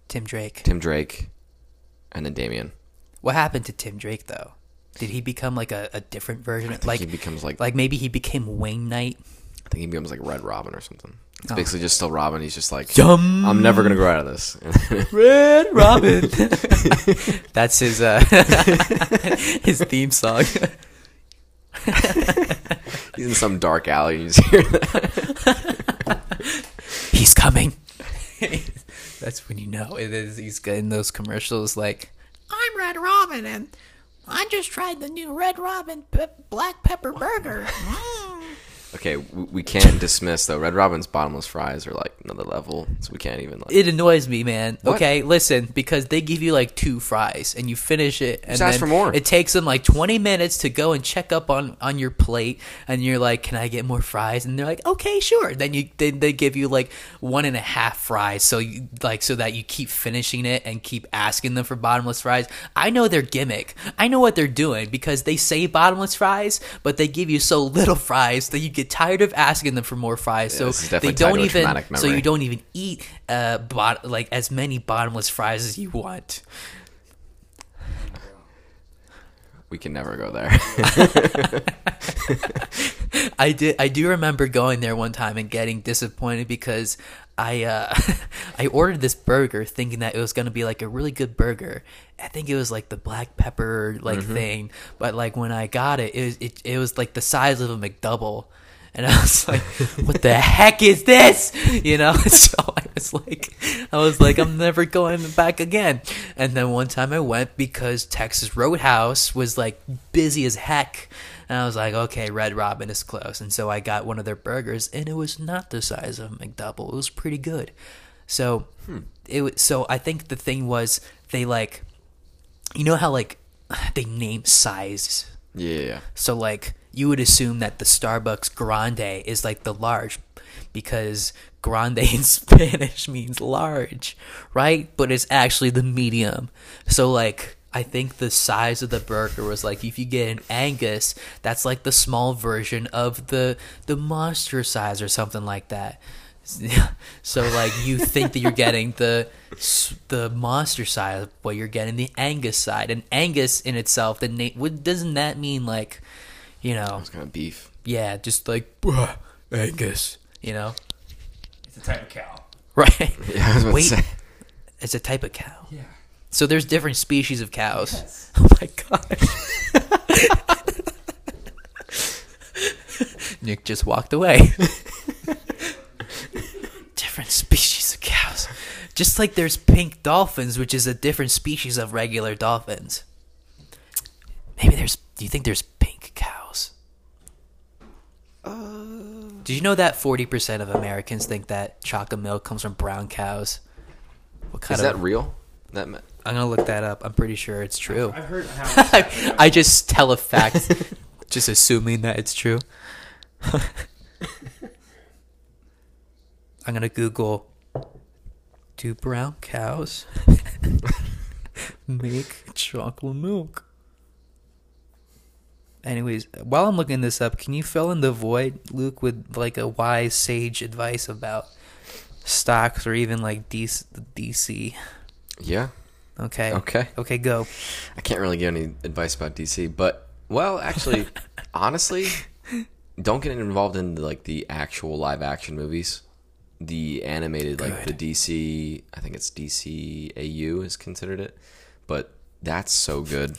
Tim Drake. Tim Drake, and then Damian. What happened to Tim Drake though? Did he become like a, a different version? like he becomes like- like maybe he became Wayne Knight. I think he becomes like Red Robin or something. It's Oh. basically just still Robin. He's just like, Yum. I'm never gonna grow out of this. [LAUGHS] Red Robin. [LAUGHS] That's his uh [LAUGHS] his theme song. He's in some dark alley. And you just hear that. He's coming. That's when you know it is. He's getting those commercials like, "I'm Red Robin, and I just tried the new Red Robin pe- Black Pepper Burger." [LAUGHS] Okay, we, can't dismiss though. Red Robin's bottomless fries are like another level, so we can't even like. It annoys me, man. What? Okay, listen, because they give you like two fries and you finish it, and Just ask for more. it takes them like twenty minutes to go and check up on on your plate, and you're like, "Can I get more fries?" And they're like, "Okay, sure." Then you they, they give you like one and a half fries, so you like so that you keep finishing it and keep asking them for bottomless fries. I know their gimmick. I know what they're doing because they say bottomless fries, but they give you so little [LAUGHS] fries that you get tired of asking them for more fries. so they don't even so you don't even eat uh bot like as many bottomless fries as you want. We can never go there. [LAUGHS] I did I do remember going there one time and getting disappointed because I uh [LAUGHS] I ordered this burger thinking that it was gonna be like a really good burger. I think it was like the black pepper like thing, but like when I got it, it was it, it was like the size of a McDouble. And I was like, "What the heck is this?" You know. [LAUGHS] So I was like, I was like, "I'm never going back again." And then one time I went because Texas Roadhouse was like busy as heck, and I was like, "Okay, Red Robin is close." And so I got one of their burgers, and it was not the size of a McDouble. It was pretty good. So hmm. it was. So I think the thing was they like, you know how like they name size yeah, yeah, yeah. so like you would assume that the Starbucks Grande is like the large because grande [LAUGHS] in Spanish means large, right? But it's actually the medium. So like I think the size of the burger was like if you get an Angus, that's like the small version of the the monster size or something like that. [LAUGHS] So like you think that you're getting the the monster side, but you're getting the Angus side. And Angus in itself, the name, doesn't that mean? Like, you know, It's kind of beef. yeah, just like Angus, you know, It's a type of cow. right? [LAUGHS] Yeah, I was about Wait, to say. it's a type of cow. Yeah. So there's different species of cows. Yes. [LAUGHS] Oh my god. [LAUGHS] Nick just walked away. different species of cows. Just like there's pink dolphins, which is a different species of regular dolphins. Maybe there's. Do you think there's pink cows? Did you know that 40% of Americans think that chocolate milk comes from brown cows? What kind Is of. that real? That ma- I'm gonna look that up. I'm pretty sure it's true. I've heard how. [LAUGHS] I, I just tell a fact, [LAUGHS] just assuming that it's true. [LAUGHS] I'm gonna Google. Do brown cows make chocolate milk? Anyways, while I'm looking this up, can you fill in the void, Luke, with like a wise sage advice about stocks or even like DC? Yeah. Okay. Okay. Okay, go. I can't really give any advice about DC, but well, actually, [LAUGHS] honestly, don't get involved in like the actual live action movies. The animated, like the DC, I think it's DCAU is considered it, but that's so good.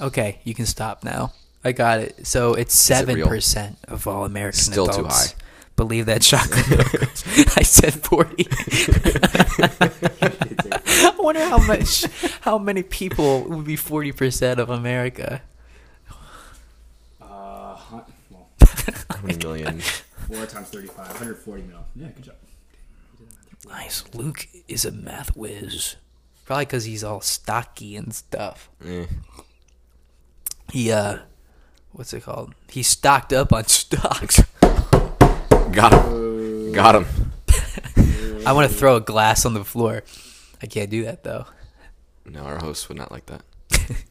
Okay, you can stop now. I got it. So it's seven real? percent of all American Still too adults high. believe that chocolate milk. is- [LAUGHS] I said forty. [LAUGHS] I wonder how much, how many people would be forty percent of America. [LAUGHS] How many million? Four times thirty-five, 140 mil. Yeah, good job. Nice. Luke is a math whiz. Probably because he's all stocky and stuff. Eh. He, uh, what's it called? He's stocked up on [LAUGHS] stocks. Got him. Got him. [LAUGHS] I want to throw a glass on the floor. I can't do that, though. No, our host would not like that. [LAUGHS]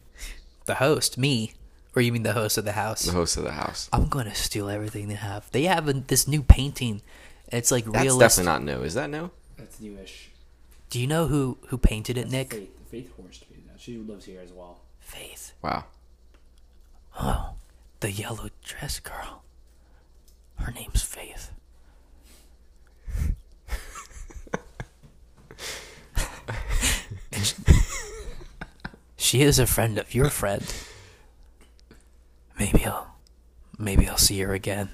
The host, me. Or you mean the host of the house? The host of the house. I'm going to steal everything they have. They have a, this new painting. It's like That's realistic. definitely not new. Is that new? That's newish. Do you know who, who painted it, Nick? Faith, Faith Horst. She lives here as well. Faith. Wow. Oh, the yellow dress girl. Her name's Faith. And she is a friend of your friend. Maybe I'll, maybe I'll see her again.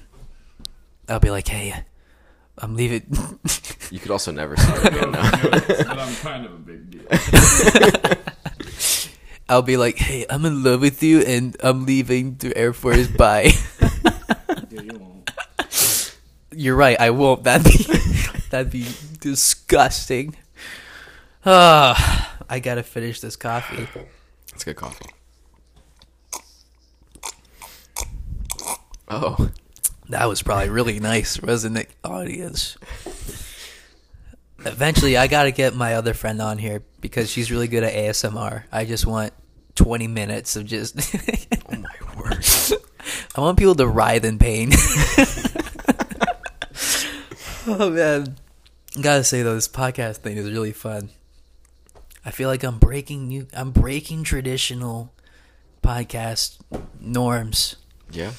I'll be like, hey, I'm leaving. You could also never see her again now. [LAUGHS] but I'm kind of a big deal. [LAUGHS] I'll be like, hey, I'm in love with you, and I'm leaving to Air Force. [LAUGHS] Bye. Yeah, you won't. [LAUGHS] You're right. I won't. That'd be [LAUGHS] that'd be disgusting. Ah, [SIGHS] I gotta finish this coffee. It's good coffee. Oh, That was probably really nice, wasn't it, audience? Eventually, I gotta get my other friend on here because she's really good at ASMR. I just want 20 minutes of just. [LAUGHS] oh my word! [LAUGHS] I want people to writhe in pain. [LAUGHS] oh man, gotta say though, this podcast thing is really fun. I feel like I'm breaking new. I'm breaking traditional podcast norms. yeah.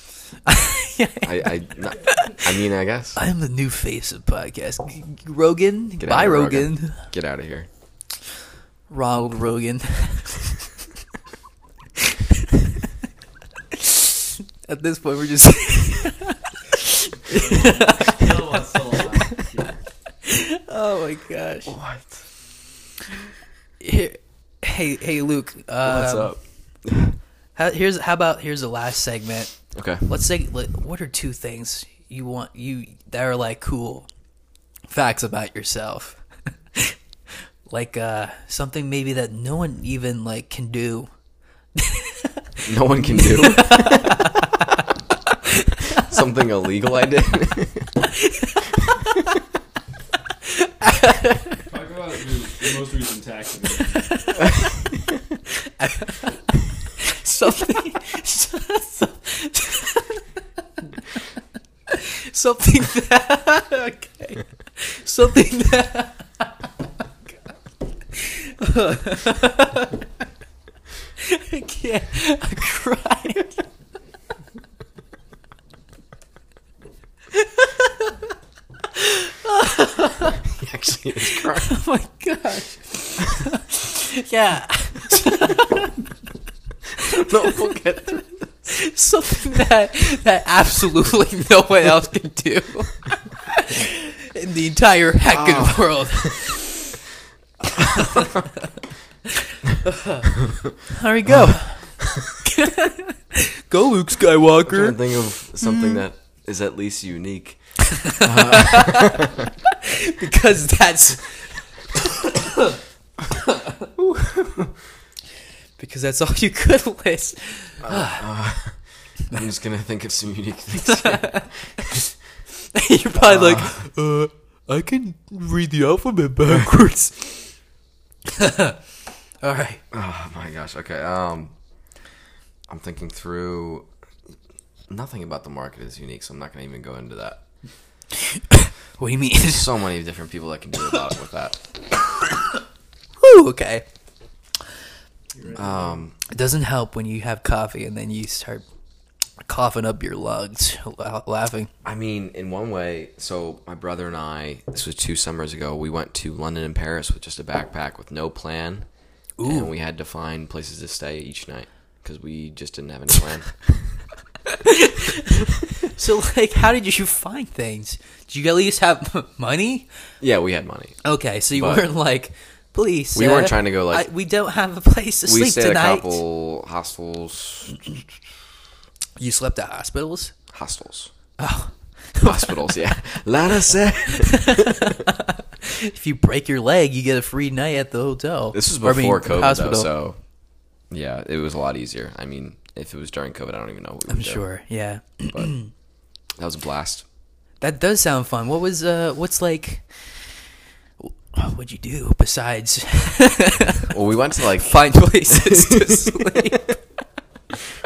I, I, not, I mean, I guess. I'm the new face of podcast. Rogan, Get bye here, Rogan. Get out of here. Ronald Rogan. At this point, we're just. [LAUGHS] oh my gosh! What? Here, hey, hey, Luke. Um, What's up? How, here's how about here's the last segment. Okay. Let's say what are two things you want you that are like cool facts about yourself, [LAUGHS] like uh something maybe that no one even like can do. [LAUGHS] No one can do. [LAUGHS] Something illegal I did. Talk about your, your most recent tax. [LAUGHS] something something that okay something that [LAUGHS] I can't I cried. crying Actually, it's crime. oh my gosh yeah [LAUGHS] No, we'll get through. something that that absolutely no one else can do in the entire heckin' oh. world. [LAUGHS] [LAUGHS] there we go. [LAUGHS] go, Luke I'm trying Skywalker. to think of something that is at least unique. [LAUGHS] Because that's [COUGHS] because that's all you could list. [SIGHS] I'm just gonna think of some unique things. You're probably like, uh, I can read the alphabet backwards. All right. Oh my gosh. Okay. Um, I'm thinking through. Nothing about the market is unique, so I'm not gonna even go into that. [COUGHS] What do you mean? There's so many different people that can do about with that. [COUGHS] Whew, okay. Um, It doesn't help when you have coffee and then you start coughing up your lungs, laughing. I mean, in one way, so my brother and I, this was two summers ago, we went to London and Paris with just a backpack with no plan. And we had to find places to stay each night because we just didn't have any plan. [LAUGHS] [LAUGHS] So, like, how did you find things? Did you at least have money? yeah, we had money. Okay, so you But- weren't like, please. We uh, weren't trying to go, like- I, we don't have a place to we sleep stayed tonight. at a couple hostels. You slept at hospitals. Hostels. [LAUGHS] Hospitals, yeah. Let us say. If you break your leg, you get a free night at the hotel. This was Or, I mean, before COVID, hospital. though, so yeah, it was a lot easier. I mean, if it was during COVID, I don't even know. What we I'm would do. sure. Yeah, but [CLEARS THROAT] that was a blast. that does sound fun. What was uh? What's like? What'd you do besides [LAUGHS] Well, we went to like find places to [LAUGHS] sleep?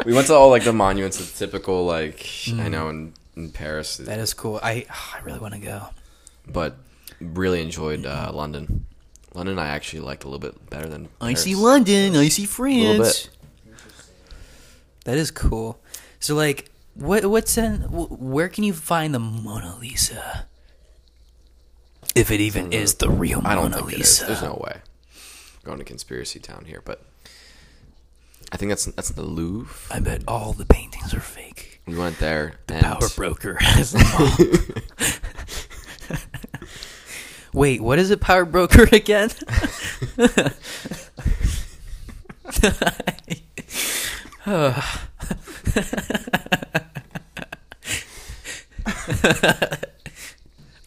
we went to all like the monuments, the typical like I know in, in Paris, That is cool. I I really want to go. but really enjoyed uh, London. London, I actually liked a little bit better than. I see London. I see Little France. That is cool. So like, what what's in? Where can you find the Mona Lisa? If it even is the real I don't Mona think it is. Lisa. There's no way. going to conspiracy town here, but I think that's that's the Louvre. I bet all the paintings are fake. We went there and Power broker has them all. [LAUGHS] Wait, what is a Power broker again? [LAUGHS] [LAUGHS]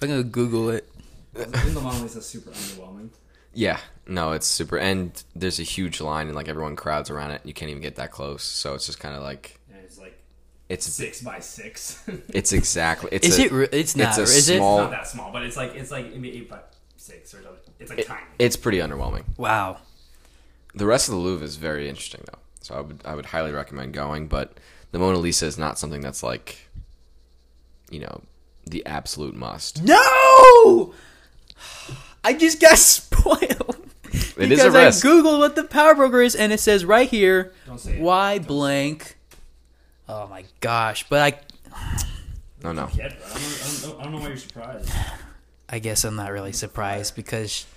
I'm gonna Google it. Isn't the Mona Lisa super underwhelming? Yeah, no, it's super. And there's a huge line, and like everyone crowds around it. And you can't even get that close, so it's just kind of like And it's six by six. [LAUGHS] it's exactly. It's Is a, it? re- It's not. a is it? small- not that small, but it's like it's like maybe eight by six or something. It's like it- tiny. it's pretty underwhelming. Wow. The rest of the Louvre is very interesting though, so I would I would highly recommend going. But the Mona Lisa is not something that's like, you know, the absolute must. No! [SIGHS] I just got [LAUGHS] spoiled. It is a because I risk. googled what the power broker is, and it says right here, Don't say it. why blank. Oh my gosh! But I, No, no. Yeah, bro. I don't, I, don't, I don't know why you're surprised. I guess I'm not really surprised because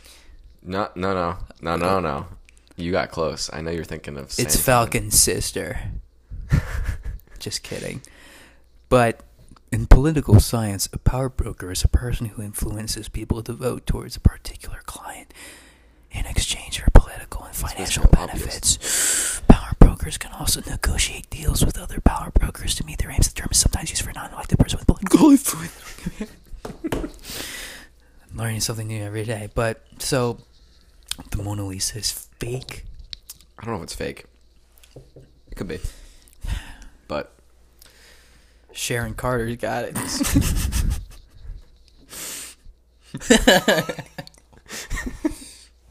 No, no, no, no, no, no. You got close. I know you're thinking of. it's something. Falcon's sister. [LAUGHS] just kidding. But in political science, a power broker is a person who influences people to vote towards a particular client in exchange for political and financial benefits. Obvious. Brokers can also negotiate deals with other power brokers to meet their aims. The term is sometimes used for a non-elected person with political influence. [LAUGHS] Learning something new every day. But so, the Mona Lisa is fake. I don't know if it's fake. It could be, but Sharon Carter's got it. [LAUGHS]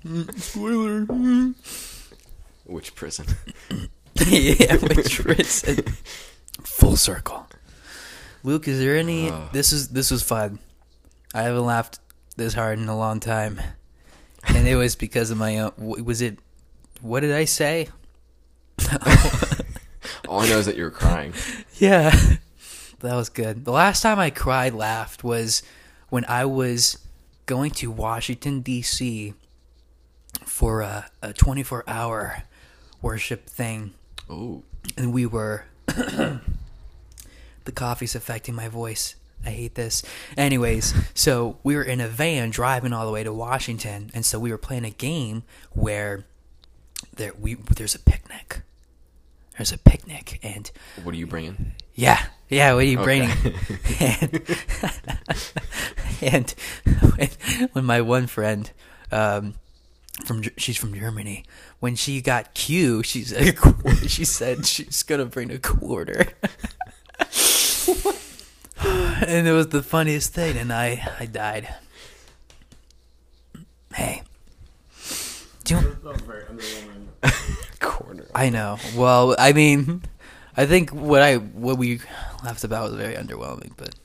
[LAUGHS] Spoiler. which prison? [LAUGHS] yeah, which? [LAUGHS] Full circle. Luke, is there any? Ugh. This is this was fun. I haven't laughed this hard in a long time, and it was because of my own. Was it? What did I say? [LAUGHS] All I know is that you're crying. Yeah, that was good. The last time I cried, laughed was when I was going to Washington D.C. for a, a 24 hour worship thing, Oh, and we were. [CLEARS THROAT] the coffee's affecting my voice. I hate this. Anyways, so we were in a van driving all the way to Washington, and so we were playing a game where there we there's a picnic. There's a picnic, and what are you bringing? yeah, yeah. What are you Okay. bringing? [LAUGHS] and [LAUGHS] and when, when my one friend, um, from she's from Germany, when she got Q, she said [LAUGHS] she said she's gonna bring a quarter. [LAUGHS] and it was the funniest thing, and I I died. Hey, do you, That was very [LAUGHS] I know. Well, I mean, I think what I what we laughed about was very underwhelming. But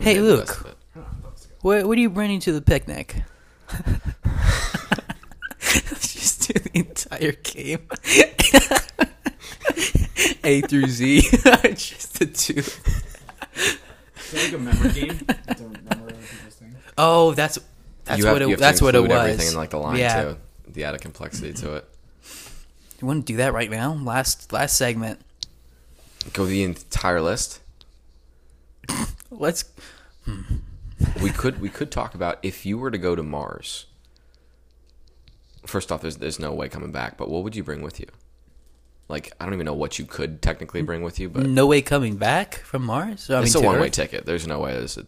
hey, Okay, Luke, what what are you bringing to the picnic? Just do the entire game, [LAUGHS] A through Z, [LAUGHS] just the two. Is that like a memory game? to remember other people's things? Oh, that's that's You have- what you it have to that's what it include was. Everything in like the line yeah. too. The added complexity to it. You want to do that right now? Last last segment. Go the entire list. [LAUGHS] Let's. Hmm. We could we could talk about if you were to go to Mars. First off, there's there's no way coming back. But what would you bring with you? Like I don't even know what you could technically bring with you, but No way coming back from Mars. I mean, it's a one way ticket. There's no way there's a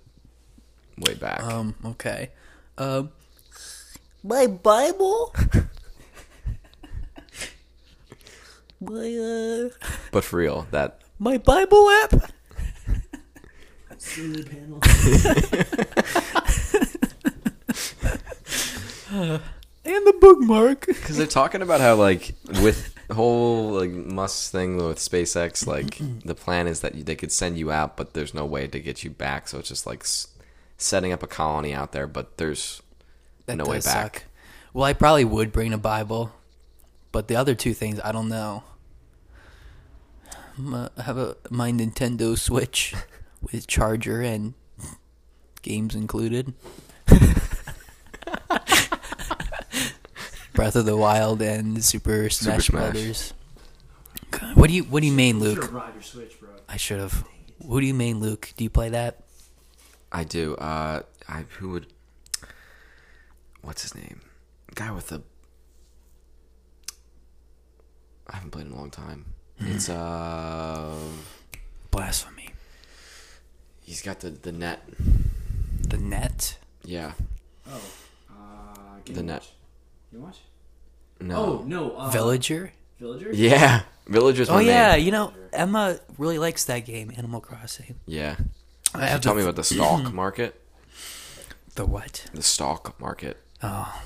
way back. Um. Okay. Um. My Bible. my uh. but for real, that My Bible app. Solar panel. [LAUGHS] [LAUGHS] [LAUGHS] And the bookmark. [LAUGHS] because they're talking about how like with whole like Musk thing with SpaceX, like the plan is that they could send you out, but there's no way to get you back. So it's just like s- setting up a colony out there, but there's That no way back. suck. Well, I probably would bring a Bible, but the other two things I don't know. I have a my Nintendo Switch [LAUGHS] with charger and games included. [LAUGHS] Breath of the Wild and Super Smash, Smash. Brothers. God, What do you What do you main, Luke? have brought your Switch. I should have. Who do you main, Luke? Do you play that? I do. Uh, I who would? What's his name? Guy with the. I haven't played in a long time. It's uh, Blasphemy. he's got the the net. The Net. Yeah, Oh. Uh, The Watch. net. You Watch? No. Oh, no. Uh, Villager. Villager? Yeah, Villagers. Oh my yeah, main. you know Emma really likes that game, Animal Crossing. yeah. I She have told the, me about the stock [CLEARS THROAT] market. the what? The stock market. Oh,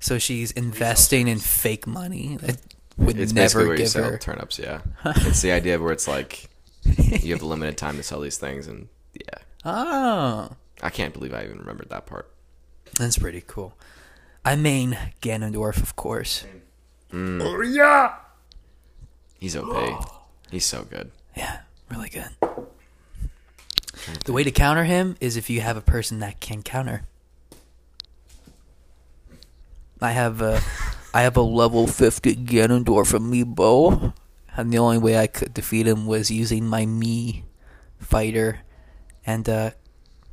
so she's investing in fake money that would It's basically never where you sell her. turnips. Yeah, [LAUGHS] it's the idea where it's like you have a limited time to sell these things, and yeah, Oh, I can't believe I even remembered that part. that's pretty cool. I mean Ganondorf, of course. ORIA He's OP. He's so good. Yeah, really good. The way to counter him is if you have a person that can counter. I have a, I have a level fifty Ganondorf amiibo, and the only way I could defeat him was using my Mii fighter, and uh,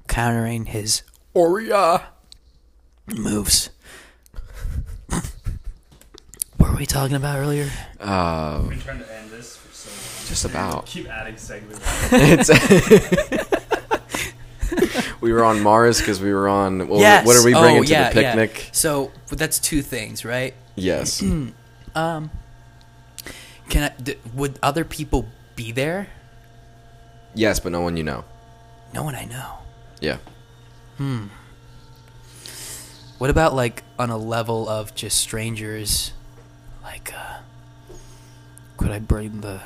countering his Oria moves. What were we talking about earlier? Uh, I've been trying to end this for so long. Just about. [LAUGHS] Keep adding segments. it's [LAUGHS] we were on Mars because we were on. Well, Yes. What are we bringing Oh, to yeah, the yeah. picnic? So but that's two things, right? Yes. [CLEARS THROAT] Um, can I? D- would other people be there? yes, but no one you know. No one I know. Yeah. Hmm What about like on a level of just strangers? Like, uh, could I bring the?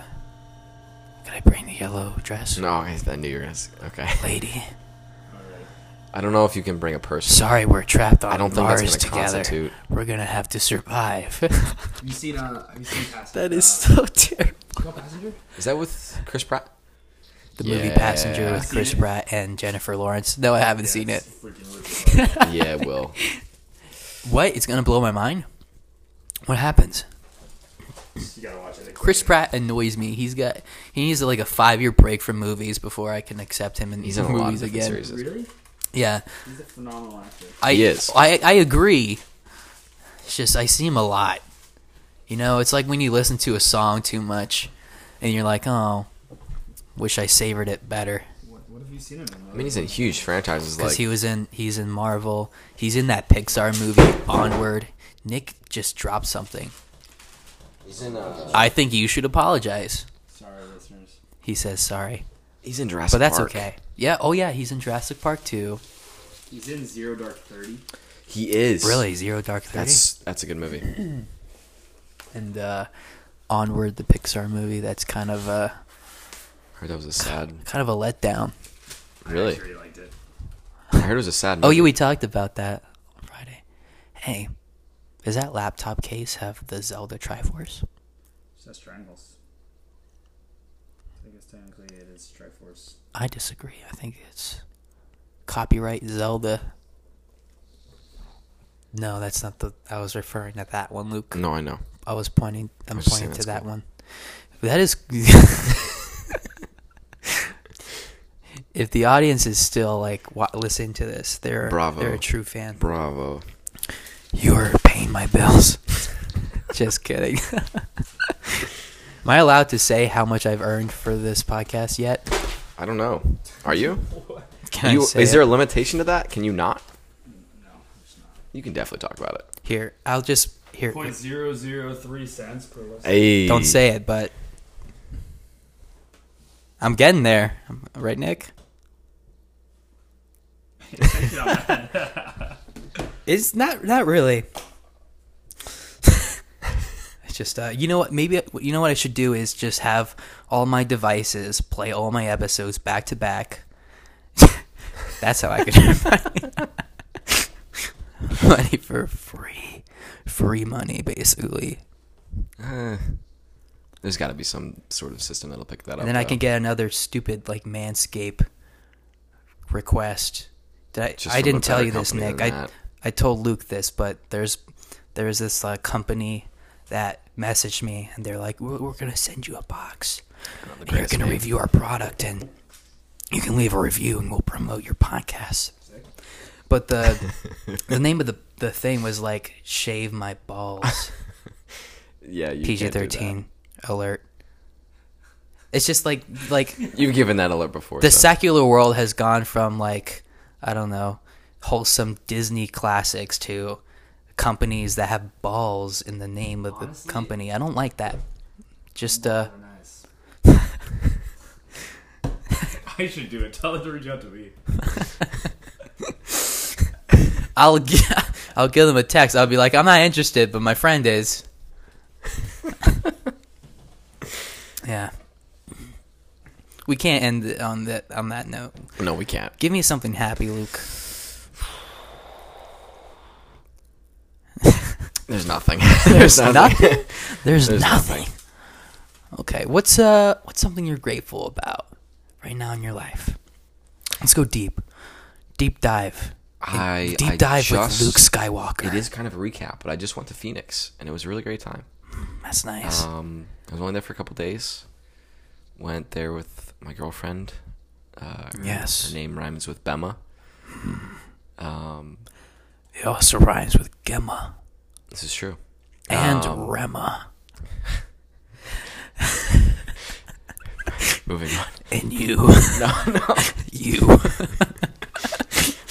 Could I bring the yellow dress No, I I knew you were gonna. s- Okay. [LAUGHS] lady? I don't know if you can bring a person. Sorry, we're trapped on I don't think Mars that's gonna together. constitute. We're gonna have to survive. Have [LAUGHS] you seen, uh, have you seen Passenger? that is uh, so terrible. called Passenger? Is that with Chris Pratt? The movie Passenger with Chris it? Pratt and Jennifer Lawrence. No, I haven't seen it. It. [LAUGHS] yeah, it will. What? It's gonna blow my mind. What happens? You gotta watch it. Chris Pratt annoys me. He's got he needs like a five year break from movies before I can accept him in He's in a lot of movies different again. series. Really? Yeah, He's a phenomenal actor. I He is. I I agree. It's just I see him a lot. You know, it's like when you listen to a song too much, and you're like, oh, wish I savored it better. What, what have you seen him in? I mean, he's in huge franchises Because like he was in he's in Marvel. He's in that Pixar movie Onward. Nick just dropped something. he's in uh, I think you should apologize. Sorry, listeners. He says sorry, he's in Jurassic Park. but that's Park. okay. Yeah. Oh yeah, he's in Jurassic Park too. He's in Zero Dark Thirty. He is Really, Zero Dark Thirty. That's that's a good movie. [CLEARS THROAT] and uh, Onward, the Pixar movie. That's kind of a heard that was a sad. [SIGHS] kind of a letdown. I Really, actually really liked it. I heard it was a sad. Oh yeah, we talked about that on Friday. Hey, does that laptop case have the Zelda Triforce? It says triangles. I guess technically it is Triforce. I disagree. I think it's copyright Zelda. No, that's not the. I was referring to that one, Luke. No, I know. I was pointing. I'm was pointing to that cool. one. That is. [LAUGHS] if the audience is still like wa- listening to this, they're Bravo. they're a true fan. Bravo. You're paying my bills. [LAUGHS] Just kidding. [LAUGHS] Am I allowed to say how much I've earned for this podcast yet? I don't know. Are you? [LAUGHS] Can I you say is there a limitation to that? Can you not? No, it's not. You can definitely talk about it. here? I'll just here. Point zero zero three cents per listen. Hey, Don't say it, but I'm getting there. Right, Nick? It's not not really. it's just uh, you know what? Maybe you know what I should do is just have all my devices play all my episodes back to back. [LAUGHS] That's how I could earn money. [LAUGHS] money for free, free money basically, Uh, there's got to be some sort of system that'll pick that up. and then I though. can get another stupid like Manscape request. Did I? Just I from a didn't tell better you this, company Nick. than I that. I told Luke this, but there's there's this uh, company that messaged me, and they're like, "We're, we're gonna send you a box, Oh, the and you're greatest gonna name. review our product, and you can leave a review, and we'll promote your podcast." But the [LAUGHS] the name of the the thing was like "Shave My Balls." [LAUGHS] Yeah, you PG can't do thirteen alert. It's just like like. You've given that alert before. the so. secular world has gone from like I don't know wholesome Disney classics to companies that have balls in the name of the company. I don't like that. Just uh, Nice. [LAUGHS] I should do it. Tell them to reach out to me. [LAUGHS] I'll gi- [LAUGHS] I'll give them a text. I'll be like, I'm not interested, but my friend is. Yeah. We can't end on that on that note. no, we can't. Give me something happy, Luke. [LAUGHS] There's nothing. [LAUGHS] There's nothing. [LAUGHS] There's, There's nothing. nothing. Okay, what's uh what's something you're grateful about right now in your life? Let's go deep, deep dive. I deep I dive just- with Luke Skywalker. It is kind of a recap, but I just went to Phoenix and it was a really great time. That's nice. Um, I was only there for a couple days. Went there with my girlfriend. Uh, her, Yes. her name rhymes with Bema. Um, it also rhymes with Gemma this is true. and Um, Rema [LAUGHS] moving on. and you, [LAUGHS] No, no. [LAUGHS] you,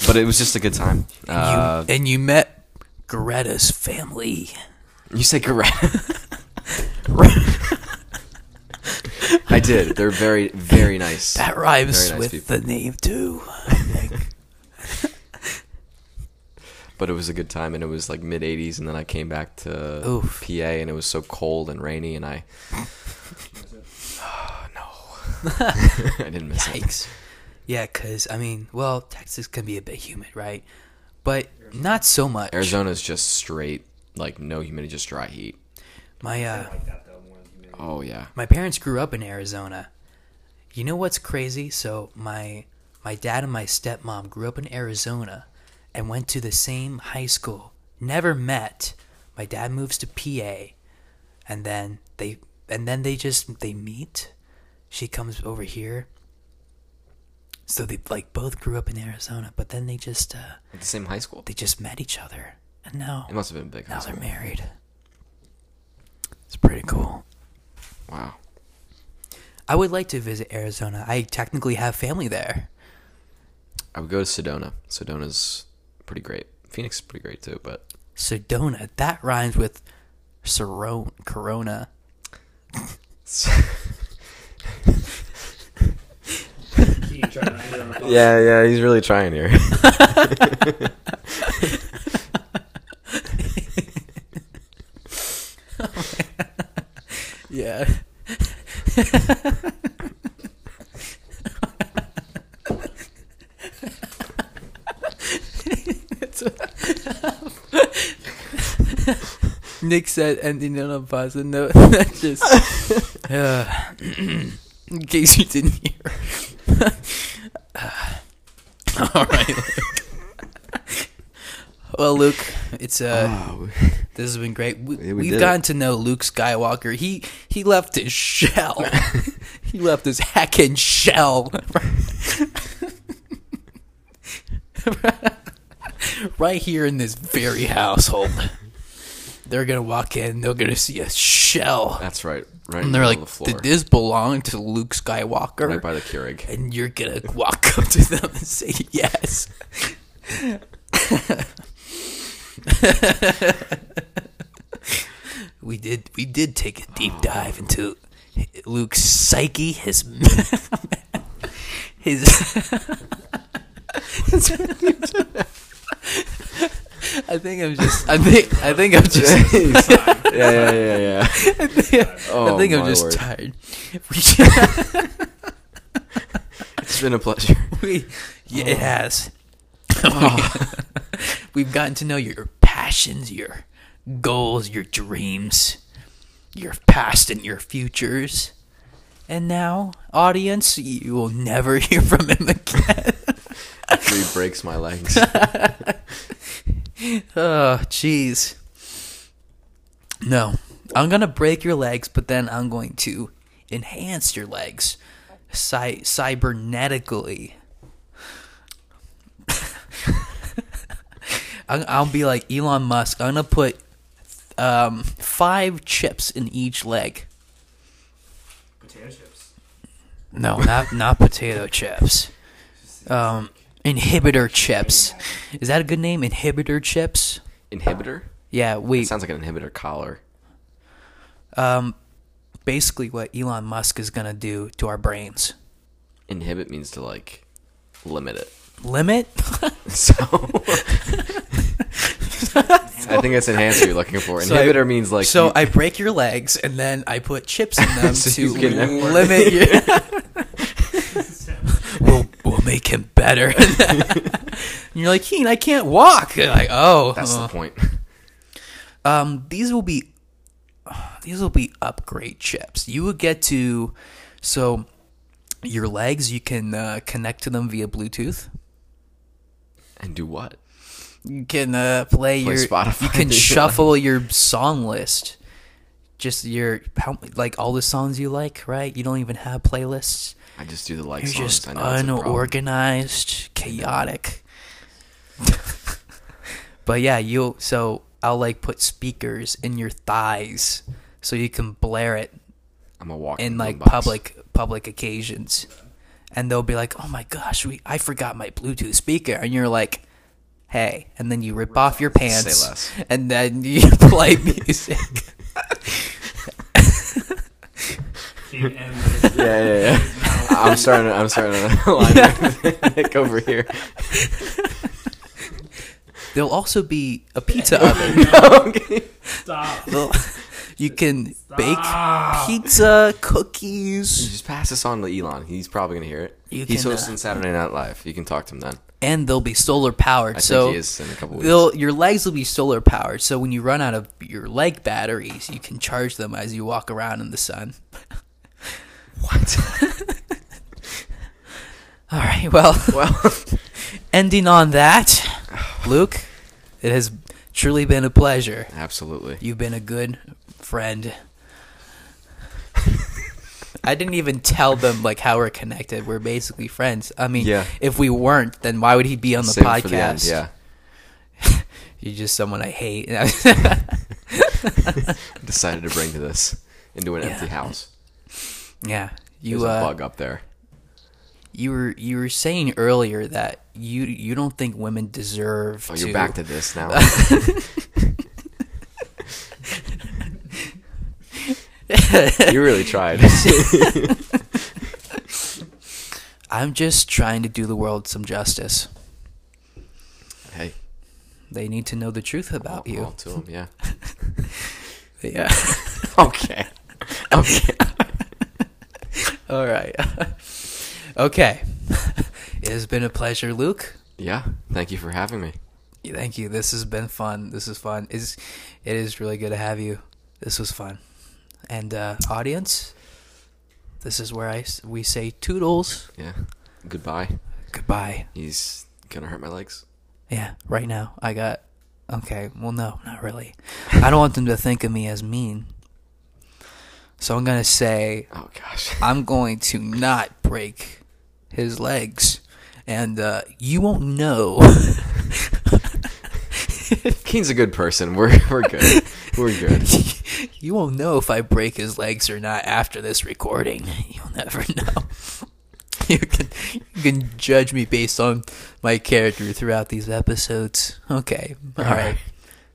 But it was just a good time. Uh, you, and you met Greta's family. You say correct. [LAUGHS] I did. They're very, very nice. That rhymes nice with people. the name too. I think. [LAUGHS] but it was a good time, and it was like mid '80s, and then I came back to Oof. PA, and it was so cold and rainy, and I oh, [SIGHS] no, [SIGHS] I didn't miss it. Yeah, because, I mean, well, Texas can be a bit humid, right? But not so much. Arizona's just straight, like no humidity, just dry heat. My, uh, like that though more than. Oh yeah, my parents grew up in Arizona. You know what's crazy? So, my, my dad and my stepmom grew up in Arizona and went to the same high school. Never met. My dad moves to PA, and then they, and then they just, they meet. She comes over here. So they like both grew up in Arizona, but then they just uh, at the same high school. they just met each other, and now It must have been a big high now they're married. It's pretty cool. Wow. I would like to visit Arizona. I technically have family there. I would go to Sedona. Sedona's pretty great. Phoenix is pretty great too, but Sedona, that rhymes with Soro- Corona. Key trying to get on the phone. yeah, yeah, he's really trying here. [LAUGHS] [LAUGHS] Yeah. Nick said ending on a positive note. [LAUGHS] That just uh, [CLEARS THROAT] in case you didn't hear. [LAUGHS] All right. Well, Luke, it's uh, Oh, [LAUGHS] this has been great. We, we've gotten it. to know Luke Skywalker. He he left his shell. [LAUGHS] he left his heckin' shell. [LAUGHS] right here in this very household. They're gonna walk in. They're gonna see a shell. That's right. Right And they're like, the did this belong to Luke Skywalker? right by the Keurig. and you're gonna walk up to them and say yes. [LAUGHS] we did we did take a deep dive into Luke's psyche, his [LAUGHS] his. [LAUGHS] I think I'm just. I think. I think I'm just. yeah, yeah, yeah, yeah. I think, Oh, I think I'm just word. tired. It's been a pleasure. we, yeah, it oh. has. [LAUGHS] Oh. [LAUGHS] We've gotten to know your passions, your goals, your dreams, your past and your futures. And now, audience, you will never [LAUGHS] hear from him again. He breaks my legs. oh, jeez. No, I'm gonna break your legs, but then I'm going to enhance your legs, cy- cybernetically. I'm, I'll be like Elon Musk. I'm gonna put um, five chips in each leg. Potato chips. No, not not potato chips. Um, inhibitor chips. Is that a good name? Inhibitor chips. Inhibitor? Yeah. Wait. It sounds like an inhibitor collar. um, basically what Elon Musk is gonna do to our brains. Inhibit means to like limit it. Limit? [LAUGHS] So I think that's enhancer you're looking for. So I- Inhibitor means like so you- I break your legs and then I put chips in [LAUGHS] them So to you limit you. [LAUGHS] we'll we'll make him better. and you're like, Keen, I can't walk. You're like, oh, that's uh, the point. um, these will be these will be upgrade chips. You will get to so your legs you can uh, connect to them via Bluetooth. And do what? You can uh, play, Play your Spotify. you can shuffle your song list. Just your how, like all the songs you like, right? You don't even have playlists. I just do the like You're songs. just I know it's a problem. unorganized, chaotic. [LAUGHS] but yeah, you so I'll like put speakers in your thighs so you can blare it I'm a walking in like boombox. public public occasions. And they'll be like, "Oh my gosh, we I forgot my Bluetooth speaker." And you're like, "Hey." And then you rip off your pants less. and then [LAUGHS] you play music. Keen [LAUGHS] and Yeah, yeah, yeah. I'm starting. To, I'm starting to [LAUGHS] line with Nick over here. There'll also be a pizza oven. Okay. stop. You can bake pizza, cookies, Just pass this on to Elon. He's probably gonna hear it. You He's can, uh, hosting Saturday Night Live. You can talk to him then. and they'll be solar powered. I so think he is in a couple weeks. they'll your legs will be solar powered. So when you run out of your leg batteries, you can charge them as you walk around in the sun. [LAUGHS] What? [LAUGHS] All right. Well, [LAUGHS] well, ending on that, Luke, it has truly been a pleasure. absolutely. You've been a good friend. I didn't even tell them like how we're connected. We're basically friends. I mean, Yeah. if we weren't, then why would he be on the Save podcast? the end, Yeah. [LAUGHS] You're just someone I hate. [LAUGHS] [LAUGHS] Decided to bring this into an Yeah. empty house. yeah, There's you a uh, bug up there. you were you were saying earlier that you you don't think women deserve Oh, you're back to this now. [LAUGHS] you really tried. [LAUGHS] I'm just trying to do the world some justice. hey, They need to know the truth about all, you. all to him. Yeah. [LAUGHS] Yeah. Okay. Okay. All right. okay. it has been a pleasure, Luke. Yeah. Thank you for having me. Thank you. This has been fun. This is fun. Is it is really good to have you. This was fun. And uh, audience, this is where I we say toodles. Yeah. Goodbye. Goodbye. He's gonna hurt my legs. Yeah, right now I got. Okay, well, no, not really. I don't want them to think of me as mean. So I'm gonna say Oh gosh. [LAUGHS] I'm going to not break his legs, and uh, you won't know. [LAUGHS] Keen's a good person. We're we're good. [LAUGHS] We're good. [LAUGHS] You won't know if I break his legs or not after this recording. [LAUGHS] You'll never know. [LAUGHS] You can you can judge me based on my character throughout these episodes. Okay, all right.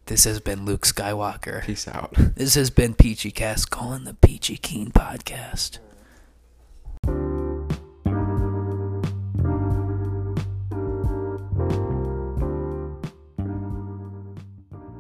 This has been Luke Skywalker. Peace out. This has been Peachie Cast calling the Peachy Keen podcast.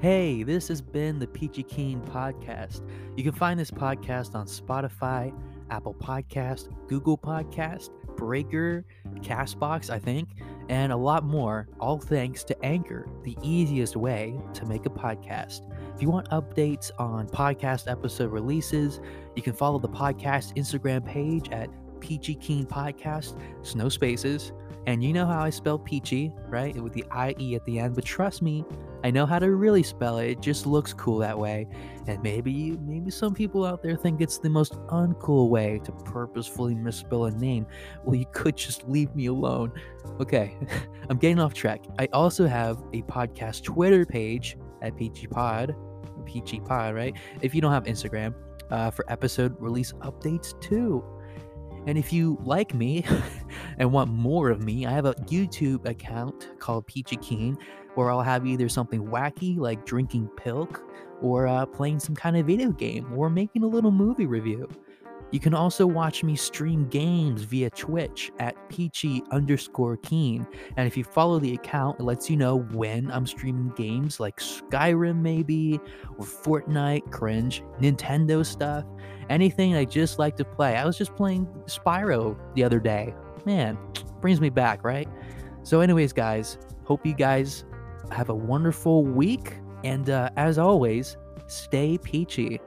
Hey, this has been the Peachy Keen podcast. You can find this podcast on Spotify, Apple Podcast, Google Podcast, Breaker, Castbox, I think, and a lot more, all thanks to Anchor, the easiest way to make a podcast. If you want updates on podcast episode releases, you can follow the podcast Instagram page at Peachy Keen Podcast, it's no spaces. And you know how I spell peachy, right? With the IE at the end. But trust me, I know how to really spell it. It just looks cool that way. And maybe maybe some people out there think it's the most uncool way to purposefully misspell a name. Well, you could just leave me alone. Okay, [LAUGHS] I'm getting off track. I also have a podcast Twitter page at Peachie Pod, Peachie Pod, right? If you don't have Instagram, uh, for episode release updates too. And if you like me [LAUGHS] and want more of me, I have a YouTube account called Peachy Keen where I'll have either something wacky like drinking pilk or uh, playing some kind of video game or making a little movie review. You can also watch me stream games via Twitch at peachy underscore keen. And if you follow the account, it lets you know when I'm streaming games like Skyrim, maybe, or Fortnite, cringe, Nintendo stuff, anything I just like to play. I was just playing Spyro the other day. Man, brings me back, right? So, anyways, guys, hope you guys have a wonderful week. And uh, as always, stay peachy.